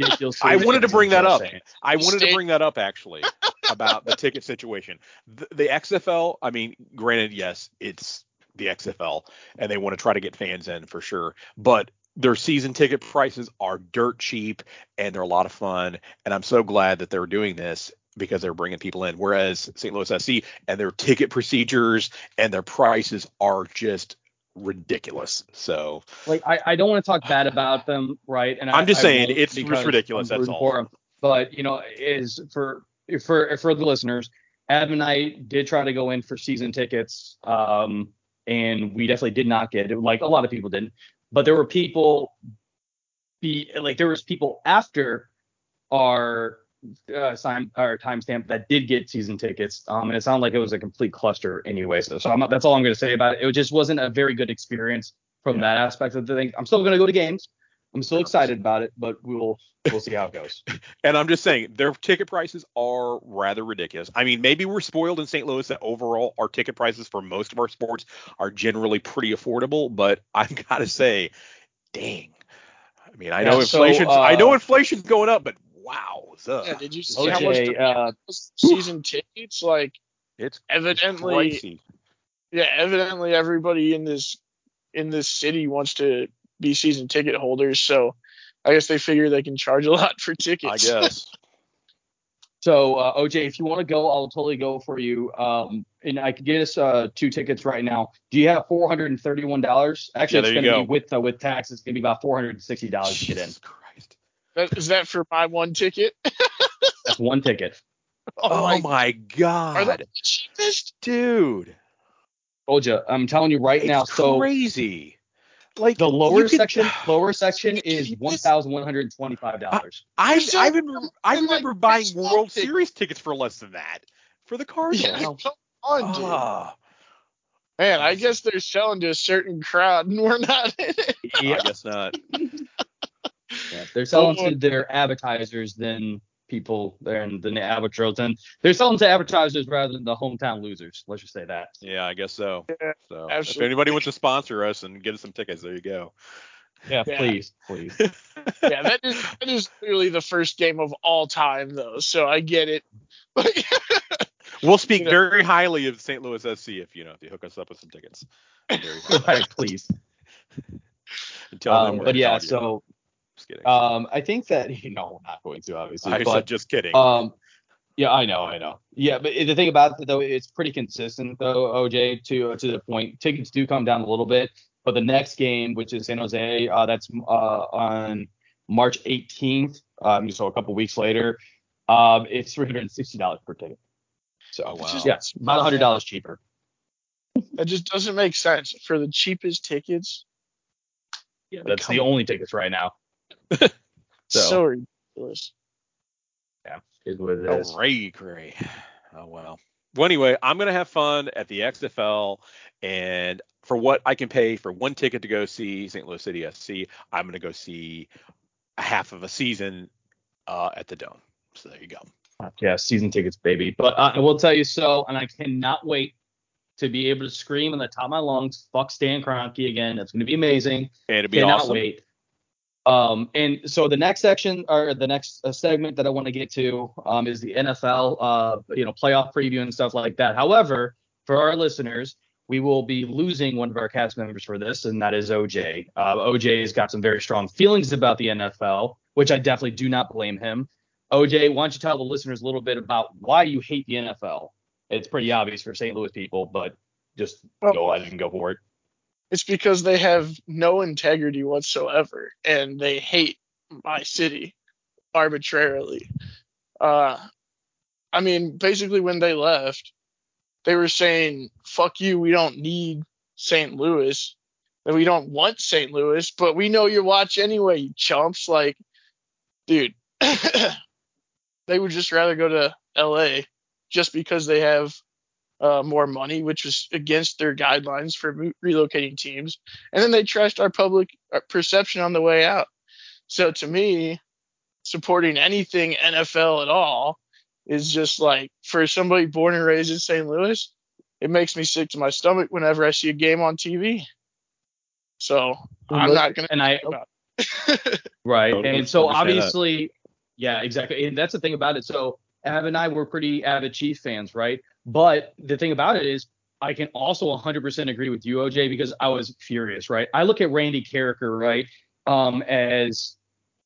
I wanted to bring that up. Saying. I wanted to bring that up actually about the ticket situation. The, the XFL, I mean, granted, yes, it's the XFL, and they want to try to get fans in for sure, but their season ticket prices are dirt cheap and they're a lot of fun. And I'm so glad that they're doing this because they're bringing people in. Whereas St. Louis SC and their ticket procedures and their prices are just ridiculous. So like I, I don't want to talk bad about them, right? And I'm I- just I saying, won't it's ridiculous, I'm that's all. for 'em. But you know, is for for for the listeners, Adam and I did try to go in for season tickets, um, and we definitely did not get it. Like a lot of people didn't, but there were people, be like there was people after our uh, time our timestamp that did get season tickets, um, and it sounded like it was a complete cluster anyway. So, so I'm, that's all I'm going to say about it. It just wasn't a very good experience from Yeah. that aspect of the thing. I'm still going to go to games. I'm still excited about it, but we'll we'll see how it goes. And I'm just saying, their ticket prices are rather ridiculous. I mean, maybe we're spoiled in St. Louis that overall our ticket prices for most of our sports are generally pretty affordable, but I've got to say, dang. I mean, I know Yeah, so, inflation's I know uh, inflation's going up, but wow, Yeah, did you see how much uh, season tickets? Like it's evidently, pricey. yeah, evidently everybody in this in this city wants to be season ticket holders. So I guess they figure they can charge a lot for tickets. I guess. So uh, OJ, if you want to go, I'll totally go for you. Um, and I could get us uh, two tickets right now. Do you have four hundred and thirty-one dollars? Actually, Yeah, it's there you going to go. be with uh, with tax. It's going to be about four hundred and sixty dollars to get in. Jesus Christ. That, is that for my one ticket? That's one ticket. Oh, my, Are they god, the cheapest? dude. Told you. I'm telling you right now. it's So crazy. Like the lower you could- section, lower section is one thousand one hundred and twenty-five dollars. I There's I so- remember I and, like, remember buying World tickets. Series tickets for less than that for the Cardinals. Yeah, come on, dude. Ah, Man, I guess they're selling to a certain crowd, and we're not in it. I guess not. Yeah, they're selling Oh. to their advertisers than people there than the amateurs and they're selling to advertisers rather than the hometown losers. Let's just say that. Yeah, I guess so. Yeah, So if anybody wants to sponsor us and get us some tickets, there you go. Yeah, Yeah. please, please. Yeah, that is that is clearly the first game of all time, though. So I get it. We'll speak You know- very highly of St. Louis SC if you know if you hook us up with some tickets. Very right, please. Tell Um, we're but yeah, telling you. so just kidding. um, I think that you know we're not going to obviously, I but said just kidding. Um, yeah, I know, I know. Yeah, but the thing about it though, it's pretty consistent though, OJ. To to the point, tickets do come down a little bit, but the next game, which is San Jose, uh, that's uh, on March 18th, um, so a couple weeks later, um, it's three hundred and sixty dollars per ticket. So Oh, wow. it's just- yeah, it's about hundred dollars cheaper. That just doesn't make sense for the cheapest tickets. Yeah, that's the only tickets right now. So, So- ridiculous. Is what it Oh, is. Ray Gray. Oh well. Well, anyway, I'm gonna have fun at the XFL, and for what I can pay for one ticket to go see St. Louis City SC, I'm gonna go see a half of a season uh, at the Dome. So there you go. Yeah, season tickets, baby. But uh, I will tell you so, and I cannot wait to be able to scream in the top of my lungs, "Fuck Stan Kroenke" again. That's going to be amazing. And it'd be cannot awesome. wait. Um, and so the next section or the next uh, segment that I want to get to um, is the NFL, uh, you know, playoff preview and stuff like that. However, for our listeners, we will be losing one of our cast members for this, and that is OJ. Uh, OJ has got some very strong feelings about the NFL, which I definitely do not blame him. OJ, why don't you tell the listeners a little bit about why you hate the NFL? It's pretty obvious for St. Louis people, but just Well- go ahead and go for it. It's because they have no integrity whatsoever, and they hate my city arbitrarily. Uh, I mean, basically, when they left, they were saying, "Fuck you, we don't need St. Louis, and we don't want St. Louis, but we know you watch anyway, you chumps." Like, dude, they would just rather go to L.A. just because they have uh, more money, which was against their guidelines for mo- relocating teams. And then they trashed our public uh, perception on the way out. So to me, supporting anything NFL at all is just like for somebody born and raised in St. Louis, it makes me sick to my stomach whenever I see a game on TV. So I'm not gonna. And I about right, Totally and so understand that. obviously, yeah, exactly. And that's the thing about it. So Av and I were pretty avid Chiefs fans, right? But the thing about it is, I can also 100% agree with you, OJ, because I was furious, right? I look at Randy Karraker, right, um, as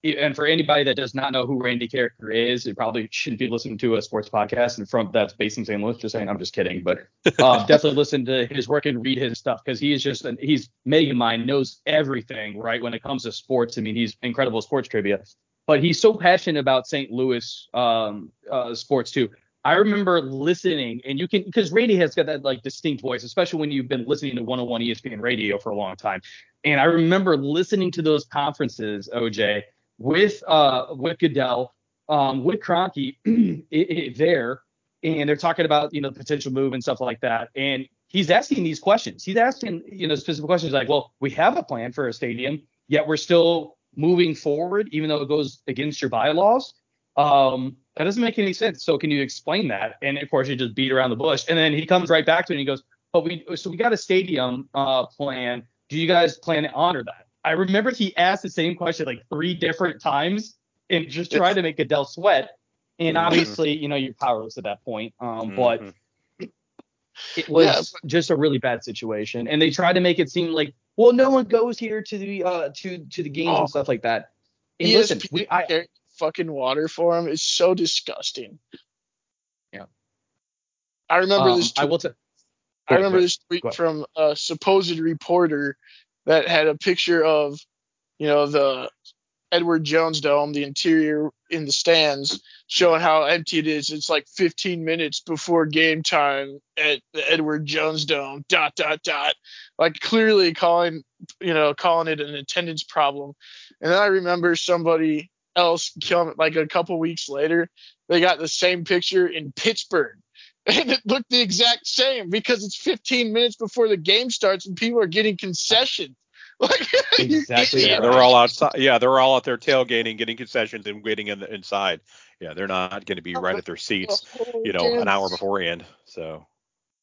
and for anybody that does not know who Randy Karraker is, it probably shouldn't be listening to a sports podcast and from that's based in St. Louis. Just saying, I'm just kidding, but uh, definitely listen to his work and read his stuff because he is just an, he's mega mind, knows everything, right? When it comes to sports, I mean, he's incredible sports trivia, but he's so passionate about St. Louis um, uh, sports too. I remember listening, and you can because Randy has got that like distinct voice, especially when you've been listening to 101 ESPN radio for a long time. And I remember listening to those conferences, OJ, with uh with Goodell, um, with Kroenke i- i- there, and they're talking about you know the potential move and stuff like that. And he's asking these questions. He's asking you know specific questions like, well, we have a plan for a stadium, yet we're still moving forward, even though it goes against your bylaws. Um, that doesn't make any sense. So can you explain that? And of course, you just beat around the bush. And then he comes right back to it and he goes, but we so we got a stadium uh, plan. Do you guys plan to honor that? I remember he asked the same question like three different times and just tried to make Goodell sweat. And Mhm. obviously, you know, you're powerless at that point. Um, but Mhm. it was Yeah, just a really bad situation. And they tried to make it seem like, well, no one goes here to the uh to to the games Oh. and stuff like that. And ESPN listen, we, I, carrying fucking water for him is so disgusting. Yeah. I remember um, this. I tweet- will. T- I remember this tweet from a supposed reporter that had a picture of, you know, the Edward Jones Dome, the interior in the stands, showing how empty it is. It's like 15 minutes before game time at the Edward Jones Dome. Dot dot dot. Like clearly calling, you know, calling it an attendance problem. And then I remember somebody else killing like a couple weeks later, they got the same picture in Pittsburgh and it looked the exact same because it's 15 minutes before the game starts and people are getting concessions. Like Exactly. Yeah, they're all outside. Yeah, they're all out there tailgating, getting concessions, and waiting in the inside. Yeah, they're not going to be right at their seats, The you know, an hour beforehand. So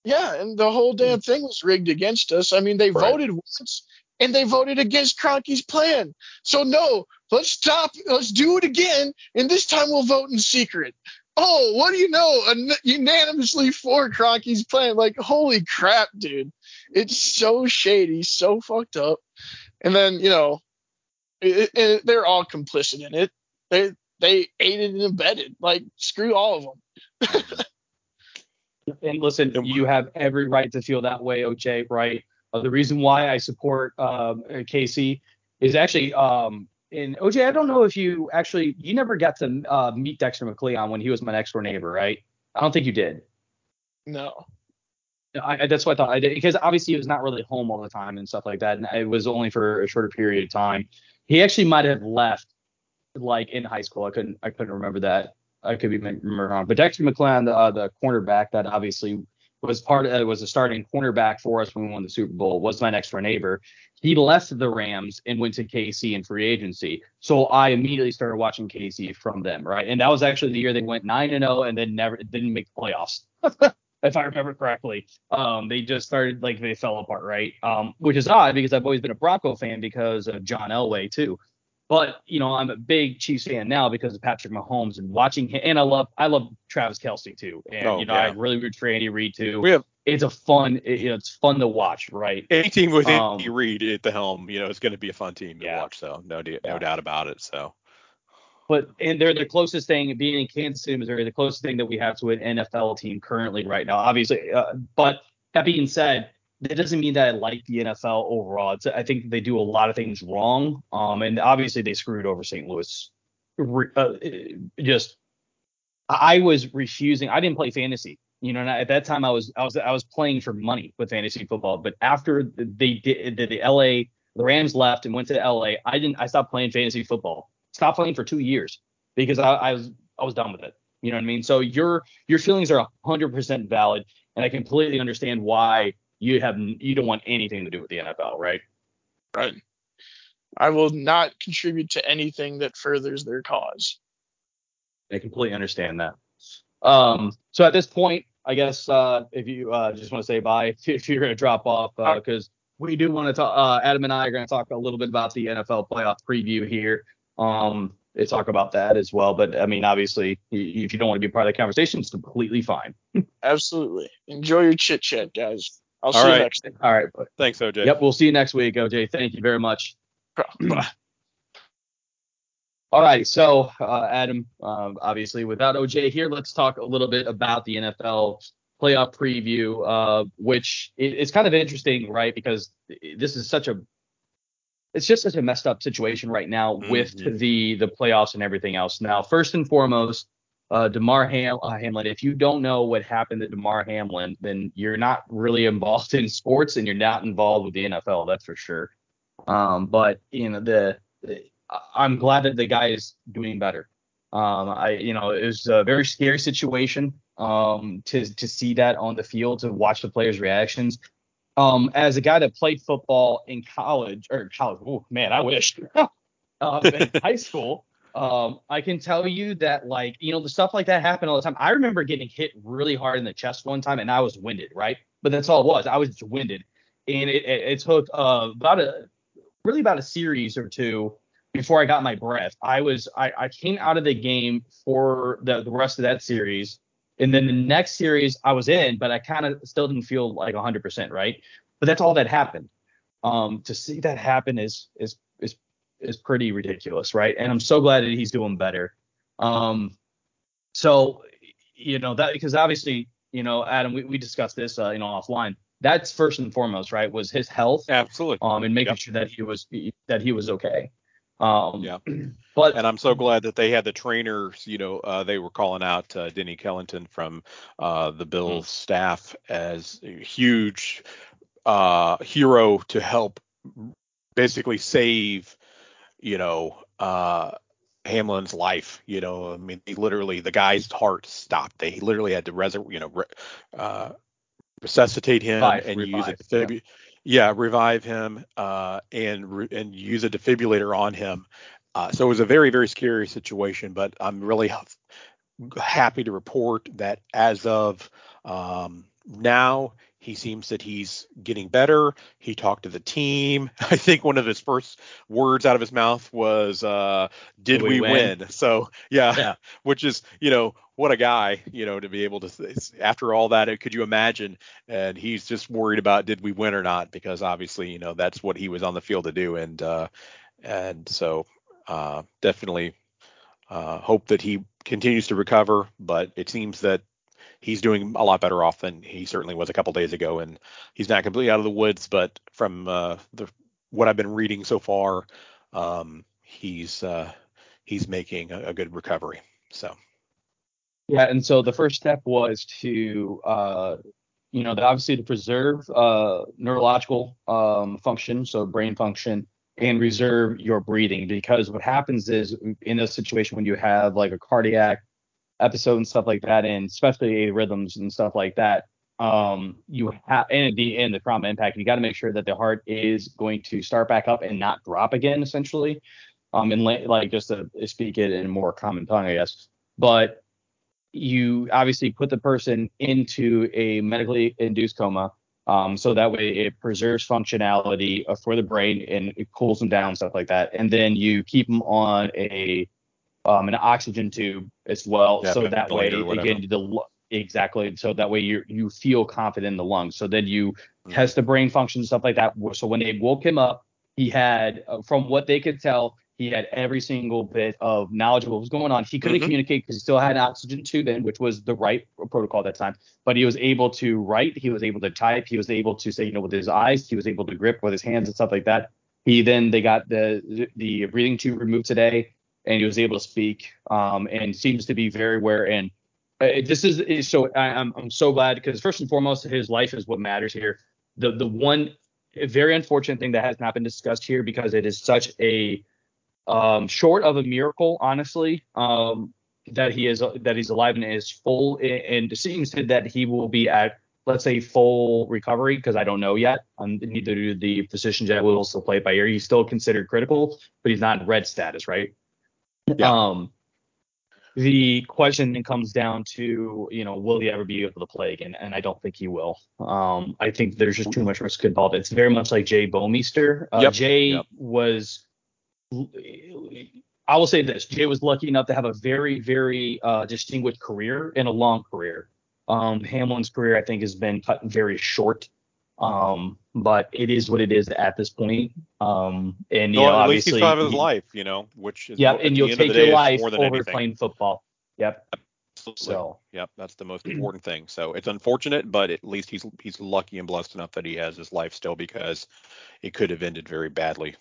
Yeah, and the whole damn mm. thing was rigged against us. I mean, they Right. voted once and they voted against Kroenke's plan. So no, let's stop. Let's do it again, and this time we'll vote in secret. Oh, what do you know? Un- unanimously for Kroenke's plan. Like, holy crap, dude! It's so shady, so fucked up. And then you know, it, it, they're all complicit in it. They they aided and abetted. Like, screw all of them. And listen, you have every right to feel that way, OJ, right? Uh, the reason why I support um, Casey is actually, um, and OJ, I don't know if you actually, you never got to uh, meet Dexter McCleon when he was my next door neighbor, right? I don't think you did. No. I, I- that's what I thought I did because obviously he was not really home all the time and stuff like that, and it was only for a shorter period of time. He actually might have left like in high school. I couldn't I couldn't remember that. I could be remember wrong. But Dexter McCleon, the, uh, the cornerback that obviously was part of was a starting cornerback for us when we won the Super Bowl, was my next door neighbor. He left the Rams and went to KC in free agency. So I immediately started watching KC from them, right? And that was actually the year they went nine and zero and then never didn't make the playoffs. if I remember correctly. Um, they just started like they fell apart, right? Um, which is odd because I've always been a Bronco fan because of John Elway too. But you know, I'm a big Chiefs fan now because of Patrick Mahomes and watching him. And I love I love Travis Kelce too. And Oh, you know, yeah. I really root for Andy Reid too. we have It's a fun, it, you know, it's fun to watch, right? any team with Um, Andy Reid at the helm, you know, it's going to be a fun team to Yeah. watch. So no, d- Yeah. no doubt about it. So But and they're the closest thing being in Kansas City, Missouri, the closest thing that we have to an NFL team currently right now. Obviously, uh, but that being said, that doesn't mean that I like the NFL overall. It's, I think they do a lot of things wrong. Um, and obviously they screwed over St. Louis. Uh, just I was refusing. I didn't play fantasy. You know, and at that time I was I was I was playing for money with fantasy football. But after they did the, the LA the Rams left and went to LA, I didn't I stopped playing fantasy football. Stopped playing for two years because I, I was I was done with it. You know what I mean? So your your feelings are 100% valid. and I completely understand why you have you don't want anything to do with the NFL, right? Right. I will not contribute to anything that furthers their cause. I completely understand that. Um, so at this point, I guess uh, if you uh, just want to say bye, if you're going to drop off, because uh, we do want to talk. Uh, Adam and I are going to talk a little bit about the NFL playoff preview here. Um, they talk about that as well. But I mean, obviously, if you don't want to be part of the conversation, it's completely fine. Absolutely. Enjoy your chit chat, guys. I'll All see right. you next time. All right. Thanks, OJ. Yep. We'll see you next week, OJ. Thank you very much. All right. So, uh, Adam, um, obviously, without OJ here, let's talk a little bit about the NFL playoff preview, uh, which is kind of interesting, right? Because this is such a it's just such a messed up situation right now with Mhm. the the playoffs and everything else. Now, first and foremost, uh, Damar Ham- uh, Hamlin. If you don't know what happened to Damar Hamlin, then you're not really involved in sports and you're not involved with the NFL. That's for sure. Um, but you know the, the I'm glad that the guy is doing better. Um, I you know it was a very scary situation um, to to see that on the field to watch the players' reactions. Um, as a guy that played football in college or college, oh man, I wish. um, in high school, um, I can tell you that like you know the stuff like that happened all the time. I remember getting hit really hard in the chest one time, and I was winded, right? But that's all it was. I was just winded, and it, it, it took uh, about a really about a series or two before I got my breath. I was I, I came out of the game for the, the rest of that series. And then the next series I was in, but I kind of still didn't feel like 100%, right? But that's all that happened. Um, to see that happen is is is is pretty ridiculous, right? And I'm so glad that he's doing better. Um, so you know that because obviously you know Adam, we, we discussed this uh, you know offline. That's first and foremost, right? Was his health Absolutely. um and making Yep. sure that he was that he was okay. Um, Yeah. But And I'm so glad that they had the trainers, you know, uh, they were calling out uh, Denny Kellington from uh, the Bills staff as a huge uh, hero to help basically save, you know, uh, Hamlin's life. You know, I mean, he literally, the guy's heart stopped. They literally had to, resu- you know, re- uh, resuscitate him Revive, and use a revive, defib- yeah. revive him uh, and re- and use a defibrillator on him. Uh, so it was a very very scary situation, but I'm really h- happy to report that as of um, now, he seems that he's getting better. He talked to the team. I think one of his first words out of his mouth was, uh, "Did we we, win?" win?" So yeah, Yeah. which is you know what a guy you know to be able to after all that could you imagine and he's just worried about did we win or not because obviously you know that's what he was on the field to do and uh and so uh definitely uh hope that he continues to recover but it seems that he's doing a lot better off than he certainly was a couple days ago and he's not completely out of the woods but from uh the what I've been reading so far um he's uh he's making a, a good recovery so yeah, and so the first step was to uh, you know, obviously to preserve uh, neurological um, function, so brain function, and reserve your breathing. Because what happens is in a situation when you have like a cardiac episode and stuff like that, and especially rhythms and stuff like that, um, you have and the and the trauma impact, you got to make sure that the heart is going to start back up and not drop again, essentially. Um, and la- like just to speak it in more common tongue, I guess. But you obviously put the person into a medically induced coma. Um, so that way it preserves functionality uh, for the brain and it cools them down, stuff like that. And then you keep them on a um, an oxygen tube as well, Yeah, so that way ventilator or whatever. again the exactly so that way you you feel confident in the lungs. So then you Mhm. test the brain function and stuff like that. So when they woke him up, he had uh, from what they could tell, he had every single bit of knowledge of what was going on. He couldn't Mhm. communicate because he still had an oxygen tube in, which was the right protocol at that time. But he was able to write, he was able to type, he was able to say, you know, with his eyes, he was able to grip with his hands and stuff like that. He then they got the the breathing tube removed today, and he was able to speak, um, and seems to be very aware. And uh, this is, so I, I'm I'm so glad because first and foremost, his life is what matters here. The the one very unfortunate thing that has not been discussed here because it is such a um, short of a miracle, honestly, um, that he is that he's alive and is full. And it seems that he will be at let's say full recovery because I don't know yet. Um, neither do the physicians yet. Will still play it by ear. He's still considered critical, but he's not in red status, right? Yeah. Um, the question then comes down to, you know, will he ever be able to play again? And I don't think he will. Um, I think there's just too much risk involved. It's very much like Jay Bouwmeester. Uh, Yep, Jay yep. was, I will say this: Jay was lucky enough to have a very, very uh, distinguished career and a long career. Um, Hamlin's career, I think, has been cut very short. Um, but it is what it is at this point. Um, and you No, know, at least he's thought of his life, you know, which is Yep, at and you'll take your life more than over anything. playing football. Yep. Absolutely. So Yep, that's the most important thing. So it's unfortunate, but at least he's he's lucky and blessed enough that he has his life still because it could have ended very badly.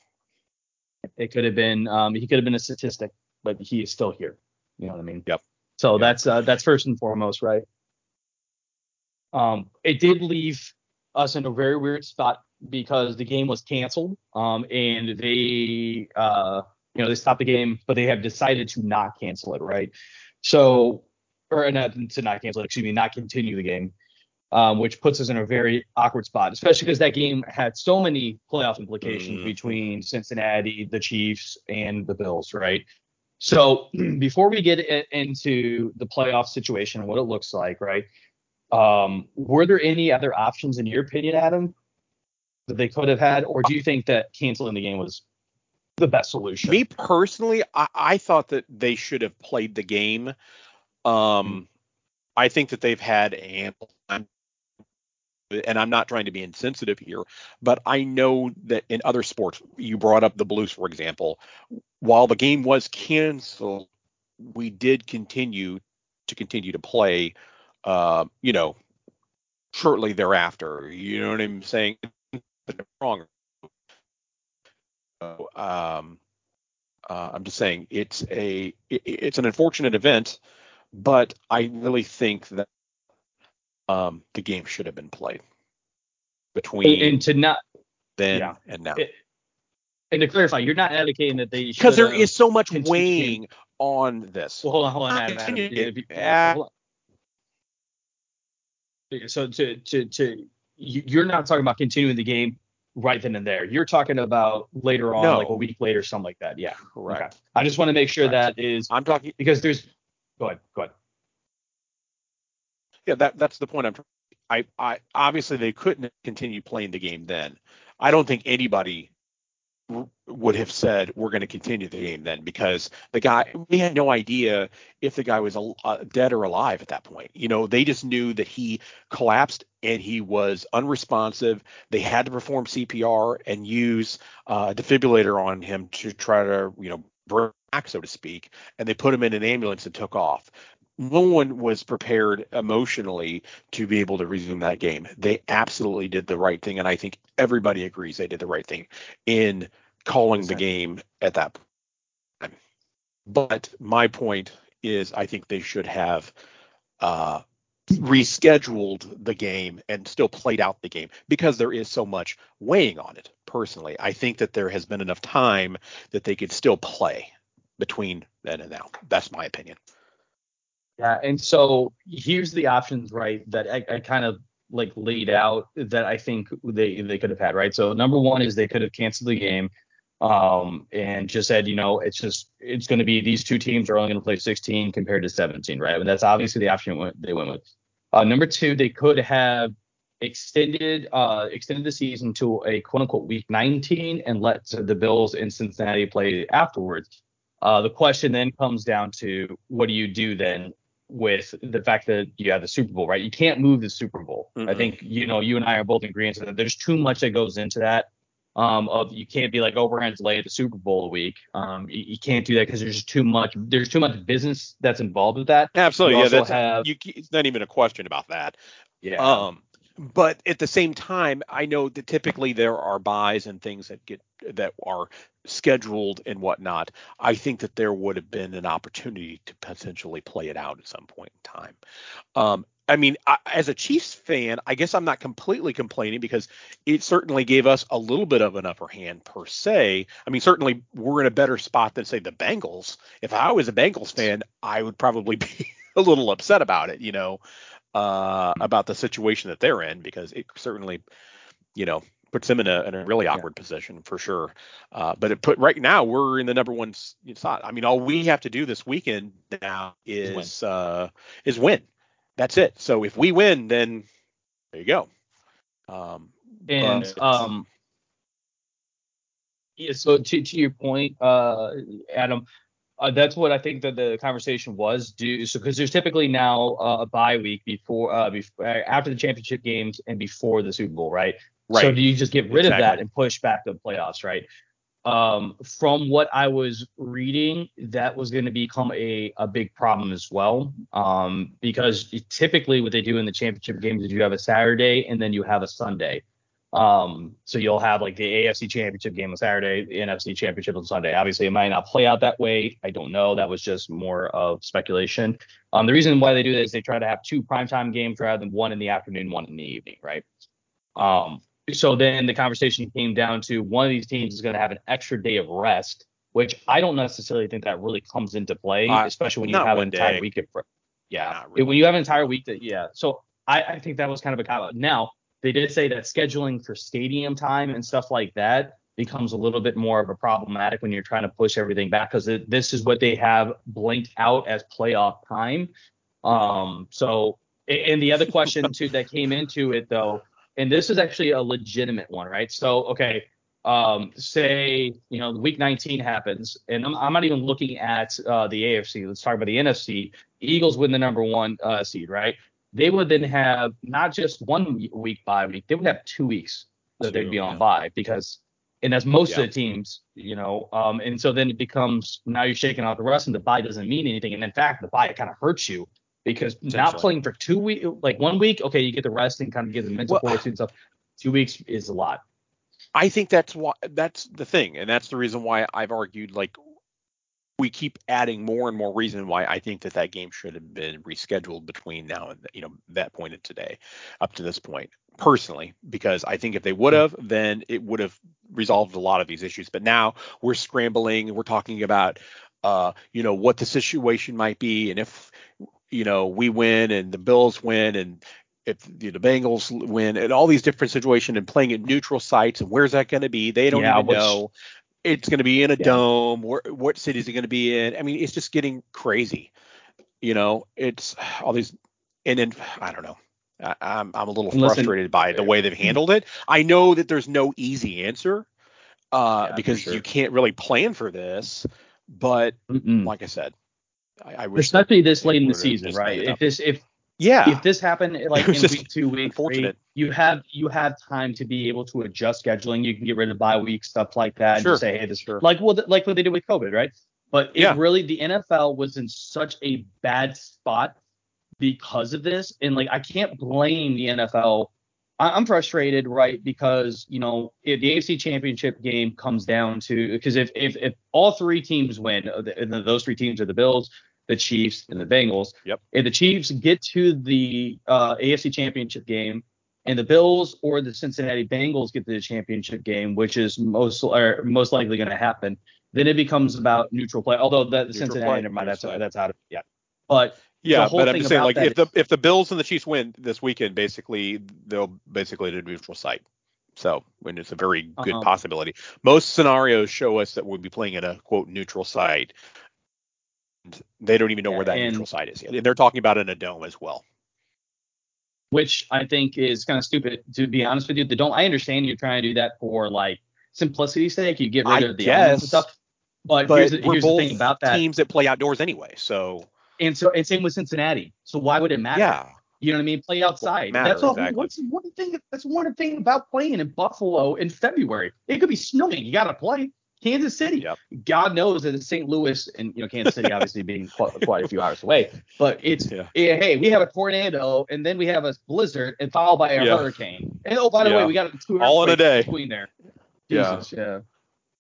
it could have been um, he could have been a statistic, but he is still here. You know what I mean? Yep. So Yep. that's uh, that's first and foremost, right? Um, it did leave us in a very weird spot because the game was canceled, um, and they uh, you know they stopped the game, but they have decided to not cancel it, right? So or not to not cancel it, excuse me, not continue the game. Um, which puts us in a very awkward spot, especially because that game had so many playoff implications Mhm. between Cincinnati, the Chiefs, and the Bills, right? So before we get into the playoff situation and what it looks like, right? Um, were there any other options in your opinion, Adam, that they could have had, or do you think that canceling the game was the best solution? Me personally, I, I thought that they should have played the game. Um, I think that they've had ample time, and I'm not trying to be insensitive here, but I know that in other sports, you brought up the Blues, for example, while the game was canceled, we did continue to continue to play. Uh, you know, shortly thereafter. You know what I'm saying? Wrong. So, um, uh, I'm just saying it's a it, it's an unfortunate event, but I really think that um, the game should have been played between and, to not then yeah. and now it- and to clarify, you're not advocating that they because there is so much weighing on this. Well, hold on, hold on, Not Adam. Adam. continue- If you- Yeah. hold on. So to to to you- you're not talking about continuing the game right then and there. You're talking about later on, No. like a week later, something like that. Yeah. Correct. Okay. I just want to make sure Correct. that is I'm talking. because there's. Go ahead. Go ahead. Yeah, that that's the point. I'm. I I obviously they couldn't continue playing the game then. I don't think anybody would have said we're going to continue the game then because the guy we had no idea if the guy was al- uh, dead or alive at that point. You know, they just knew that he collapsed and he was unresponsive. They had to perform CPR and use uh, a defibrillator on him to try to you know back, so to speak. And they put him in an ambulance and took off. No one was prepared emotionally to be able to resume that game. They absolutely did the right thing, and I think everybody agrees they did the right thing in calling the game at that time. But my point is, I think they should have uh, rescheduled the game and still played out the game because there is so much weighing on it. Personally, I think that there has been enough time that they could still play between then and now. That's my opinion. Yeah, and so here's the options, right? That I, I kind of like laid out that I think they they could have had, right? So number one is they could have canceled the game, um, and just said, you know, it's just it's going to be these two teams are only going to play 16 compared to 17, right? And that's obviously the option they went with. Uh, number two, they could have extended uh extended the season to a quote unquote week 19 and let the Bills and Cincinnati play afterwards. Uh, the question then comes down to what do you do then with the fact that you have the Super Bowl, right? You can't move the Super Bowl. I Mhm. think you know you and I are both in agreement that there's too much that goes into that. Um, of you can't be like, oh, we're delay the Super Bowl a week. Um, you, you can't do that because there's just too much. There's too much business that's involved with that. Absolutely, You yeah. That's have- you, it's not even a question about that. Yeah. Um, but at the same time, I know that typically there are buys and things that get that are scheduled and whatnot. I think that there would have been an opportunity to potentially play it out at some point in time. Um, I mean, I, as a Chiefs fan, I guess I'm not completely complaining because it certainly gave us a little bit of an upper hand per se. I mean, certainly we're in a better spot than say the Bengals. If I was a Bengals fan, I would probably be a little upset about it, you know. uh, about the situation that they're in because it certainly, you know, puts them in a, in a really awkward yeah. position for sure. Uh, but it put right now we're in the number one spot. I mean, all we have to do this weekend now is win. Uh, is win. That's it. So if we win, then there you go. Um, and um, yeah. So to to your point, uh, Adam, uh, that's what I think that the conversation was. Do so because there's typically now uh, a bye week before, uh, before uh, after the championship games and before the Super Bowl, right? Right. So do you just get rid exactly. of that and push back the playoffs, right? Um, from what I was reading, that was going to become a, a big problem as well. Um, because typically what they do in the championship games is you have a Saturday and then you have a Sunday. Um, so you'll have like the AFC championship game on Saturday, the NFC championship on Sunday. Obviously, it might not play out that way. I don't know. That was just more of speculation. Um, the reason why they do that is they try to have two primetime games rather than one in the afternoon, one in the evening, right? Um, so then the conversation came down to one of these teams is going to have an extra day of rest, which I don't necessarily think that really comes into play, uh, especially when you have an entire day. week of. Yeah, really. when you have an entire week that yeah. So I, I think that was kind of a cop Now they did say that scheduling for stadium time and stuff like that becomes a little bit more of a problematic when you're trying to push everything back because this is what they have blanked out as playoff time. Um, so and the other question too that came into it though and this is actually a legitimate one, right? So, okay, um, say you know week 19 happens, and I'm, I'm not even looking at uh, the AFC. Let's talk about the NFC. Eagles win the number one uh, seed, right? They would then have not just one week bye week, they would have two weeks that they'd be on yeah. bye because, and that's most yeah. of the teams, you know. Um, and so then it becomes now you're shaking out the rest, and the bye doesn't mean anything. And in fact, the bye kind of hurts you because not playing for two weeks, like one week, okay, you get the rest and kind of get the mental well, fortitude and stuff. Two weeks is a lot. I think that's why that's the thing, and that's the reason why I've argued like we keep adding more and more reason why I think that that game should have been rescheduled between now and you know that point of today, up to this point personally, because I think if they would have, then it would have resolved a lot of these issues. But now we're scrambling, we're talking about uh, you know what the situation might be, and if you know, we win and the Bills win and if the Bengals win and all these different situations and playing at neutral sites and where's that going to be? They don't yeah, even which, know. It's going to be in a yeah. dome. Where, what city is it going to be in? I mean, it's just getting crazy. You know, it's all these and then I don't know. I, am I'm, I'm a little frustrated by the way they've handled it. I know that there's no easy answer uh, yeah, because sure. you can't really plan for this. But Mm-mm. like I said, I, I wish especially this late in the season, right? If this if yeah, if this happened like in week two, week three, you have you have time to be able to adjust scheduling. You can get rid of bye week stuff like that. Sure. And say, hey, this sure. like well, like what they did with COVID, right? But it yeah. really the NFL was in such a bad spot because of this, and like I can't blame the NFL. I'm frustrated, right? Because you know if the AFC Championship game comes down to because if if if all three teams win, uh, those three teams are the Bills, the Chiefs, and the Bengals. Yep. If the Chiefs get to the uh, AFC Championship game, and the Bills or the Cincinnati Bengals get to the championship game, which is most or most likely going to happen, then it becomes about neutral play. Although that the Cincinnati, never mind, that's that's out of yeah. But yeah, but I'm just saying, like if the if the Bills and the Chiefs win this weekend, basically they'll basically a neutral site. So when it's a very good uh-huh. possibility. Most scenarios show us that we'll be playing at a quote neutral site. They don't even know yeah, where that neutral site is yet. They're talking about in a dome as well. Which I think is kind of stupid, to be honest with you. The dome, I understand you're trying to do that for like simplicity's sake. You get rid I of the guess, stuff. But, but here's, here's the thing about that. Teams that play outdoors anyway. So and so and same with Cincinnati. So why would it matter? Yeah. You know what I mean? Play outside. Matter, that's all. Exactly. What's one thing? That's one thing about playing in Buffalo in February. It could be snowing. You got to play. Kansas City. Yep. God knows that St. Louis and you know Kansas City obviously being quite, quite, a few hours away, but it's yeah. yeah. hey we have a tornado and then we have a blizzard and followed by a yeah. hurricane. And oh by the way we got two all in a day between there. Jesus, yeah. yeah.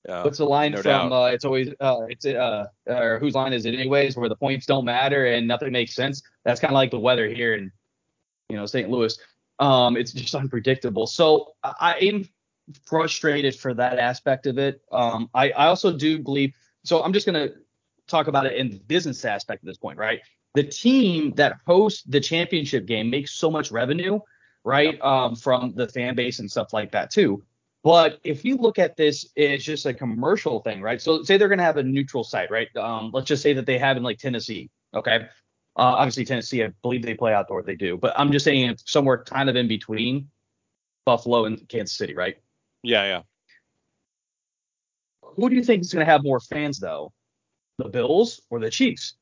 Yeah, What's the line no from? Uh, it's always uh, it's uh, or whose line is it anyways? Where the points don't matter and nothing makes sense. That's kind of like the weather here in you know St. Louis. Um, it's just unpredictable. So I am frustrated for that aspect of it. Um, I, I also do believe. So I'm just gonna talk about it in the business aspect at this point, right? the team that hosts the championship game makes so much revenue, right? Um, from the fan base and stuff like that too. But if you look at this, it's just a commercial thing, right? So say they're going to have a neutral site, right? Um, let's just say that they have in like Tennessee, okay? Uh, obviously Tennessee, I believe they play outdoor, they do, but I'm just saying somewhere kind of in between Buffalo and Kansas City, right? Yeah, yeah. Who do you think is going to have more fans though, the Bills or the Chiefs?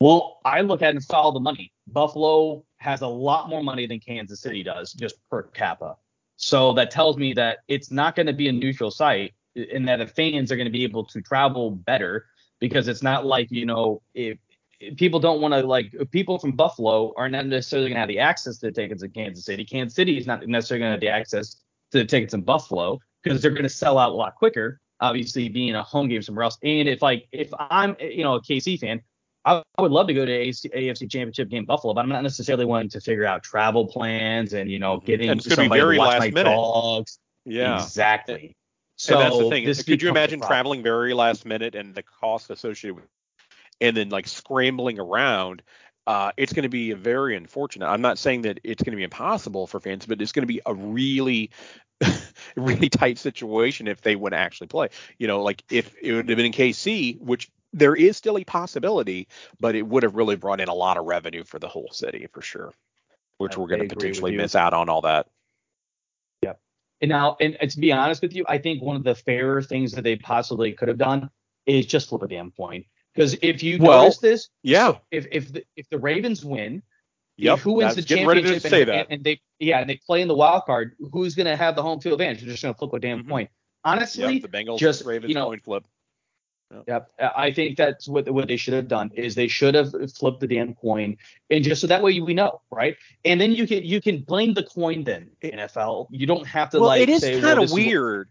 Well, I look at and follow the money. Buffalo has a lot more money than Kansas City does, just per capita. So that tells me that it's not going to be a neutral site, and that the fans are going to be able to travel better because it's not like you know if, if people don't want to like people from Buffalo are not necessarily going to have the access to the tickets in Kansas City. Kansas City is not necessarily going to have the access to the tickets in Buffalo because they're going to sell out a lot quicker. Obviously, being a home game somewhere else, and if like if I'm you know a KC fan, I, would love to go to AFC, AFC Championship game Buffalo, but I'm not necessarily wanting to figure out travel plans and you know mm-hmm. getting and somebody to watch my minute. dogs. Yeah, exactly. So and that's the thing. Could you imagine traveling very last minute and the cost associated with, and then like scrambling around? Uh, it's going to be very unfortunate. I'm not saying that it's going to be impossible for fans, but it's going to be a really, really tight situation if they would actually play. You know, like if it would have been in KC, which there is still a possibility, but it would have really brought in a lot of revenue for the whole city for sure, which I, we're going to potentially miss out on all that. Yep. And now, and to be honest with you, I think one of the fairer things that they possibly could have done is just flip a damn coin. Because if you well, notice this, yeah, if if the, if the Ravens win, Yep, who wins the championship and, and, and, they yeah and they play in the wild card, who's going to have the home field advantage? They're just going to flip a damn mm-hmm. coin. Honestly, yep, the Bengals just Ravens you know, coin flip. Yep. yep. I think that's what what they should have done is they should have flipped the damn coin and just so that way we know, right? And then you can you can blame the coin then NFL. You don't have to well, like it is kind of weird.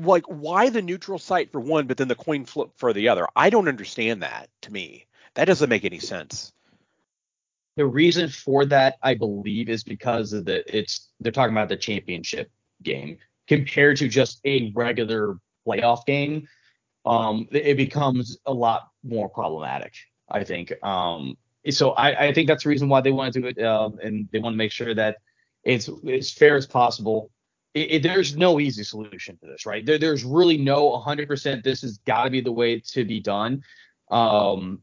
Like why the neutral site for one, but then the coin flip for the other? I don't understand that. To me, that doesn't make any sense. The reason for that, I believe, is because of the it's they're talking about the championship game compared to just a regular playoff game um, it becomes a lot more problematic. I think. Um, so I, I think that's the reason why they want to do it, um, and they want to make sure that it's as fair as possible. It, it, there's no easy solution to this, right? There, there's really no 100%. This has got to be the way to be done, um,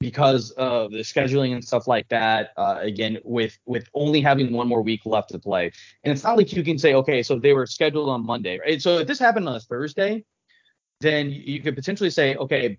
because of the scheduling and stuff like that. Uh, again, with with only having one more week left to play, and it's not like you can say, okay, so they were scheduled on Monday, right? So if this happened on a Thursday, then you could potentially say, okay,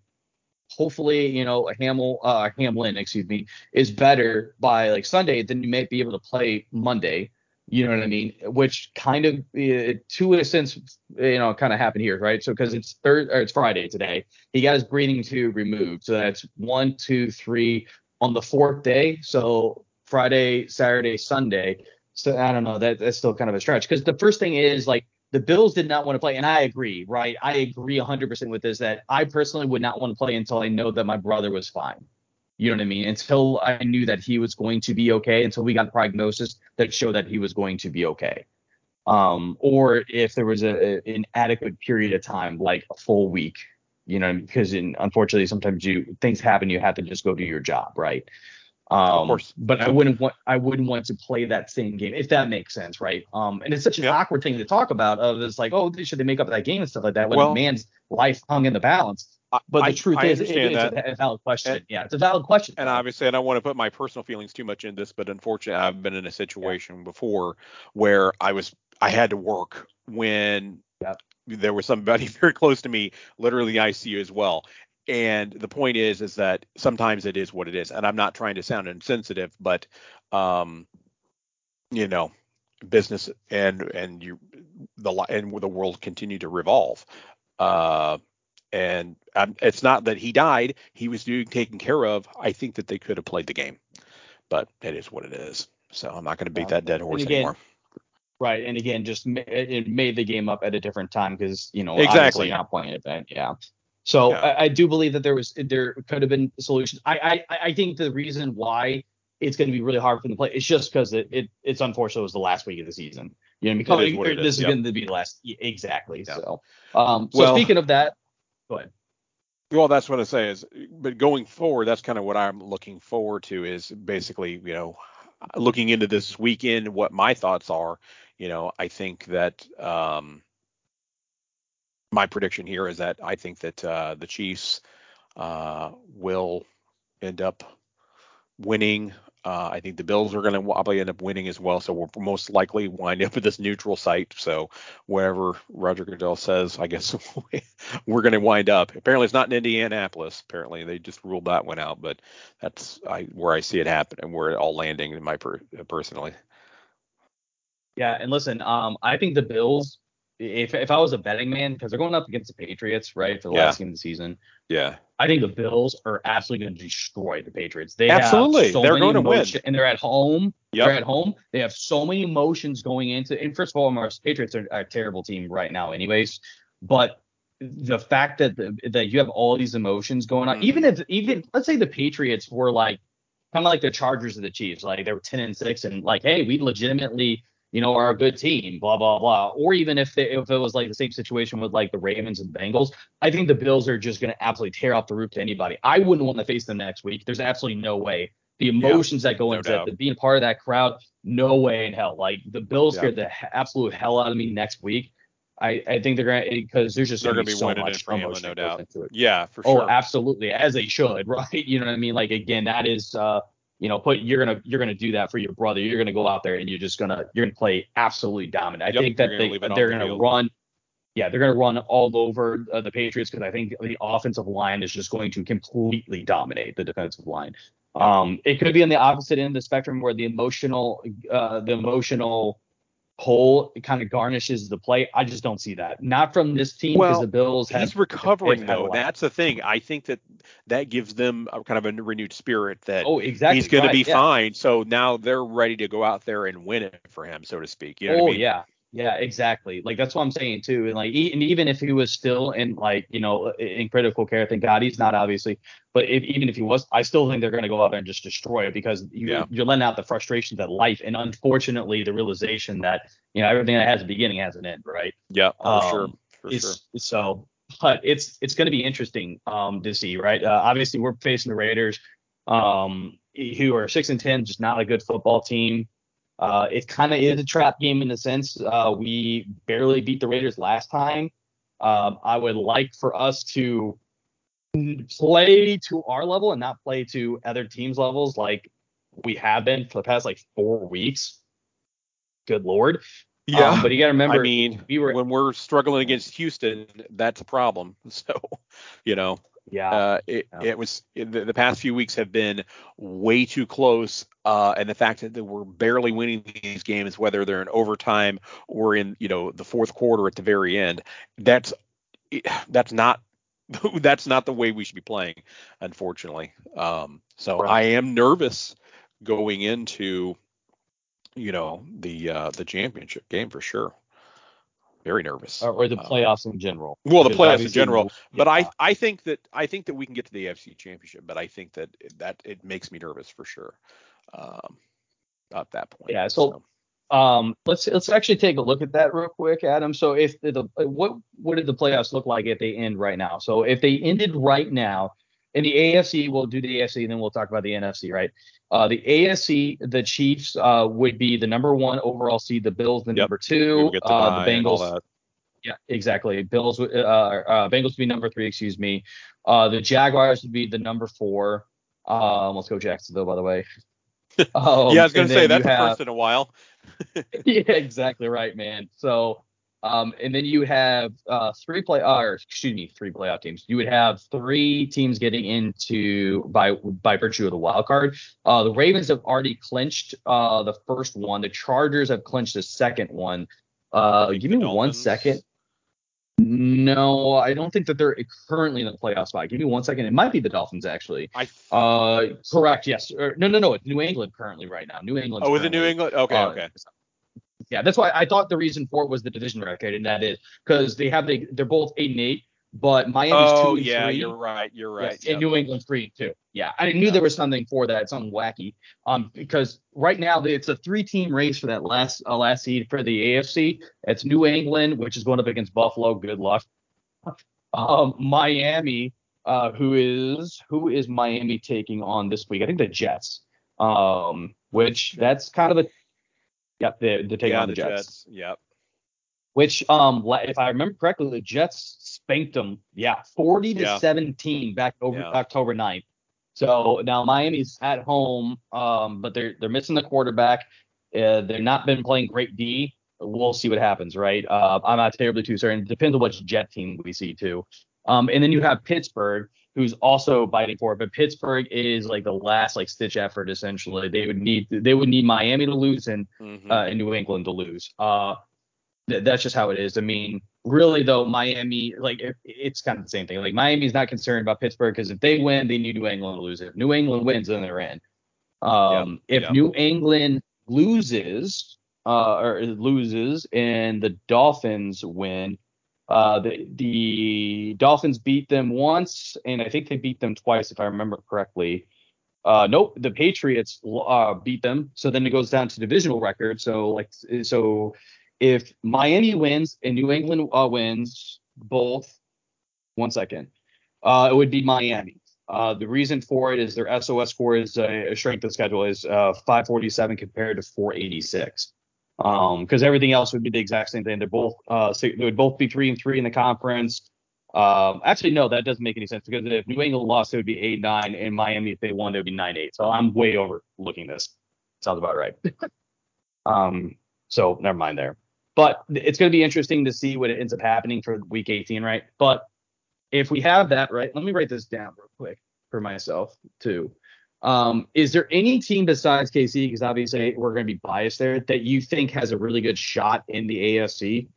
hopefully, you know, uh, Hamlin, excuse me, is better by like Sunday, then you may be able to play Monday. You know what I mean? Which kind of, uh, to a sense, you know, kind of happened here, right? So because it's third or it's Friday today, he got his breathing tube removed. So that's one, two, three on the fourth day. So Friday, Saturday, Sunday. So I don't know. That that's still kind of a stretch because the first thing is like the Bills did not want to play, and I agree, right? I agree 100% with this that I personally would not want to play until I know that my brother was fine. You know what I mean? Until I knew that he was going to be okay, until we got the prognosis that showed that he was going to be okay. Um, or if there was a, a, an adequate period of time, like a full week, you know, because in, unfortunately sometimes you things happen, you have to just go do your job, right? Um, of course. But I wouldn't want I wouldn't want to play that same game if that makes sense, right? Um, and it's such an awkward thing to talk about. Of it's like, oh, should they make up that game and stuff like that when well, a man's life hung in the balance? But the truth I, is, it, it's a valid question. And, yeah, it's a valid question. And obviously, I don't want to put my personal feelings too much in this, but unfortunately, I've been in a situation yeah. before where I was I had to work when yeah. there was somebody very close to me, literally ICU as well, and the point is is that sometimes it is what it is and i'm not trying to sound insensitive but um you know business and and you the and the world continue to revolve uh and um, it's not that he died he was doing taken care of i think that they could have played the game but it is what it is so i'm not going to beat that dead horse again, anymore right and again just it made the game up at a different time because you know exactly not playing it then yeah so yeah. I, I, do believe that there was there could have been solutions. I I, I think the reason why it's going to be really hard for them to play it's just because it, it it's unfortunate it was the last week of the season. You know, because this is, is yep. going to be the last exactly. So um so well, speaking of that, go ahead. Well, that's what I say is, but going forward, that's kind of what I'm looking forward to is basically, you know, looking into this weekend, what my thoughts are. You know, I think that um, my prediction here is that I think that uh, the Chiefs uh, will end up winning. Uh, I think the Bills are going to probably end up winning as well, so we'll most likely wind up at this neutral site. So wherever Roger Goodell says, I guess we're going to wind up. Apparently, it's not in Indianapolis. Apparently, they just ruled that one out, but that's I, where I see it happen and where it all landing in my per, personally. Yeah, and listen, um, I think the Bills if if I was a betting man, because they're going up against the Patriots, right, for the Yeah. last game of the season, Yeah. I think the Bills are absolutely going to destroy the Patriots. They Absolutely. so They're going to win. and they're at home. Yep. They're at home. They have so many emotions going into. And first of all, our Patriots are, are a terrible team right now, anyways. But the fact that the, that you have all these emotions going on, Mhm. even if even let's say the Patriots were like kind of like the Chargers of the Chiefs, like they were ten and six, and like, hey, we legitimately you know, are a good team, blah blah blah. Or even if they, if it was like the same situation with like the Ravens and Bengals, I think the Bills are just going to absolutely tear off the roof to anybody. I wouldn't want to face them next week. There's absolutely no way. The emotions that go no into doubt. that, being part of that crowd, no way in hell. Like the Bills Yeah. scared the absolute hell out of me next week. I, I think they're going to because there's just They're going gonna be so much Fremont, emotion no doubt. into it. Yeah, for sure. Oh, absolutely, as they should, right? You know what I mean? Like again, that is uh, you know, put you're gonna you're gonna do that for your brother. You're gonna go out there and you're just gonna you're gonna play absolutely dominant. I Yep, think that gonna they leave it on they're gonna run. Yeah, they're gonna run all over uh, the Patriots because I think the offensive line is just going to completely dominate the defensive line. Um, it could be on the opposite end of the spectrum where the emotional, uh, the emotional pull kind of garnishes the play. I just don't see that. Not from this team because Well, the Bills have He's recovering though. That's the thing. I think that that gives them a kind of a renewed spirit that Oh, exactly. he's going right, to be yeah. fine. So now they're ready to go out there and win it for him, so to speak. You know oh what I oh, mean? yeah, yeah, exactly. Like that's what I'm saying too. And like, and even if he was still in like, you know, in critical care, thank God he's not obviously. But if even if he was, I still think they're going to go out there and just destroy it because you, Yeah. you're letting out the frustrations of life, and unfortunately, the realization that you know everything that has a beginning has an end, right? Yeah, for Um, sure. For sure. So, but it's it's going to be interesting um, to see, right? Uh, obviously, we're facing the Raiders, um, who are six and ten, just not a good football team. Uh, it kind of is a trap game in the sense uh, we barely beat the Raiders last time. Um, I would like for us to play to our level and not play to other teams' levels like we have been for the past like four weeks. Good lord. Um, but you got to remember, I mean, we were when we're struggling against Houston, that's a problem. So, you know, yeah. uh, it, Yeah. it was the, the past few weeks have been way too close, uh, and the fact that we're barely winning these games, whether they're in overtime or in you know the fourth quarter at the very end, that's that's not that's not the way we should be playing, unfortunately. Um, so Right. I am nervous going into you know the uh, the championship game for sure. Very nervous. or, or the Uh, playoffs in general. well, the playoffs in general, but. I I think that I think that we can get to the AFC Championship, but I think that that it makes me nervous for sure. Um, at that point. Yeah, so- Um, let's let's actually take a look at that real quick, Adam. So if the, the what what did the playoffs look like if they end right now? So if they ended right now in the AFC, we'll do the AFC, and then we'll talk about the NFC, right? Uh, the AFC, the Chiefs uh, would be the number one overall seed, the Bills the Yep. number two, the uh, the Bengals. Yeah, exactly. Bills, would- uh, uh, Bengals would be number three, excuse me. Uh, the Jaguars would be the number four. Um, let's go Jacksonville, by the way. Um, yeah, I was gonna say that's the have- first in a while. yeah, exactly right, man. So, um, and then you have uh, three play, uh, or excuse me, three playoff teams. You would have three teams getting into by by virtue of the wild card. Uh, the Ravens have already clinched uh, the first one. The Chargers have clinched the second one. Uh, give me one second. No, I don't think that they're currently in the playoff spot. Give me one second. It might be the Dolphins actually. I Uh, correct. Yes. Or, no, no, no. It's New England currently right now. New England. oh, with the New England? Okay, okay. Yeah, that's why I thought the reason for it was the division record, and that is because they have the they're both eight and eight, but Miami's Oh two and yeah, three. you're right. You're right. Yes, yeah. and New England's three and two. Yeah, I knew there was something for that, something wacky. Um, because right now it's a three-team race for that last uh, last seed for the AFC. It's New England, which is going up against Buffalo. Good luck. Um, Miami, uh, who is who is Miami taking on this week? I think the Jets. Um, which that's kind of a yep, they're, they're taking yeah, on the, Jets. Jets. Yep. Which um, if I remember correctly, the Jets spanked them. Yeah, 40 to Yeah. 17 back over Yeah. October 9th. So now Miami's at home, um, but they're they're missing the quarterback. Uh, they're not been playing great D. We'll see what happens, right? Uh, I'm not terribly too certain. It depends on which Jet team we see too. Um, and then you have Pittsburgh, who's also biting for it, but Pittsburgh is like the last like stitch effort essentially. They would need they would need Miami to lose and Mhm. uh, and New England to lose. Uh, th- that's just how it is. I mean, really though, Miami like it, it's kind of the same thing. Like Miami's not concerned about Pittsburgh because if they win, they need New England to lose. If New England wins, then they're in. Um, if yeah. New England loses, uh, or loses, and the Dolphins win. Uh, the the Dolphins beat them once, and I think they beat them twice, if I remember correctly. Uh, nope, the Patriots uh, beat them. So then it goes down to divisional record. So like, so if Miami wins and New England uh, wins both, one second, uh, it would be Miami. Uh, the reason for it is their SOS score is uh, a strength of schedule is uh, 547 compared to 486. Um, because everything else would be the exact same thing. They're both uh, they would both be three and three in the conference. Um, actually, no, that doesn't make any sense because if New England lost, it would be eight nine, and Miami if they won, it would be nine eight. So I'm way overlooking this. Sounds about right. um, so never mind there. But it's going to be interesting to see what ends up happening for week 18, right? But if we have that right, let me write this down real quick for myself too. Um, is there any team besides KC, because obviously we're going to be biased there, that you think has a really good shot in the AFC?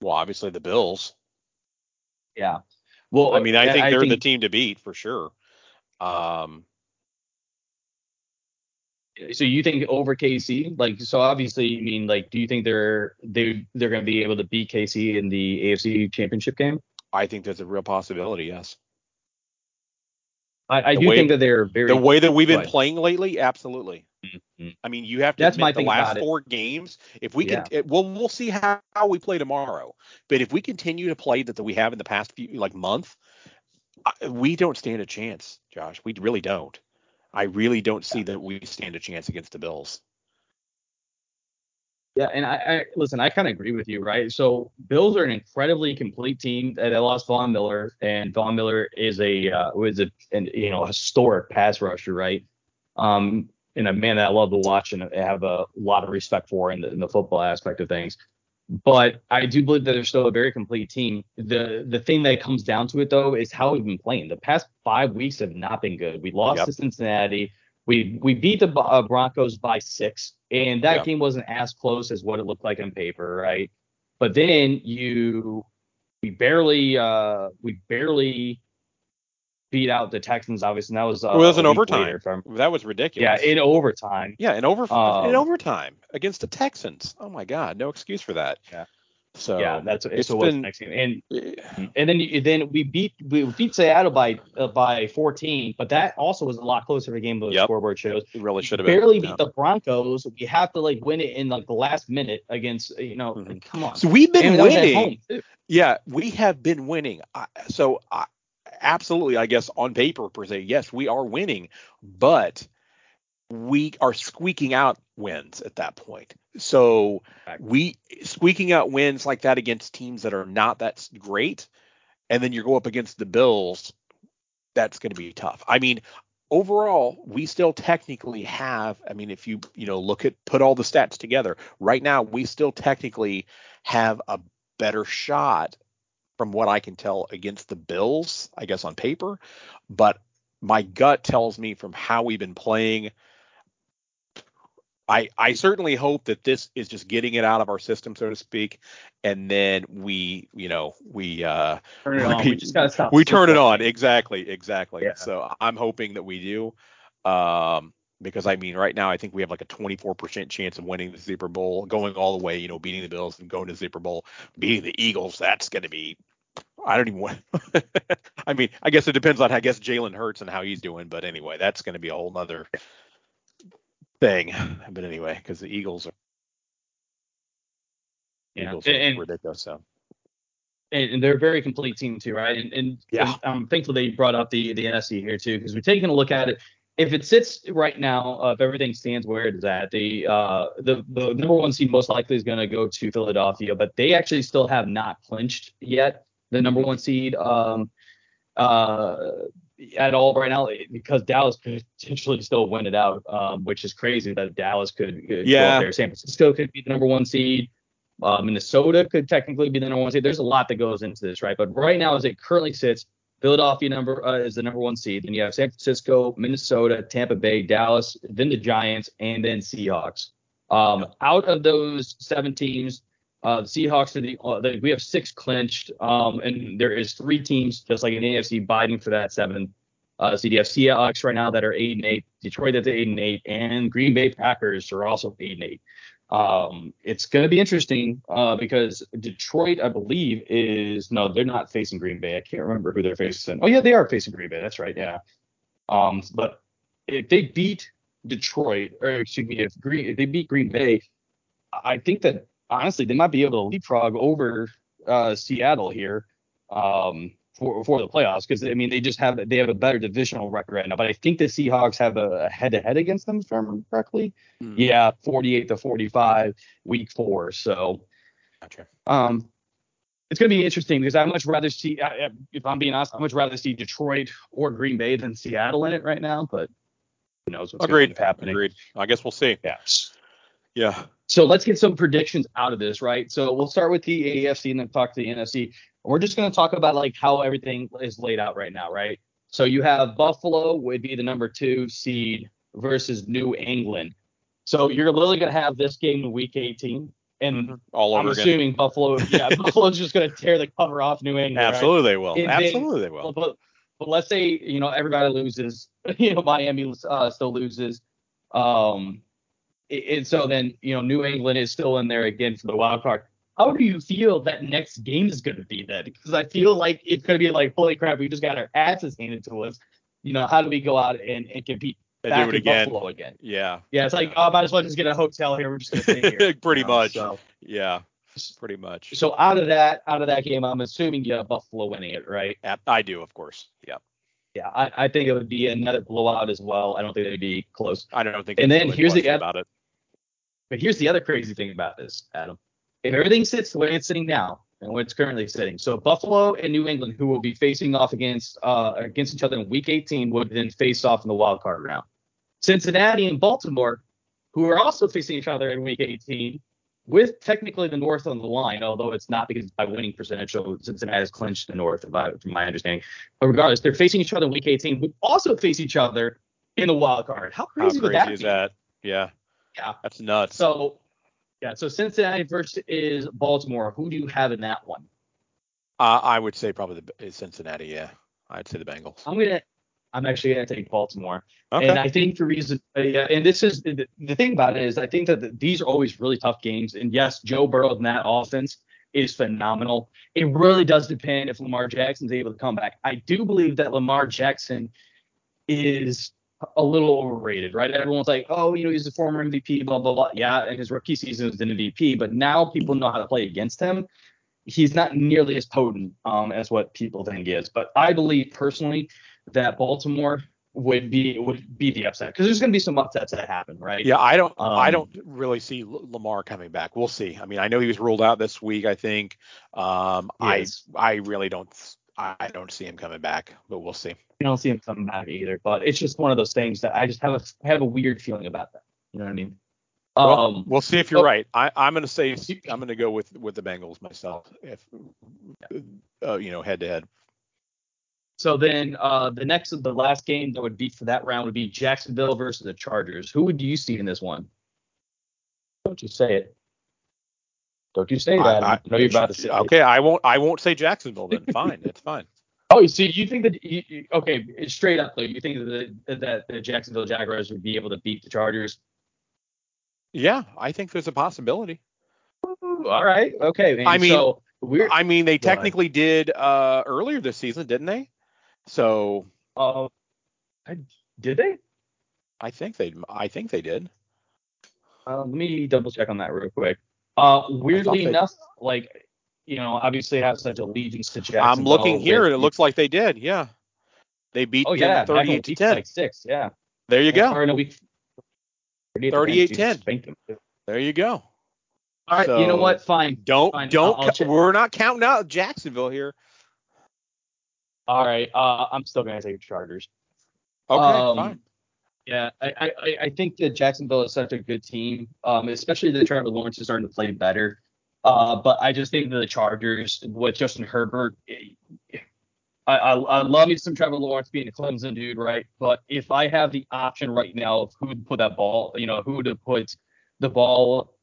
Well, obviously the Bills. Yeah. Well, I mean, I think they're the team to beat for sure. Um, So you think over KC? Like, so obviously, I mean, like, do you think they're they they're going to be able to beat KC in the AFC Championship game? I think that's a real possibility. Yes. I, I do way- think that they're very The way that we've been playing lately, absolutely. Mhm. I mean, you have to That's my admit the thing about last four games. If we Yeah. can, it, well, we'll see how, how we play tomorrow. But if we continue to play that, that we have in the past few like month, I- we don't stand a chance, Josh. We really don't. I really don't see that we stand a chance against the Bills. Yeah, and I, I listen. I kind of agree with you, right? So Bills are an incredibly complete team. They lost Von Miller, and Von Miller is a uh, was a an, you know historic pass rusher, right? Um, and a man that I love to watch and have a lot of respect for in the, in the football aspect of things. But I do believe that they're still a very complete team. The the thing that comes down to it though is how we've been playing. The past five weeks have not been good. We lost Yep. to Cincinnati. We we beat the uh, Broncos by six, and that Yep. game wasn't as close as what it looked like on paper, right? But then you we barely uh we barely beat out the Texans, obviously. And that was uh, Well, it was an overtime. later, That was ridiculous. yeah, in overtime. yeah, in over Um, in overtime against the Texans. Oh my God, no excuse for that. Yeah. So yeah, that's it's so what's been- next game. And and then you, then we beat we beat Seattle by uh, by 14, but that also was a lot closer of a game than the Yep. scoreboard shows. it really should have been. Barely Yeah. beat the Broncos. We have to like win it in like the last minute against you know. Mhm. like, come on. So we've been And that was at winning. home. Yeah, we have been winning. I, so I, absolutely, I guess on paper per se, yes, we are winning, but we are squeaking out wins at that point. So we squeaking out wins like that against teams that are not that great, and then you go up against the Bills, that's going to be tough. I mean, overall, we still technically have. I mean, if you you know look at put all the stats together, right now we still technically have a better shot from what I can tell against the Bills, I guess on paper, but my gut tells me from how we've been playing I I certainly hope that this is just getting it out of our system so to speak and then we, you know, we uh Turn it on. We just gotta stop. we turn it on exactly exactly Yeah. so i'm hoping that we do um because i mean right now i think we have like a 24% chance of winning the super bowl going all the way you know beating the bills and going to the super bowl beating the eagles that's going to be i don't even want i mean i guess it depends on i guess jalen hurts and how he's doing but anyway that's going to be a whole nother thing but anyway because the eagles are Yeah. eagles are And- ridiculous so and, and they're a very complete team too, right? And, and, Yeah. I'm thankful they brought up the the NFC here too, because we're taking a look at it. If it sits right now, uh, if everything stands where it is at, the uh the the number one seed most likely is going to go to Philadelphia, but they actually still have not clinched yet the number one seed um uh at all right now because Dallas could potentially still win it out, um, which is crazy that Dallas could, could go Yeah. there. San Francisco could be the number one seed. Uh, Minnesota could technically be the number one seed. There's a lot that goes into this, right? But right now, as it currently sits, Philadelphia number uh, is the number one seed. Then you have San Francisco, Minnesota, Tampa Bay, Dallas, then the Giants, and then Seahawks. Um, Out of those seven teams, uh, the Seahawks are the, uh, the we have six clinched, um, and there is three teams just like in the AFC biting for that seven. Uh, Seahawks right now that are eight and eight, Detroit that's eight and eight, and Green Bay Packers are also eight and eight. Um, it's going to be interesting uh, because Detroit, I believe, is no, they're not facing Green Bay. I can't remember who they're facing. Oh yeah, they are facing Green Bay. That's right. Yeah. Um, but if they beat Detroit, or excuse me, if Green if they beat Green Bay, I think that honestly they might be able to leapfrog over uh, Seattle here um, for for the playoffs because I mean they just have they have a better divisional record right now. But I think the Seahawks have a head to head against them, if I remember correctly. Hmm. Yeah, 48 to 45, week four. So Gotcha. um, it's going to be interesting because I'd much rather see, I- I- if I'm being honest, I'd much rather see Detroit or Green Bay than Seattle in it right now. But who knows what's Agreed. to end up happening? Agreed. I guess we'll see. Yeah. Yeah. So let's get some predictions out of this, right? So we'll start with the AFC and then talk to the NFC. We're just going to talk about like how everything is laid out right now, right? So you have Buffalo would be the number two seed versus New England. So you're literally going to have this game in Week 18, and All over. I'm again. assuming Buffalo, yeah, Buffalo's just going to tear the cover off New England. right? Absolutely they will. Absolutely they Well, will. but but let's say you know everybody loses, you know Miami uh, still loses, um, and so then you know New England is still in there again for the wild card. How do you feel that next game is going to be then? Because I feel like it's going to be like holy crap, we just got our asses handed to us. You know how do we go out and, and compete back do it in again. Buffalo again? Yeah. Yeah, it's like oh, might as well just get a hotel here. We're just going to stay here. Pretty you know, much. So, Yeah. Pretty much. so out of that out of that game, I'm assuming you have Buffalo winning it, right? I do, of course. Yeah. Yeah, I, I think it would be another blowout as well. I don't think they'd be close. I don't think And then really here's the about it. But here's the other crazy thing about this, Adam. If everything sits the way it's sitting now and where it's currently sitting, so Buffalo and New England, who will be facing off against uh, against each other in Week 18, would then face off in the wild card round. Cincinnati and Baltimore, who are also facing each other in Week 18, with technically the North on the line, although it's not because by winning percentage, so Cincinnati has clinched the North, I- from my understanding. But regardless, they're facing each other in Week 18, would also face each other in the wild card. How How crazy, would crazy that is be? that? Yeah. Yeah. That's nuts. So, yeah. So Cincinnati versus Baltimore. Who do you have in that one? uh, I would say probably the Cincinnati. Yeah. I'd say the Bengals. I'm gonna. I'm actually gonna take Baltimore. Okay. And I think the reason, uh, yeah, and this is the, the thing about it is I think that the, these are always really tough games. And yes, Joe Burrow in that offense is phenomenal. It really does depend if Lamar Jackson's able to come back. I do believe that Lamar Jackson is a little overrated, right? Everyone's like, oh, you know, he's a former MVP, blah blah blah. Yeah, and his rookie season was an MVP, but now people know how to play against him. He's not nearly as potent um, as what people think he is. But I believe personally that Baltimore would be would be the upset because there's going to be some upsets that happen, right? Yeah, I don't. I Um, don't really see Lamar coming back. We'll see. I mean, I know he was ruled out this week. I think. Um, I Yes. I really don't. I don't see him coming back, but we'll see. I don't see him coming back either. But it's just one of those things that I just have a I have a weird feeling about that. You know what I mean? Well, Um, we'll see if you're oh. right. I, I'm going to say I'm going to go with with the Bengals myself. If uh, you know, head to head. So then uh, the next the last game that would be for that round would be Jacksonville versus the Chargers. Who would you see in this one? Don't you say it. Don't you say that. I, I- know you're about to say. Okay, I won't. I won't say Jacksonville then. Fine, it's fine. Oh, so you think that you, you- okay, straight up though, you think that the, that the Jacksonville Jaguars would be able to beat the Chargers? Yeah, I think there's a possibility. Ooh, all right, okay. Man. I mean, so we're I mean, they Go ahead. technically did uh, earlier this season, didn't they? So uh, I- did they? I think they. I think they did. Uh, let me double check on that real quick. Uh, weirdly enough, like you know, obviously have such allegiance to Jacksonville. I'm looking here, with- and it looks like they did. Yeah, they beat Oh yeah, them 38 to 10. like six. Yeah. There you go. Or no, week 38 to 38 Jesus, 10. them. There you go. All right, you know what? Fine. Don't Fine, don't. I'll- I'll we're not counting out Jacksonville here. All right. Uh, I'm still gonna take the Chargers. Okay, Um, fine. Yeah, I, I, I- think that Jacksonville is such a good team, um, especially that Trevor Lawrence is starting to play better. Uh, but I just think that the Chargers with Justin Herbert, eh, I, I, I love me some Trevor Lawrence being a Clemson dude, right? But if I have the option right now of who to put that ball, you know, who to put the ball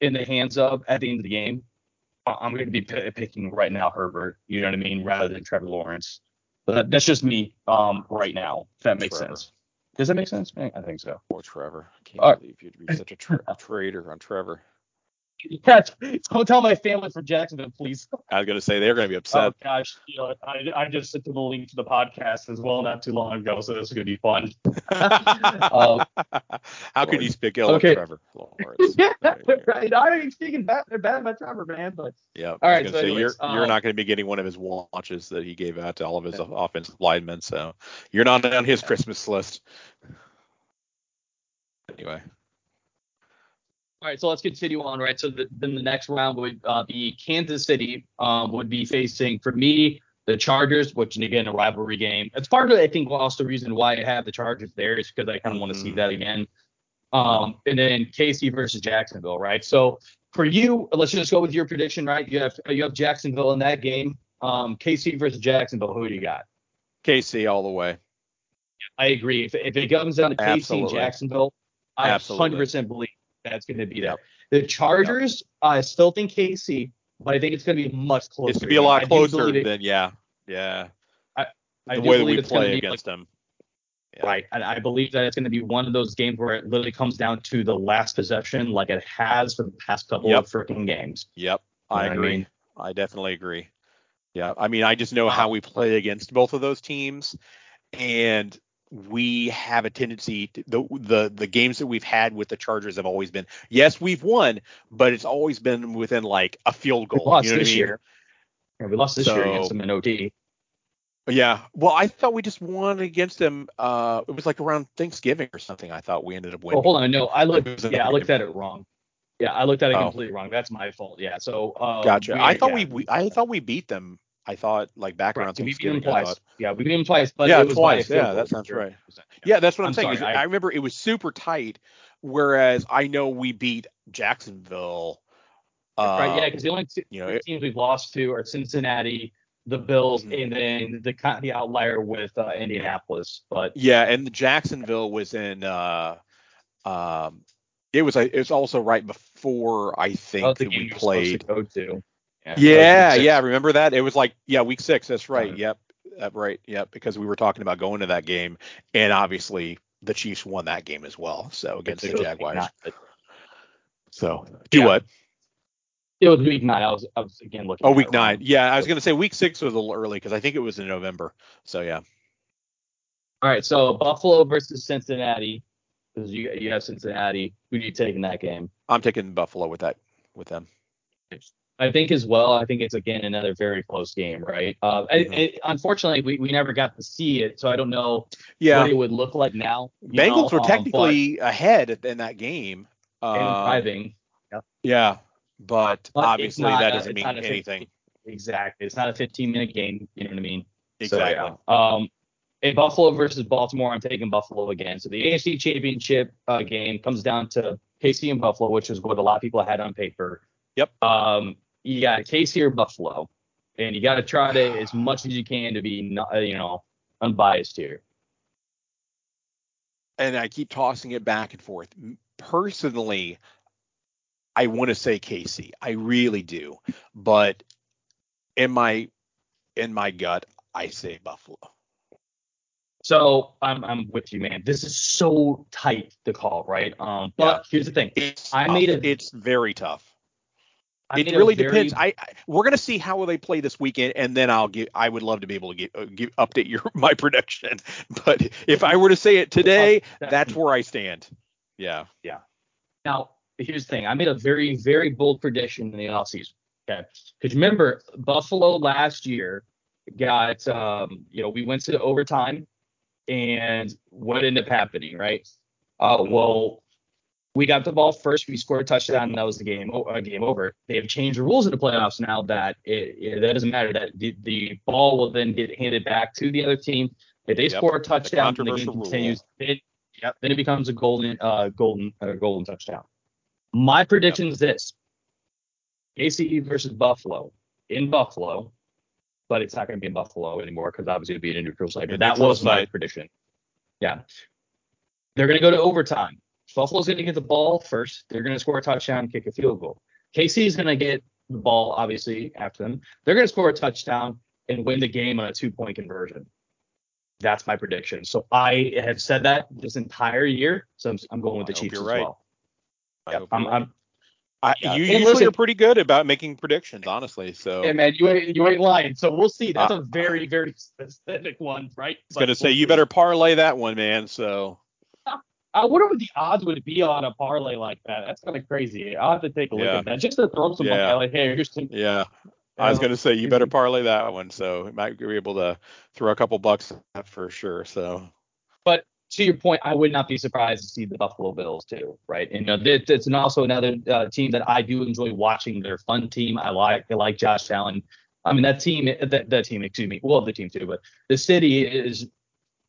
in the hands of at the end of the game, I'm going to be p- picking right now Herbert. You know what I mean, rather than Trevor Lawrence. But that, that's just me um, right now. If that makes Trevor. sense. Does that make sense? I think so. Poor Trevor. I can't right. believe you'd be such a tra- traitor on Trevor. Yeah, don't tell my family from Jacksonville, please. I was gonna say they're gonna be upset. Oh upset. gosh, you know, I, I just sent them a link to the podcast as well not too long ago, so this is gonna be fun. Oh. How could you speak ill Okay. of Trevor Lawrence? yeah, There you go. right. I ain't speaking bad, bad about Trevor, man, but Yeah. All gonna so anyways, you're you're um, not gonna be getting one of his watches that he gave out to all of his offensive linemen, so you're not on his Christmas list. Anyway. All right, so let's continue on, right? So the, then the next round would uh, be Kansas City um, would be facing, for me, the Chargers, which again a rivalry game. It's part of I think also the reason why I have the Chargers there is because I kind of want to see Mhm. that again. Um, and then KC versus Jacksonville, right? So for you, let's just go with your prediction, right? You have you have Jacksonville in that game. Um, KC versus Jacksonville. Who do you got? KC all the way. I agree. If, if it comes down to KC and Jacksonville, I Absolutely. 100% believe that's going to be there. The Chargers, I still think KC, but I think it's going to be much closer. It's gonna be a lot closer it- than yeah. Yeah. I the way that we play against them. Yeah. Right. And I believe that it's going to be one of those games where it literally comes down to the last possession, like it has for the past couple Yep. of freaking games. Yep. You I what I agree. mean? I definitely agree. Yeah. I mean, I just know how we play against both of those teams, and we have a tendency to, the the the games that we've had with the Chargers have always been yes we've won, but it's always been within like a field goal. We lost you know what I this mean? year. Yeah, we lost this year So- against them in OT. Yeah. Well, I thought we just won against them. Uh, it was like around Thanksgiving or something. I thought we ended up winning. Well, hold on. No, I looked. Yeah, I looked at it wrong. Yeah, I looked at it Oh. completely wrong. That's my fault. Yeah. So. Um, Gotcha. I thought yeah. we, we I thought we beat them. I thought like back around Right, we beat them twice. Yeah, we beat them twice, but Yeah, twice. Yeah, that sounds right. Yeah. Yeah, that's what I'm, I'm saying. sorry, I- I, remember it was super tight, whereas I know we beat Jacksonville. right. Yeah, uh, because the only two you know, it- teams we've lost to are Cincinnati, the Bills, Mhm. and then the kind the outlier with uh, Indianapolis. But Yeah, and the Jacksonville was in. uh um It was. It was also right before I think that we you were supposed played. to go to. Yeah. Yeah, remember that? It was like yeah, week six. That's right. Right. Yep, uh, right. Yep, because we were talking about going to that game, and obviously the Chiefs won that game as well. So against the Jaguars. week nine, but So do Yeah. what? It was week nine. I was I was again looking. Oh, week nine. Yeah, I was gonna say week six was a little early because I think it was in November. So yeah. All right, so Buffalo versus Cincinnati. Because you you have Cincinnati. Who do you take in that game? I'm taking Buffalo with that with them. I think as well. I think it's again another very close game, right? Uh, and- Mhm. and unfortunately, we, we never got to see it, so I don't know Yeah, what it would look like now. Bengals know, were um, technically ahead in that game. but, and Uh, driving. yeah, but, But obviously that doesn't it's mean not a 15 anything. Exactly. It's not a 15 minute game. You know what I mean? Exactly. So, yeah. Um, in Buffalo versus Baltimore, I'm taking Buffalo again. So the AFC Championship uh, game comes down to KC and Buffalo, which is what a lot of people had on paper. Yep. Um, you got KC or Buffalo, and you got to try to as much as you can to be, not, you know, unbiased here. and I keep tossing it back and forth. Personally, I want to say KC. I really do, but in my in my gut, I say Buffalo. So I'm I'm with you, man. This is so tight to call, right? Um, but Yeah. here's the thing. It's I tough. made a- it's very tough. I it really very- depends. I, I we're gonna see how they play this weekend, and then I'll give. I would love to be able to get, uh, give update your my prediction. But if I were to say it today, that's where I stand. Yeah. Yeah. Now, here's the thing. I made a very, very bold prediction in the offseason. Okay. Because remember, Buffalo last year got, um, you know, we went to overtime, and what ended up happening, right? Uh, well, we got the ball first. We scored a touchdown, and that was the game. Uh, game over. They have changed the rules in the playoffs now that it, it, that doesn't matter. That the, the ball will then get handed back to the other team. If they Yep. score a touchdown, The and the game continues. Then, yep, then it becomes a golden, uh, golden, uh, golden touchdown. My prediction is this: KC versus Buffalo in Buffalo, but it's not going to be in Buffalo anymore because obviously it'd be in a neutral site. But that was my prediction. Yeah, they're going to go to overtime. Buffalo's going to get the ball first. They're going to score a touchdown, kick a field goal. KC is going to get the ball obviously after them. They're going to score a touchdown and win the game on a two-point conversion. That's my prediction. So I have said that this entire year. So I'm, I'm going with the Chiefs you're as right. well. I Yep, I'm. I'm, I, yeah. you And usually listen- are pretty good about making predictions, honestly. So yeah, man, you ain't you ain't lying. So we'll see. That's Uh, a very very specific one, right? I was gonna say you we'll better see. parlay that one, man. So I wonder what the odds would be on a parlay like that. That's kind of crazy. I'll have to take a look Yeah. at that just to throw some money Yeah. Like, hey, here's some. yeah, I was uh, gonna say you better parlay that one. So you might be able to throw a couple bucks at for sure. So But to your point, I would not be surprised to see the Buffalo Bills too, right? And you know, it, it's an also another uh, team that I do enjoy watching. They're a fun team. I like. I like Josh Allen. I mean, that team, that, that team, excuse me, well, the team too, but the city is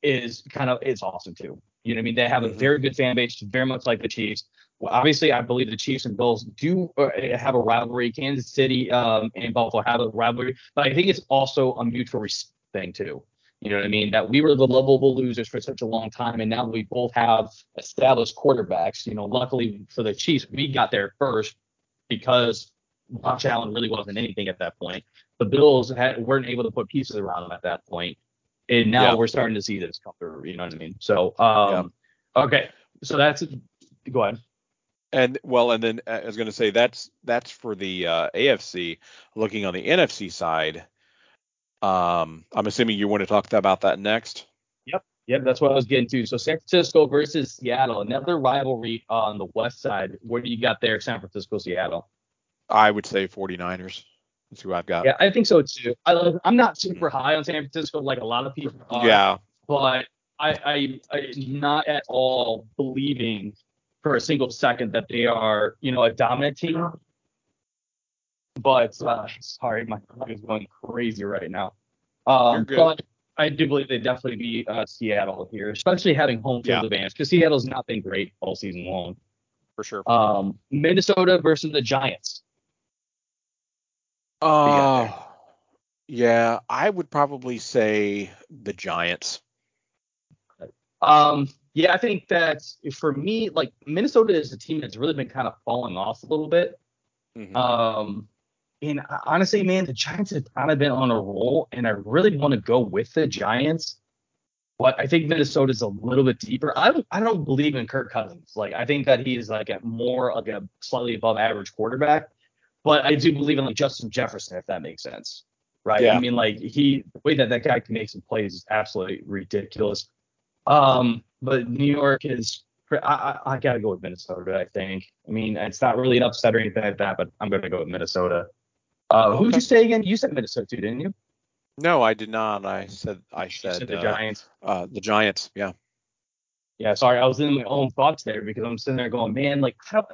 is kind of it's awesome too. You know what I mean? They have a Mhm. very good fan base, very much like the Chiefs. Well, obviously, I believe the Chiefs and Bills do uh, have a rivalry. Kansas City um, and Buffalo have a rivalry, but I think it's also a mutual respect thing too. You know what I mean? That we were the lovable losers for such a long time, and now we both have established quarterbacks. You know, luckily for the Chiefs, we got there first because Josh Allen really wasn't anything at that point. The Bills had, weren't able to put pieces around him at that point, and now Yeah. we're starting to see this come through. You know what I mean? So, um, okay, so that's go ahead. and well, and then uh, I was gonna say that's that's for the uh, AFC. Looking on the NFC side, um, I'm assuming you want to talk about that next. Yep, yep, that's what I was getting to. So San Francisco versus Seattle, another rivalry on the west side. What do you got there, San Francisco, Seattle? I would say 49ers. That's who I've got. Yeah, I think so too. I, I'm not super high on San Francisco like a lot of people are. Yeah. but I, I I'm not at all believing for a single second that they are, you know, a dominant team. But uh, sorry, my dog is going crazy right now. Um, but I do believe they definitely beat uh, Seattle here, especially having home field Yeah. advantage because Seattle's not been great all season long. for sure. Um, Minnesota versus the Giants. Got there? Uh, yeah, I would probably say the Giants. Um, yeah, I think that for me, like Minnesota is a team that's really been kind of falling off a little bit. Mhm. Um, and honestly, man, the Giants have kind of been on a roll, and I really want to go with the Giants. But I think Minnesota's a little bit deeper. I don't, I don't believe in Kirk Cousins. Like I think that he is like a more like a slightly above average quarterback. But I do believe in like Justin Jefferson, if that makes sense. Right. Yeah. I mean, like he the way that that guy can make some plays is absolutely ridiculous. Um, but New York is I, I, I gotta go with Minnesota, I think. I mean, it's not really an upset or anything like that, but I'm gonna go with Minnesota. Uh, who'd Okay. you say again? You said Minnesota too, didn't you? No, I did not. I said I You said, the uh, Giants. uh, the Giants. Yeah. Yeah, sorry, I was in my own thoughts there because I'm sitting there going, man, like, how,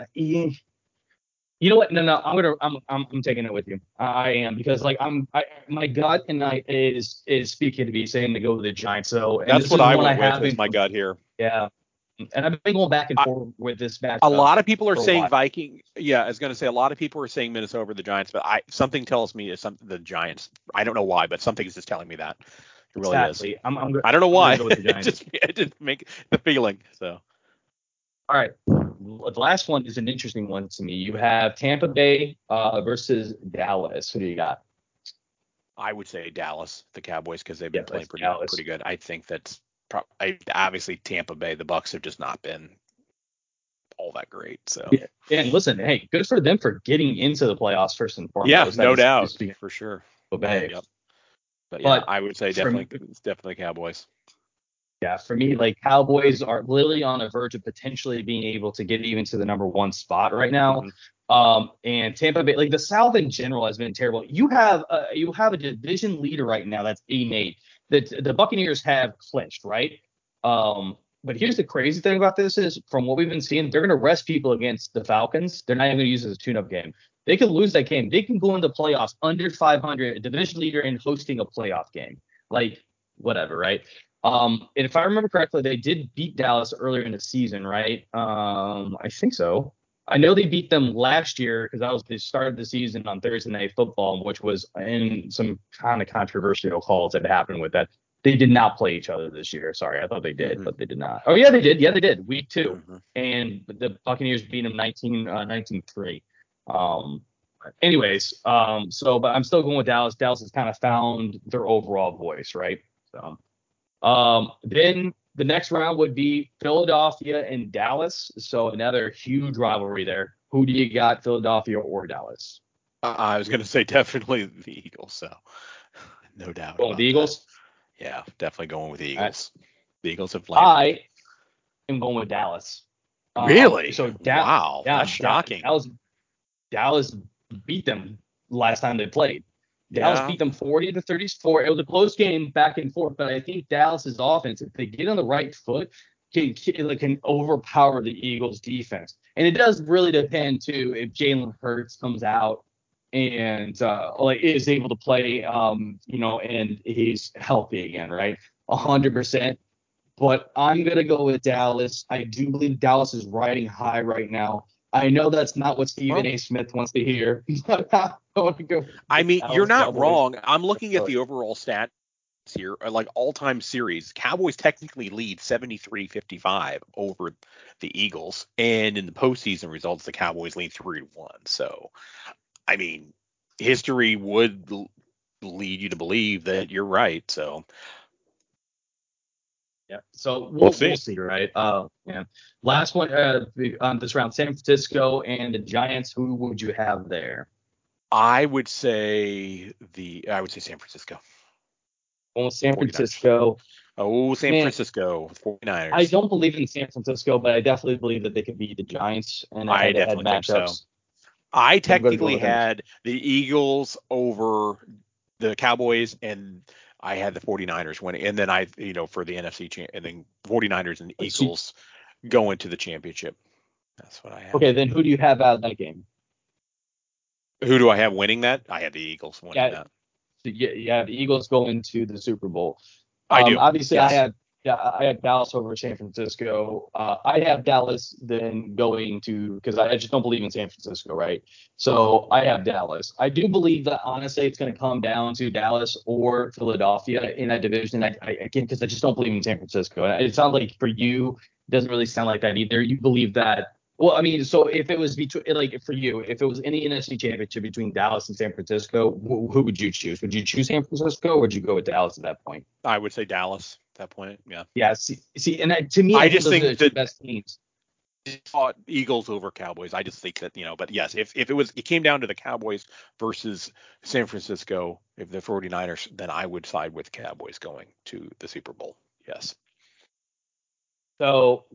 you know what? No, no, I'm gonna, I'm, I'm, I'm taking it with you. I, I am because like I'm, I, my gut and I is is speaking to me saying to go with the Giants. So That's what I went have with. Is my gut here. Yeah, and I've been going back and I- forth with this match. A lot of people are saying. Viking. Yeah, I was going to say a lot of people are saying Minnesota over the Giants, but I something tells me it's some the Giants. I don't know why, but something is just telling me that. It really is. exactly. I'm, I'm, I don't know why. go with the it just it just make the feeling. So All right. The last one is an interesting one to me. You have Tampa Bay uh, versus Dallas. Who do you got? I would say Dallas, the Cowboys, because they've been Yeah, playing pretty pretty good. I think that's pro- I, obviously Tampa Bay. The Bucks have just not been all that great. So Yeah. And listen, hey, good for them for getting into the playoffs first and foremost. yeah, That no is- doubt is for sure. Bay. Yep. But yeah, But I would say definitely definitely Cowboys. Yeah, for me, like Cowboys are literally on the verge of potentially being able to get even to the number one spot right now. Mhm. Um, and Tampa Bay, like the South in general, has been terrible. You have uh, you have a division leader right now that's eight and eight. The the Buccaneers have clinched, right? Um, but here's the crazy thing about this is from what we've been seeing, they're going to rest people against the Falcons. They're not even going to use it as a tune-up game. They could lose that game. They can go into playoffs under 500, division leader and hosting a playoff game. Like whatever, right? Um, and if I remember correctly, they did beat Dallas earlier in the season, right? Um, I think so. I know they beat them last year because that was the start of the season on Thursday Night Football, which was in some kind of controversial calls that happened with that. They did not play each other this year. Sorry, I thought they did, mm-hmm. but they did not. Oh yeah, they did. Yeah, they did. Week 2 mm-hmm. and the Buccaneers beat them 19 uh, 19-3. Um, anyways, um, so but I'm still going with Dallas. Dallas has kind of found their overall voice, right? So, um, then the next round would be Philadelphia and Dallas. So another huge rivalry there. Who do you got, Philadelphia or Dallas? Uh, I was going to say definitely the Eagles. So no doubt. Oh, the Eagles. Yeah, definitely going with the Eagles. I, the Eagles have played. I am going with Dallas. Um, really? Um, so da- wow, yeah, that's shocking. Dallas, Dallas beat them last time they played. Dallas yeah. beat them 40 to 34. It was a close game back and forth, but I think Dallas's offense, if they get on the right foot, can, can, can overpower the Eagles' defense. And it does really depend too if Jalen Hurts comes out and uh, like is able to play, um, you know, and he's healthy again, right? hundred percent. But I'm gonna go with Dallas. I do believe Dallas is riding high right now. I know that's not what Stephen A. Smith wants to hear. I mean, Dallas you're not Cowboys. wrong. I'm looking at the overall stats here, uh, like all-time series. Cowboys technically lead 73-55 over the Eagles, and in the postseason results, the Cowboys lead three to one. So I mean, history would lead you to believe that you're right. So. Yeah. So we'll, we'll, see. we'll see. right? Uh, yeah. Last one uh, on this round: San Francisco and the Giants. Who would you have there? I would say the. I would say San Francisco. Well, San 49ers. Francisco. Oh, San Man, Francisco, 49ers. I don't believe in San Francisco, but I definitely believe that they could beat the Giants and I definitely think so. I technically had the Eagles over the Cowboys and I had the 49ers winning. And then I, you know, for the NFC and then 49ers and Eagles going to the championship. That's what I have. Okay, then who do you have out of that game? Who do I have winning that? I had the Eagles winning yeah, that. So yeah, yeah, the Eagles going to the Super Bowl. Um, I do. Obviously, yes. I had yeah, I had Dallas over San Francisco. Uh, I have Dallas then going to because I, I, just don't believe in San Francisco, right? So I have Dallas. I do believe that honestly, it's going to come down to Dallas or Philadelphia in that division. I, I again because I just don't believe in San Francisco. It sounds like for you, it doesn't really sound like that either. You believe that well, I mean, so if it was between, like, for you, if it was any NFC championship between Dallas and San Francisco, who, who would you choose? Would you choose San Francisco, or would you go with Dallas at that point? I would say Dallas at that point. Yeah. Yeah. See, see and that, to me, I, just think the best teams. Fought Eagles over Cowboys. I just think that you know, but yes, if if it was it came down to the Cowboys versus San Francisco, if the 49ers, then I would side with Cowboys going to the Super Bowl. Yes. So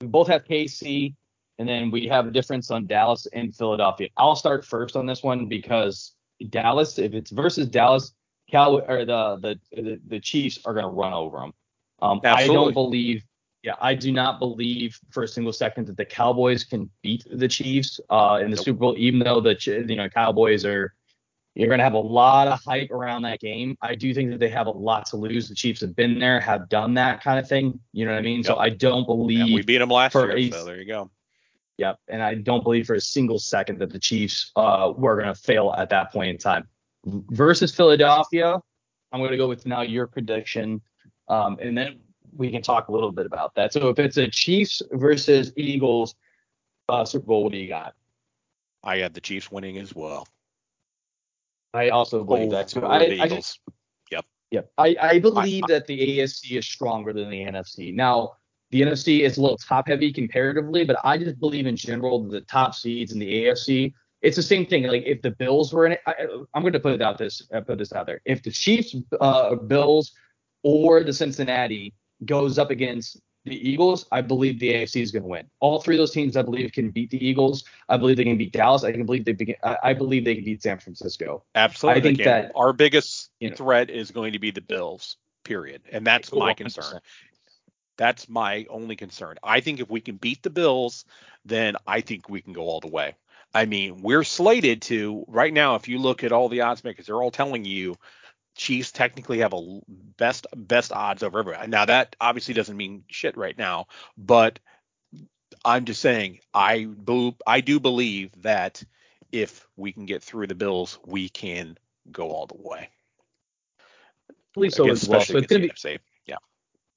we both have KC and then we have a difference on Dallas and Philadelphia. I'll start first on this one because Dallas, if it's versus Dallas, Cal or the the the, Chiefs are going to run over them. Um, I don't believe. Yeah, I do not believe for a single second that the Cowboys can beat the Chiefs uh, in the. Super Bowl, even though the you know Cowboys are you're going to have a lot of hype around that game. I do think that they have a lot to lose. The Chiefs have been there, have done that kind of thing. You know what I mean? Yep. So I don't believe we beat them last year. A, so there you go. Yep. And I don't believe for a single second that the Chiefs uh, were going to fail at that point in time. Versus Philadelphia, I'm going to go with now your prediction. Um, and then we can talk a little bit about that. So if it's a Chiefs versus Eagles uh, Super Bowl, what do you got? I had the Chiefs winning as well. I also believe that too. I, I just, yep. Yep. I, I believe I, that the AFC is stronger than the NFC. Now, the NFC is a little top heavy comparatively, but I just believe in general the top seeds in the AFC. It's the same thing. Like if the Bills were in it, I, am going to put it out this uh, put this out there. If the Chiefs, uh, Bills, or the Cincinnati goes up against the Eagles, I believe the AFC is going to win. All three of those teams, I believe, can beat the Eagles. I believe they can beat Dallas. I can believe they begin, I, I believe they can beat San Francisco. Absolutely. I think that- our biggest you know- threat is going to be the Bills. Period. And that's my 100%. concern. That's my only concern. I think if we can beat the Bills, then I think we can go all the way. I mean, we're slated to right now. If you look at all the odds makers, they're all telling you Chiefs technically have a best best odds over everybody. Now that obviously doesn't mean shit right now, but I'm just saying I bel- I do believe that if we can get through the Bills, we can go all the way. I believe so as well. So especially it's going to be against the NFC. Yeah.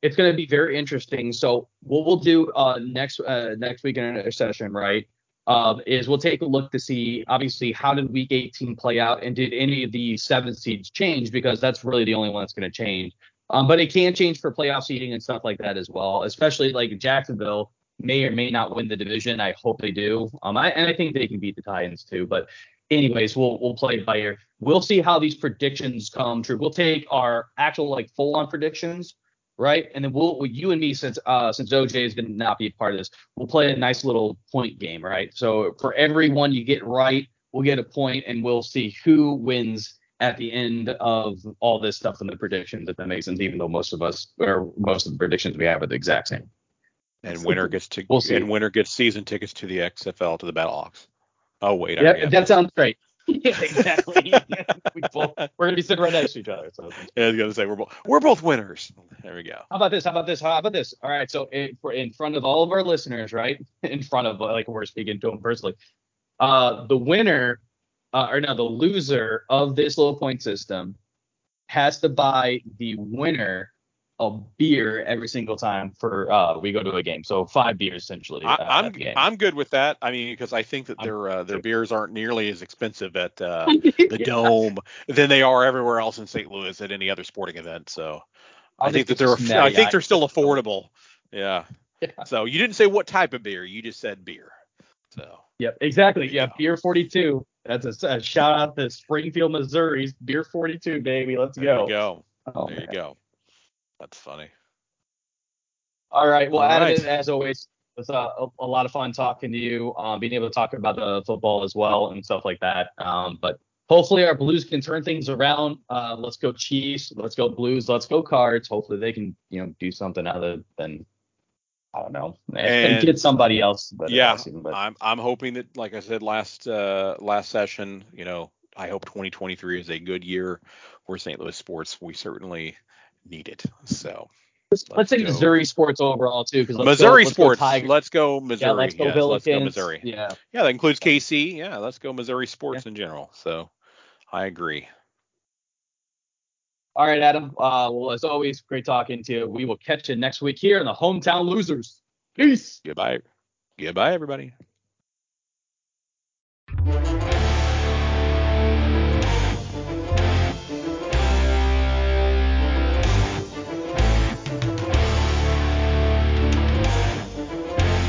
It's going to be very interesting. So what we'll do uh, next uh, next week in our session, right, um, is we'll take a look to see obviously how did Week 18 play out, and did any of the seven seeds change? Because that's really the only one that's going to change. Um, but it can change for playoff seeding and stuff like that as well. Especially like Jacksonville may or may not win the division. I hope they do. Um, I, and I think they can beat the Titans too. But anyways, we'll we'll play it by ear. We'll see how these predictions come true. We'll take our actual like full on predictions right? And then we'll, you and me, since uh, since OJ is going to not be a part of this, we'll play a nice little point game, right? So for every one you get right, we'll get a point, and we'll see who wins at the end of all this stuff in the predictions, if that makes sense. Even though most of us, or most of the predictions we have are the exact same. And winner gets to We'll see. and winner gets season tickets to the XFL to the Battlehawks. Oh wait, I Yeah, that sounds great. yeah, exactly. we both, we're gonna be sitting right next to each other. So. Yeah, I was gonna say we're both we're both winners. There we go. How about this? How about this? How about this? All right. So in, in front of all of our listeners, right? In front of like we're speaking to them personally. Uh, the winner, uh, or no, the loser of this little point system has to buy the winner a beer every single time for uh we go to a game. So five beers essentially. uh, I, I'm game. I'm good with that. I mean, because I think that their uh, their beers aren't nearly as expensive at uh, the dome than they are everywhere else in St. Louis at any other sporting event. So I think that they're I think they're still affordable. Yeah. Yeah. So you didn't say what type of beer. You just said beer. So Yep, exactly. Yeah, beer 42. That's a, a shout out to Springfield, Missouri's beer 42, baby. Let's there go. you go. Oh, there you man. go. That's funny. All right. Well, All Adam, right. as always, it's uh, a, a lot of fun talking to you, um, being able to talk about the football as well and stuff like that. Um, but hopefully our Blues can turn things around. Uh, let's go Chiefs. Let's go Blues. Let's go Cards. Hopefully they can, you know, do something other than I don't know, and, And- get somebody else. But yeah, even, but I'm I'm hoping that, like I said last uh, last session, you know, I hope 2023 is a good year for St. Louis sports. We certainly need it. So let's, say go. Missouri sports overall too, because Missouri go, sports. Let's go, let's go Missouri. yeah, let's go Yes, Billikens. let's go Missouri. Yeah. Yeah, that includes KC. Yeah, let's go Missouri sports in general. So I agree. All right, Adam. Uh, well, as always, great talking to you. We will catch you next week here in the Hometown Losers. Peace. Goodbye. Goodbye, everybody.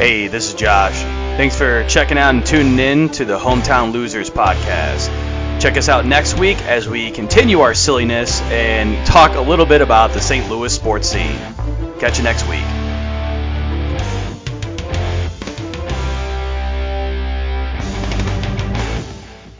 Hey, this is Josh. Thanks for checking out and tuning in to the Hometown Losers podcast. Check us out next week as we continue our silliness and talk a little bit about the St. Louis sports scene. Catch you next week.